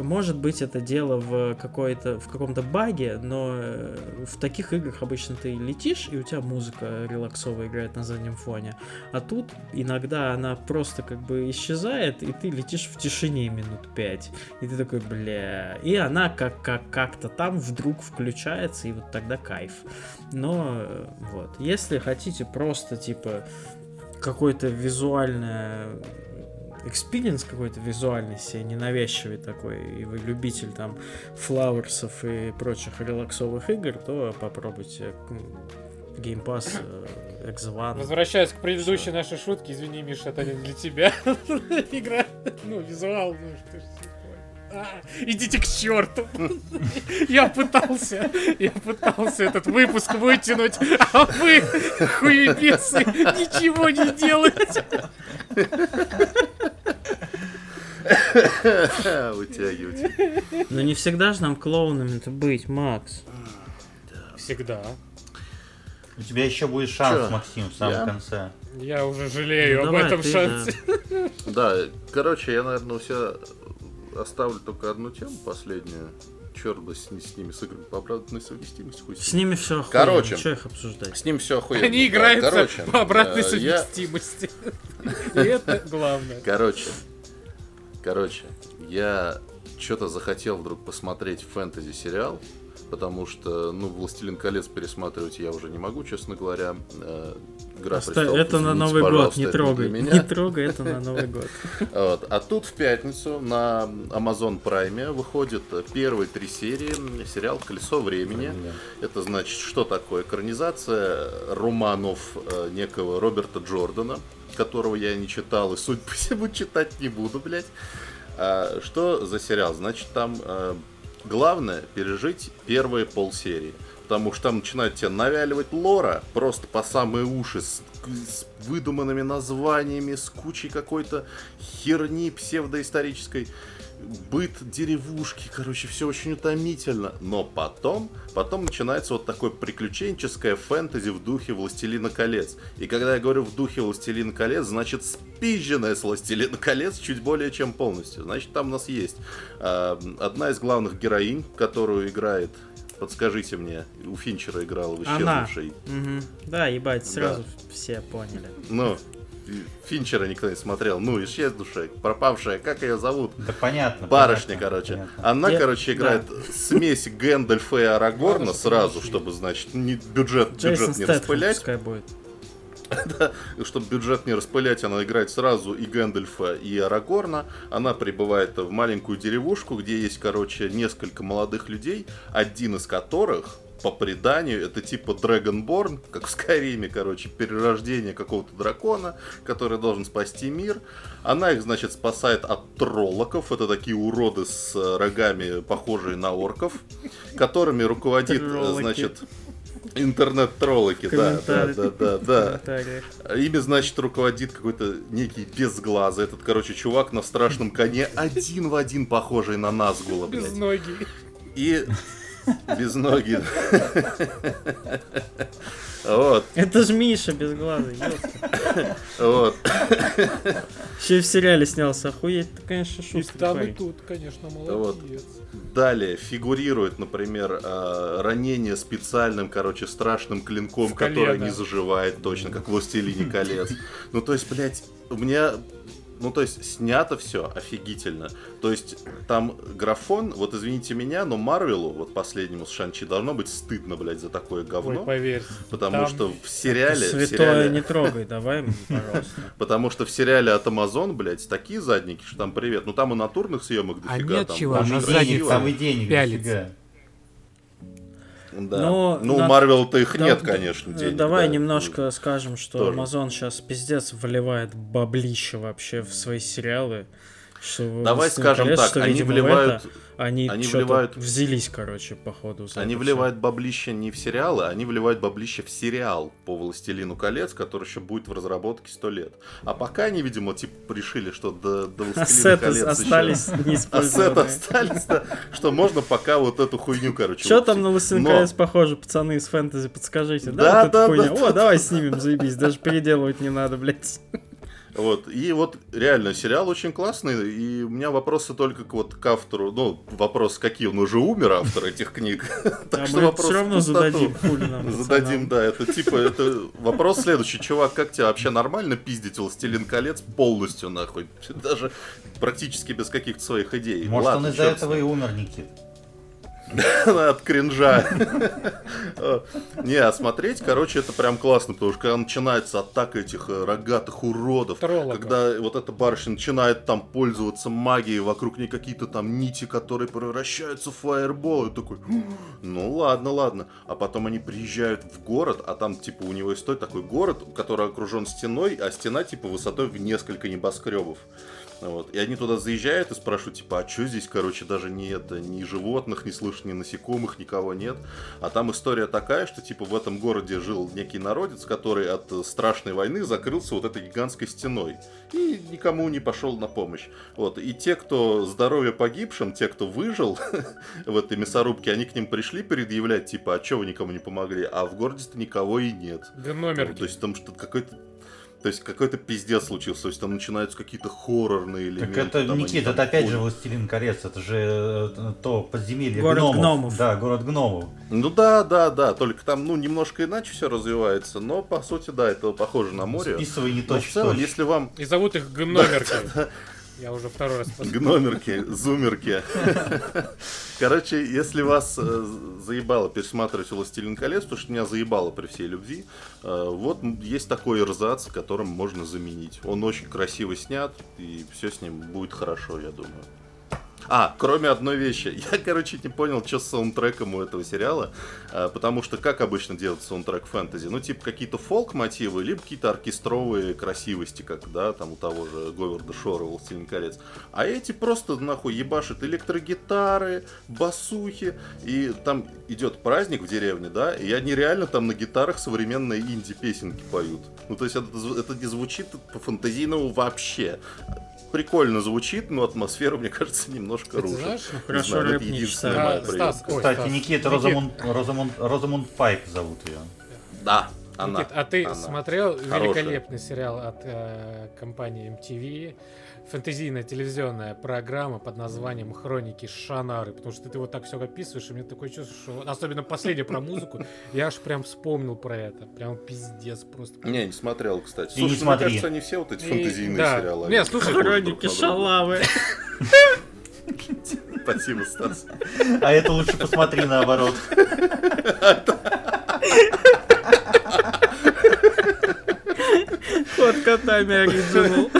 Может быть, это дело в какой-то в каком-то баге, но э, в таких играх обычно ты летишь, и у тебя музыка релаксовая играет на заднем фоне. А тут иногда она просто как бы исчезает, и ты летишь в тишине минут пять. И ты такой, бля. И она как, как, как-то там вдруг включается, и вот тогда кайф. Но э, вот, если хотите просто типа какой-то визуальный experience какой-то визуальный себе, ненавязчивый такой, и вы любитель там Flowers ов и прочих релаксовых игр, то попробуйте Game Pass э, X1. Возвращаясь к предыдущей нашей шутке, извини, Миша, это не для тебя. Игра, ну, визуал, ну, что ж идите к черту! Я пытался, я пытался этот выпуск вытянуть, а вы, хуебесы, ничего не делаете. Вытягивать. Но не всегда же нам клоунами-то быть, Макс. Всегда. У тебя еще будет шанс, Чё? Максим, в самом Я? конце. Я уже жалею Ну, об давай, этом ты, шансе. Да, короче, я, наверное, у себя оставлю только одну тему последнюю. Черт бы с, с ними, с играми по обратной совместимости. хуй с С ним. ними все охуенно. Короче. Что их обсуждать? С ним все охуенно. Они играются короче, по обратной э, совместимости. И это главное. Короче, короче, я что-то захотел вдруг посмотреть фэнтези-сериал, потому что, ну, «Властелин колец» пересматривать я уже не могу, честно говоря. «Игра Оста- престолов», Это на Новый год, не трогай. меня. Не трогай, это на Новый год. Вот. А тут в пятницу на Amazon Prime выходит первые три серии сериал «Колесо времени». Это значит, что такое? Экранизация романов э, некого Роберта Джордана, которого я не читал и, судя по всему, читать не буду, блядь. А, что за сериал? Значит, там э, главное пережить первые полсерии. Потому что там начинают тебе навяливать лора просто по самые уши с, с выдуманными названиями, с кучей какой-то херни псевдоисторической быт деревушки, короче, все очень утомительно. Но потом, потом начинается вот такое приключенческое фэнтези в духе Властелина колец. И когда я говорю в духе Властелина колец, значит спизженное с Властелина колец чуть более чем полностью. Значит, там у нас есть э, одна из главных героинь, которую играет, подскажите мне, у Финчера играла в Она. исчезнувшей. Мгм. Да, ебать, сразу все поняли. Ну, Финчера никто не смотрел. Ну, исчезнувшая, пропавшая, как ее зовут? Да понятно. Барышня, понятно, короче. понятно. Она, Я- короче, играет смесь Гэндальфа и Арагорна сразу, чтобы, значит, не, бюджет, Джейсон бюджет не Стэтхэм распылять. будет. Чтобы бюджет не распылять, она играет сразу и Гэндальфа, и Арагорна. Она прибывает в маленькую деревушку, где есть, короче, несколько молодых людей, один из которых по преданию, это типа Dragonborn, как в Скайриме, короче, перерождение какого-то дракона, который должен спасти мир. Она их, значит, спасает от троллоков, это такие уроды с э, рогами, похожие на орков, которыми руководит, э, Троллоки. значит, интернет-троллоки, да, да, да, да, да. Ими, значит, руководит какой-то некий безглазый. Этот, короче, чувак на страшном коне, один в один похожий на Назгула, Без блядь. ноги. И без ноги. Вот, Это ж Миша безглазый, ёпта. вот. Еще и в сериале снялся, охуеть, ты, конечно, И шустрый там и тут, конечно, Вот. молодец. Далее фигурирует, например, э, ранение специальным, короче, страшным клинком, колено. не заживает точно, как в «Властелине колец». Ну, то есть, блядь, у меня... Ну, то есть, снято все офигительно. То есть, там графон, вот извините меня, но Марвелу, вот последнему с Шанчи, должно быть стыдно, блядь, за такое Ой, говно. поверь. потому там- что в сериале... в Святое сериале- не трогай, давай, пожалуйста. Потому что в сериале от Amazon, блядь, такие задники, что там привет. Ну, там и натурных съемок А дофига. нет там чего, Там и денег, дофига. Да. Но ну, у на- Марвел-то их Да, нет, конечно, денег. Давай да. немножко скажем, что тоже. Amazon сейчас пиздец вливает баблище вообще в свои сериалы. Что Давай «Властелин скажем колец», так, что, они видимо, вливают, это они, они вливают- взялись, короче, походу. они вливают баблище не в сериалы, они вливают баблище в сериал по «Властелину колец», который еще будет в разработке сто лет. А пока они, видимо, типа решили, что до, до всё. «Властелина Ассеты колец» еще- остались Ассеты остались, что можно пока вот эту хуйню, короче. Что там на «Властелин колец» похоже, пацаны из фэнтези, подскажите, Да, да, да, О, давай снимем, заебись, даже переделывать не надо, блядь. Вот, и вот реально сериал очень классный, и у меня вопросы только к, вот, к автору, ну, вопрос, какие, он уже умер, автор этих книг, так что мы вопрос все равно зададим, Зададим, да, это типа, это вопрос следующий, чувак, как тебе вообще нормально пиздить «Властелин колец» полностью, нахуй, даже практически без каких-то своих идей. Может, он из-за этого и умер, Никит. От кринжа. Не, а смотреть, короче, это прям классно, потому что когда начинается атака этих э, рогатых уродов, когда вот эта барышня начинает там пользоваться магией, вокруг нее какие-то там нити, которые превращаются в фаербол, и такой, ну ладно, ладно. А потом они приезжают в город, а там типа у него стоит такой город, который окружен стеной, а стена типа высотой в несколько небоскребов. Вот. И они туда заезжают и спрашивают, типа, а что здесь, короче, даже не это, ни животных, не слышно, ни насекомых, никого нет. А там история такая, что, типа, в этом городе жил некий народец, который от э, страшной войны закрылся вот этой гигантской стеной. И никому не пошел на помощь. Вот. И те, кто здоровье погибшим, те, кто выжил в этой мясорубке, они к ним пришли предъявлять, типа, а что вы никому не помогли? А в городе-то никого и нет. Да номер. То есть там что-то какой-то то есть какой-то пиздец случился, то есть там начинаются какие-то хоррорные элементы. Так это, там Никита, там это опять ходят. же «Властелин колец», это же э, то подземелье Город гномов. гномов. Да, город гномов. Ну да, да, да, только там, ну, немножко иначе все развивается, но по сути, да, это похоже на море. Списывай не Но в целом, точь. если вам И зовут их гномерки. Я уже второй раз посмотрел. Гномерки, зумерки. Короче, если вас э, заебало пересматривать «Властелин колец», потому что меня заебало при всей любви, э, вот есть такой эрзац, которым можно заменить. Он очень красиво снят, и все с ним будет хорошо, я думаю. А, кроме одной вещи. Я, короче, не понял, что с саундтреком у этого сериала. а, Потому что, как обычно делать саундтрек фэнтези? Ну, типа, какие-то фолк-мотивы, либо какие-то оркестровые красивости, как, да, там у того же Говарда Шора, «Властелин колец». А эти просто, нахуй, ебашат электрогитары, басухи. И там идет праздник в деревне, да, и они реально там на гитарах современные инди-песенки поют. Ну, то есть, это, это не звучит по-фантазийному вообще прикольно звучит, но атмосферу, мне кажется, немножко Ты рушит. знаешь, Не хорошо знаю, это моя А. Стас, ой, Кстати, Стас. Никита Никит, Розамунд, Розамунд, Розамунд Пайп зовут ее. Да, она. Никит, а ты она. смотрел Хорошая. великолепный сериал от э, компании MTV, фэнтезийная телевизионная программа под названием «Хроники Шанары», потому что ты вот так все описываешь, и мне такое чувство, что, особенно последнее про музыку, я аж прям вспомнил про это, прям пиздец просто. Не, не смотрел, кстати. Не Слушай, ну, смотри. мне кажется, они все вот эти да. сериалы. Не, слушай, Хроники шалавы. Спасибо, Стас. А это лучше посмотри наоборот. Ход котами оригинал.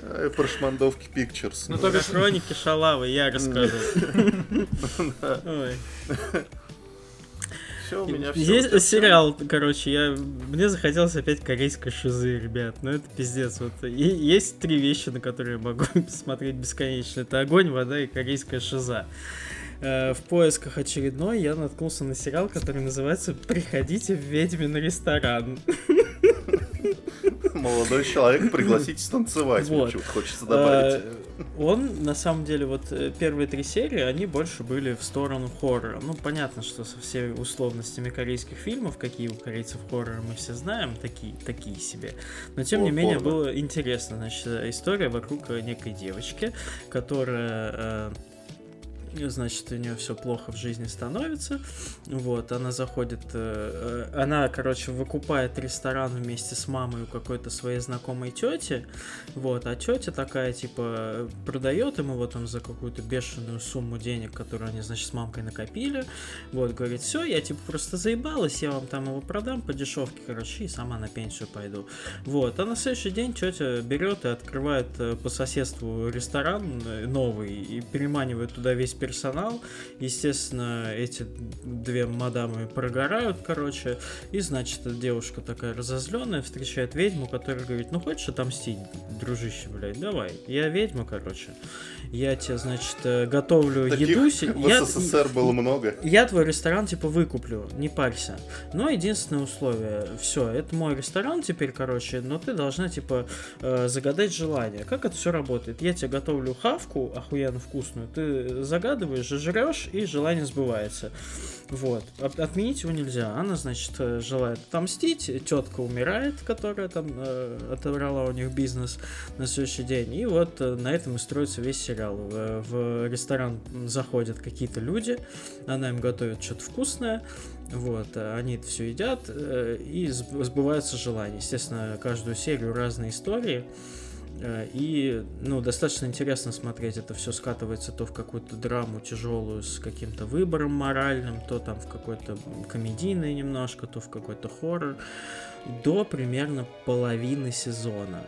Э, Про шмандовки Pictures. Ну, то Про бишь, хроники шалавы я расскажу. Все, у меня все. Есть сериал, короче, я мне захотелось опять корейской шизы, ребят. Ну это пиздец. Вот есть три вещи, на которые я могу смотреть бесконечно. Это огонь, вода и корейская шиза. Э, В поисках очередной я наткнулся на сериал, который называется «Приходите в ведьмин ресторан». Молодой человек, пригласите танцевать. Вот. чего-то хочется добавить. Э, Он, на самом деле, вот э, первые три серии, они больше были в сторону хоррора. Ну, понятно, что со всеми условностями корейских фильмов, какие у корейцев хорроры мы все знаем, такие, такие себе. Но, тем О, не менее, порно. было интересно. Значит, история вокруг некой девочки, которая... Значит, у нее все плохо в жизни становится. Вот, она заходит, э, э, она, короче, выкупает ресторан вместе с мамой у какой-то своей знакомой тети. Вот, а тетя такая, типа, продает ему вот там за какую-то бешеную сумму денег, которую они, значит, с мамкой накопили. Вот, говорит, все, я типа просто заебалась, я вам там его продам по дешевке, короче, и сама на пенсию пойду. Вот, а на следующий день тетя берет и открывает э, по соседству ресторан новый и переманивает туда весь персонал. Естественно, эти две мадамы прогорают, короче, и, значит, девушка такая разозленная встречает ведьму, которая говорит, ну хочешь отомстить, дружище, блядь, давай. Я ведьма, короче. Я тебе, значит, э, готовлю Таких еду. в я- СССР было много. я твой ресторан типа выкуплю, не парься. Но единственное условие, все, это мой ресторан теперь, короче, но ты должна типа э, загадать желание. Как это все работает? Я тебе готовлю хавку охуенно вкусную, ты загадываешь, жрешь и желание сбывается. Вот. От- Отменить его нельзя. Она, значит, э, желает отомстить. Тетка умирает, которая там э, отобрала у них бизнес на следующий день. И вот э, на этом и строится весь сериал. В, в ресторан заходят какие-то люди, она им готовит что-то вкусное. Вот, э, они это все едят, э, и сб- сбываются желания. Естественно, каждую серию разные истории. Э, И, ну, достаточно интересно смотреть. Это все скатывается то в какую-то драму тяжелую с каким-то выбором моральным, то там в какой-то комедийный немножко, то в какой-то хоррор. До примерно половины сезона.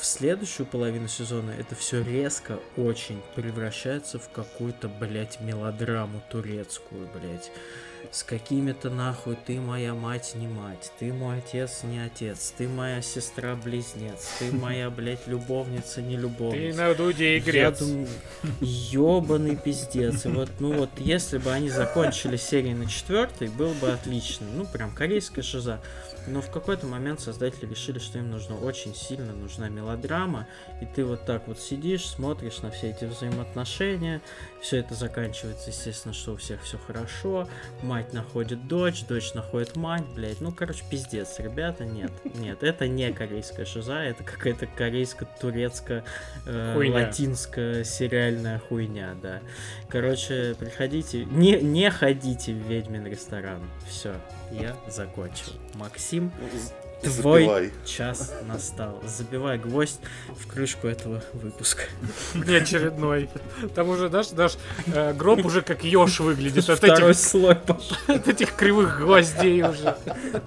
В следующую половину сезона это все резко очень превращается в какую-то, блядь, мелодраму турецкую, блядь с какими-то нахуй ты моя мать не мать, ты мой отец не отец, ты моя сестра близнец, ты моя, блядь, любовница не Ты любовница. на дуде игрец. ёбаный пиздец. И вот, ну вот, если бы они закончили серии на четвертой, был бы отлично. Ну, прям корейская шиза. Но в какой-то момент создатели решили, что им нужно очень сильно нужна мелодрама, и ты вот так вот сидишь, смотришь на все эти взаимоотношения, все это заканчивается, естественно, что у всех все хорошо, мать находит дочь, дочь находит мать, блядь, ну, короче, пиздец, ребята, нет, нет, это не корейская шиза, это какая-то корейско-турецкая, э, латинская сериальная хуйня, да. Короче, приходите, не, не ходите в ведьмин ресторан, все, я закончил. Максим, твой Забивай. час настал. Забивай гвоздь в крышку этого выпуска. Не очередной. Там уже, наш, наш э, гроб уже как еж выглядит от Второй этих, слой пошел. от этих кривых гвоздей уже.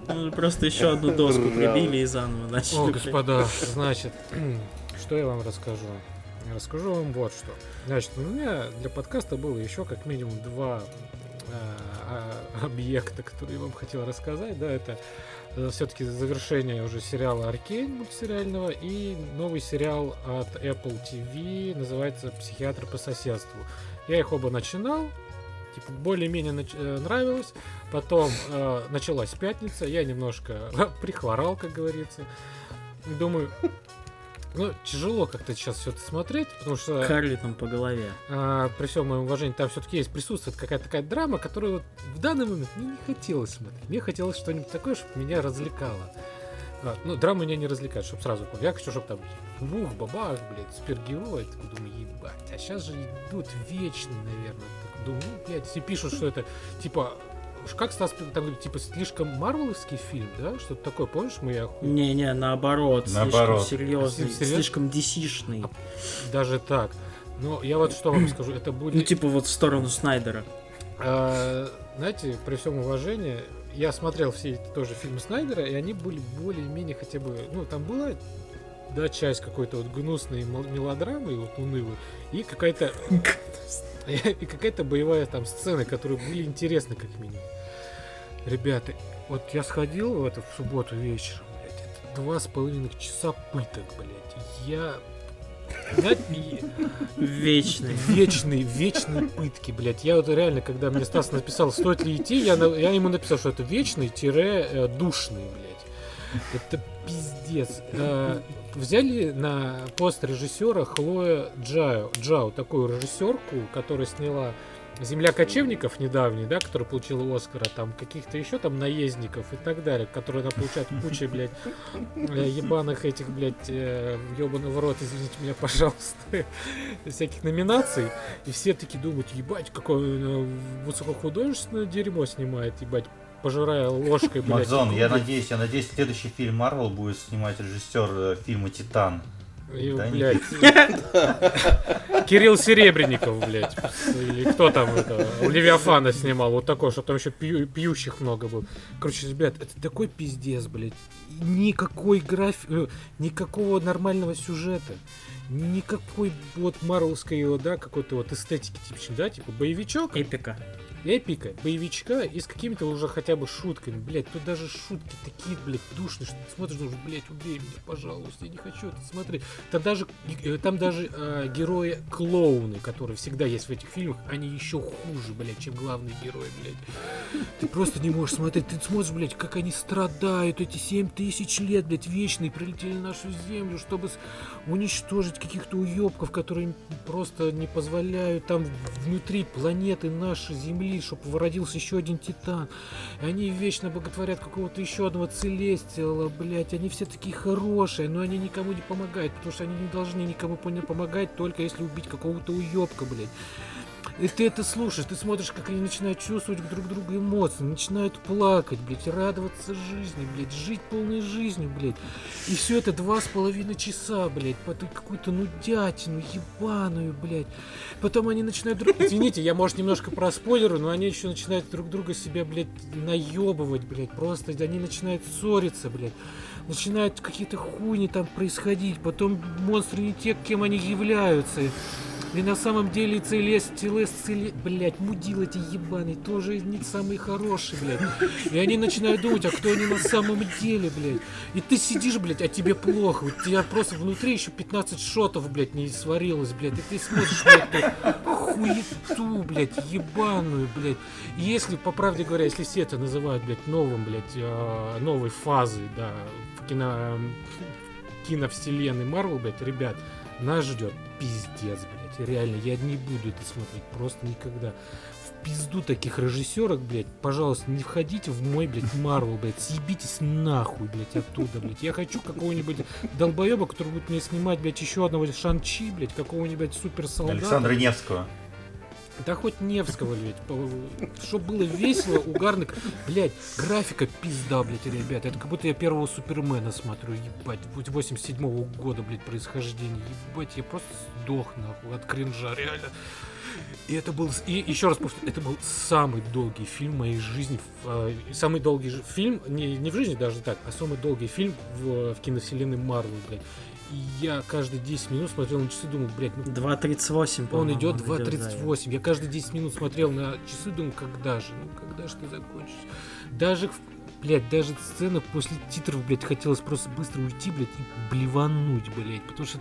Ну, Просто еще одну доску прибили и заново начали. О, господа, значит, что я вам расскажу? Я расскажу вам вот что. Значит, у меня для подкаста было еще как минимум два а, объекта, которые я вам хотел рассказать. Да, это все-таки завершение уже сериала Аркейн мультсериального и новый сериал от Apple TV, называется «Психиатр по соседству». Я их оба начинал, типа более-менее нач- э, нравилось. Потом э, началась пятница, я немножко прихворал, как говорится. Думаю, ну, тяжело как-то сейчас все это смотреть, потому что Харли там по голове. а, при всем моем уважении, там все-таки есть присутствует какая-то такая драма, которую вот в данный момент мне не хотелось смотреть. Мне хотелось что-нибудь такое, чтобы меня развлекало. А, ну, драма меня не развлекает, чтобы сразу. Я хочу, чтобы там бух, бабах, блядь, супергерой. Такой думаю, ебать. А сейчас же идут вечные, наверное. Так думаю, ну, блядь, все пишут, что это типа уж как Стас там говорит, типа слишком марвеловский фильм, да? Что-то такое, помнишь, мы я хуй- Не-не, наоборот, Наоборот. слишком серьезный, Серьёзно? слишком десишный. даже так. Но я вот что вам скажу, это будет... Ну, типа вот в сторону Снайдера. А, знаете, при всем уважении, я смотрел все эти тоже фильмы Снайдера, и они были более-менее хотя бы, ну, там была, да, часть какой-то вот гнусной мел- мелодрамы, вот унылой, и какая-то и какая-то боевая там сцена, которые были интересны как минимум. Ребята, вот я сходил в это в субботу вечером, блядь, это два с половиной часа пыток, блядь. Я Вечный. вечные, вечные пытки, блядь. Я вот реально, когда мне Стас написал, стоит ли идти, я, я ему написал, что это вечный тире э, душный, блядь. Это пиздец. Э, взяли на пост режиссера Хлоя Джао, Джао, такую режиссерку, которая сняла Земля кочевников недавний, да, который получил Оскара, там каких-то еще там наездников и так далее, которые она получает кучей, блядь, э, ебаных этих, блядь, э, ебаный в рот, извините меня, пожалуйста, всяких номинаций. И все таки думают, ебать, какое э, высокохудожественное дерьмо снимает, ебать, пожирая ложкой, блядь. Макзон, я надеюсь, я надеюсь, следующий фильм Марвел будет снимать режиссер э, фильма Титан. И, Да, блядь, Кирилл Серебренников, блядь. Или кто там это, Левиафана снимал, вот такой, что там еще пью- пьющих много было. Короче, ребят, это такой пиздец, блядь. Никакой граф... э, Никакого нормального сюжета. Никакой вот марвелской, его, да, какой-то вот эстетики типичной, да, типа боевичок, Эпика. Эпика, боевичка и с какими-то уже хотя бы шутками. Блять, тут даже шутки такие, блядь, душные, что ты смотришь, думаешь, блядь, убей меня, пожалуйста, я не хочу это смотреть. Там даже, э, там даже э, герои клоуны, которые всегда есть в этих фильмах, они еще хуже, блядь, чем главные герои, блядь. Ты просто не можешь смотреть, ты смотришь, блядь, как они страдают, эти 7 тысяч лет, блядь, вечные, прилетели на нашу землю, чтобы уничтожить каких-то уебков, которые просто не позволяют там внутри планеты нашей Земли, чтобы родился еще один Титан. И они вечно боготворят какого-то еще одного Целестиала, блядь. Они все такие хорошие, но они никому не помогают, потому что они не должны никому помогать, только если убить какого-то уебка, блядь. И ты это слушаешь, ты смотришь, как они начинают чувствовать друг друга эмоции, начинают плакать, блядь, радоваться жизни, блядь, жить полной жизнью, блядь. И все это два с половиной часа, блядь, по какую-то нудятину, ебаную, блядь. Потом они начинают друг... Извините, я, может, немножко про спойлеры, но они еще начинают друг друга себя, блядь, наебывать, блядь. Просто они начинают ссориться, блядь. Начинают какие-то хуйни там происходить. Потом монстры не те, кем они являются. И на самом деле Целес, Целес, Целес, блядь, мудил эти ебаные, тоже не самые хорошие, блядь. И они начинают думать, а кто они на самом деле, блядь. И ты сидишь, блядь, а тебе плохо. У тебя просто внутри еще 15 шотов, блядь, не сварилось, блядь. И ты смотришь, блядь, хуету, блядь, ебаную, блядь. И если, по правде говоря, если все это называют, блядь, новым, блядь, э, новой фазой, да, в кино, киновселенной Марвел, блядь, ребят, нас ждет пиздец, блядь. Реально, я не буду это смотреть просто никогда. В пизду таких режиссерок, блядь, пожалуйста, не входите в мой, блядь, Марвел, блядь. Съебитесь нахуй, блядь, оттуда, блядь. Я хочу какого-нибудь долбоеба, который будет мне снимать, блядь, еще одного Шанчи, блядь, какого-нибудь суперсолдата. Александра Невского. Да хоть Невского, блядь. Чтоб было весело, угарно. Блядь, графика пизда, блядь, ребят. Это как будто я первого Супермена смотрю, ебать. 87-го года, блядь, происхождение. Ебать, я просто сдох, нахуй, от кринжа, реально. И это был, и еще раз повторю, это был самый долгий фильм в моей жизни. Э, самый долгий фильм, не, не в жизни даже так, а самый долгий фильм в, в киновселенной Марвел, блядь. И я каждые 10 минут смотрел на часы, думал, блядь, ну... 2.38, Он идет 2.38. Я каждые 10 минут смотрел на часы, думал, когда же, ну когда же ты закончишь? Даже, блядь, даже сцена после титров, блядь, хотелось просто быстро уйти, блядь, и блевануть, блядь, потому что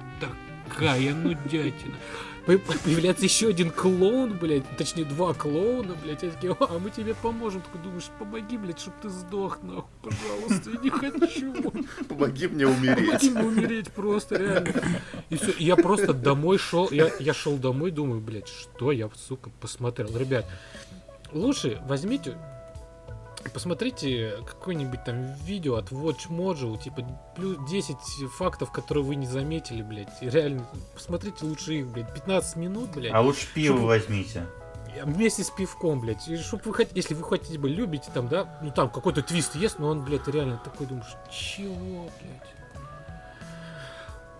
такая нудятина появляется еще один клоун, блядь, точнее два клоуна, блядь, я такие, а мы тебе поможем, такой думаешь, помоги, блядь, чтобы ты сдох, нахуй, пожалуйста, я не хочу. Помоги мне умереть. Помоги мне умереть просто, реально. И все, я просто домой шел, я, я шел домой, думаю, блядь, что я, сука, посмотрел. Ребят, лучше возьмите посмотрите какое-нибудь там видео от Watch Mojo, типа плюс 10 фактов, которые вы не заметили, блядь. реально, посмотрите лучше их, блядь, 15 минут, блядь. А лучше пиво чтобы... возьмите. Вместе с пивком, блядь. И чтоб вы хотите, если вы хотите бы любите там, да, ну там какой-то твист есть, но он, блядь, реально такой думаешь, чего, блядь?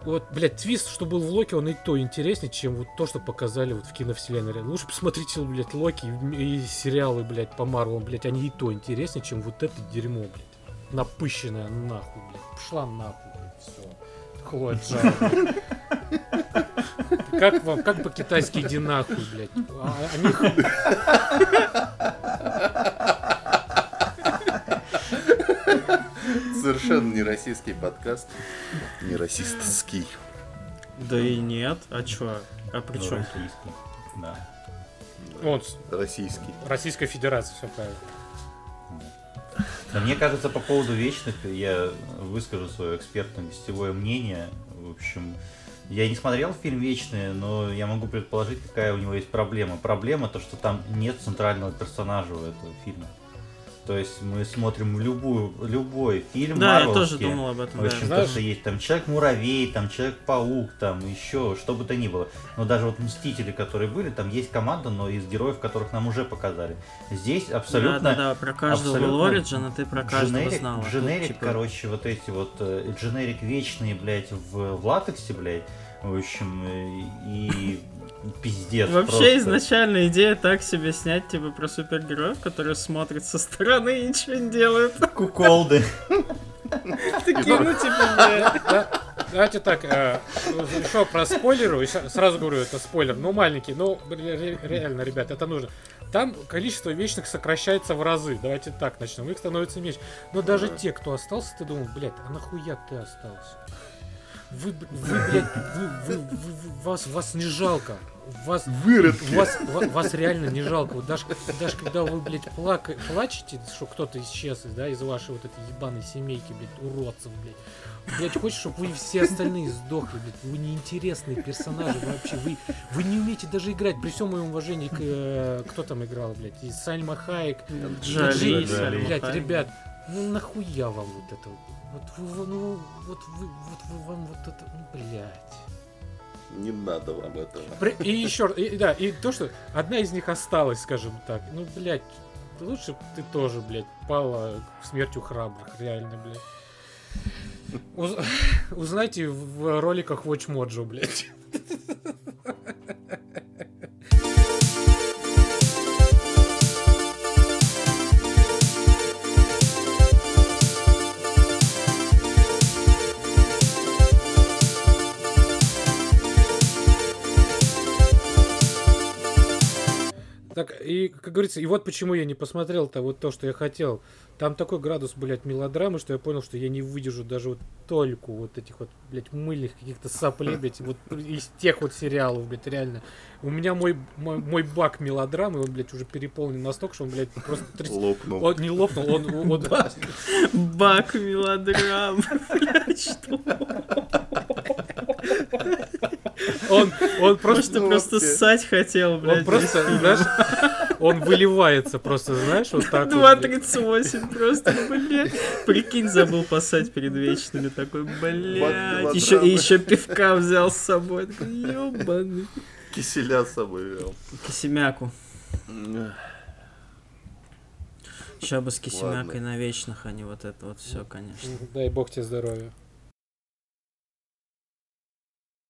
Вот, блядь, твист, что был в Локи, он и то интереснее, чем вот то, что показали вот в киновселенной. Лучше посмотрите, блядь, Локи и, и сериалы, блядь, по Марвелу, блядь, они и то интереснее, чем вот это дерьмо, блядь. Напыщенное нахуй, блядь. Пошла нахуй, блядь, все. Хлоя Как вам, как по-китайски иди нахуй, блядь. А, они... Совершенно не российский подкаст. Не расистский. Да и нет. А чё? А при Ну, чем? российский. Да. Вот, Российский. Российская Федерация, все правильно. Но мне кажется, по поводу вечных я выскажу свое экспертно-гостевое мнение. В общем, я не смотрел фильм «Вечные», но я могу предположить, какая у него есть проблема. Проблема то, что там нет центрального персонажа у этого фильма. То есть мы смотрим любую, любой фильм Да, я марвеловский. тоже думал об этом. В да. общем, то, Знаешь- что есть там Человек-муравей, там Человек-паук, там еще, что бы то ни было. Но даже вот Мстители, которые были, там есть команда, но из героев, которых нам уже показали. Здесь абсолютно... Да, да, да, про каждого был Origin, а ты про каждого Дженерик, знал. а тут, дженерик, типа, короче, вот эти вот э, дженерик вечные, блядь, в, в латексе, блядь. В общем, э, и пиздец. Вообще просто. изначально идея так себе снять типа про супергероев, которые смотрят со стороны и ничего не делают. Куколды. Такие, ну типа, давайте так, э, еще про спойлеру, сразу говорю, это спойлер, ну маленький, ну ре- ре- реально, ребят, это нужно. Там количество вечных сокращается в разы, давайте так начнем, их становится меньше. Но даже те, кто остался, ты думал, блядь, а нахуя ты остался? Вы, вы блядь, вы, вы, вы- вы- вас, вас не жалко. Вас, вас, ва- вас реально не жалко. Вот даже, даже когда вы, блядь, плака- плачете, что кто-то исчез, да, из вашей вот этой ебаной семейки, блядь, уродцев, блядь. Блядь, хочешь, чтобы вы все остальные сдохли, блядь. Вы неинтересные персонажи вообще. Вы, вы не умеете даже играть. При всем моем уважении к... э, кто там играл, блядь? И Сальма Хайек. Джоли, Джоли. Сальма Блядь, ребят, ну нахуя вам вот это? Вот вы, вы- ну, вот вы, вот вы вам вот это, ну, блядь. Не надо вам этого. И еще, и, да, и то, что одна из них осталась, скажем так. Ну, блядь, лучше ты тоже, блядь, пала смертью храбрых, реально, блядь. Уз- Узнайте в роликах Watch Mojo, блядь. Так, и, как говорится, и вот почему я не посмотрел-то вот то, что я хотел. Там такой градус, блядь, мелодрамы, что я понял, что я не выдержу даже вот только вот этих вот, блядь, мыльных каких-то соплей, блядь, вот из тех вот сериалов, блядь, реально. У меня мой, мой, мой бак мелодрамы, он, блядь, уже переполнен настолько, что он, блядь, просто... 30 Лопнул. Он не лопнул, он... он- он- Бак мелодрам. Блядь, что? Он, он просто... Ты просто ссать хотел, блядь. Он просто, знаешь, он выливается просто, знаешь, вот так вот, блядь. 2.38 просто, блядь. Прикинь, забыл посать перед вечными. Такой, блядь. Еще, и еще пивка взял с собой. Такой, ёбаный. Киселя с собой вел. Кисемяку. Еще бы с кисемякой Ладно. на вечных, а не вот это вот все, конечно. Дай бог тебе здоровья.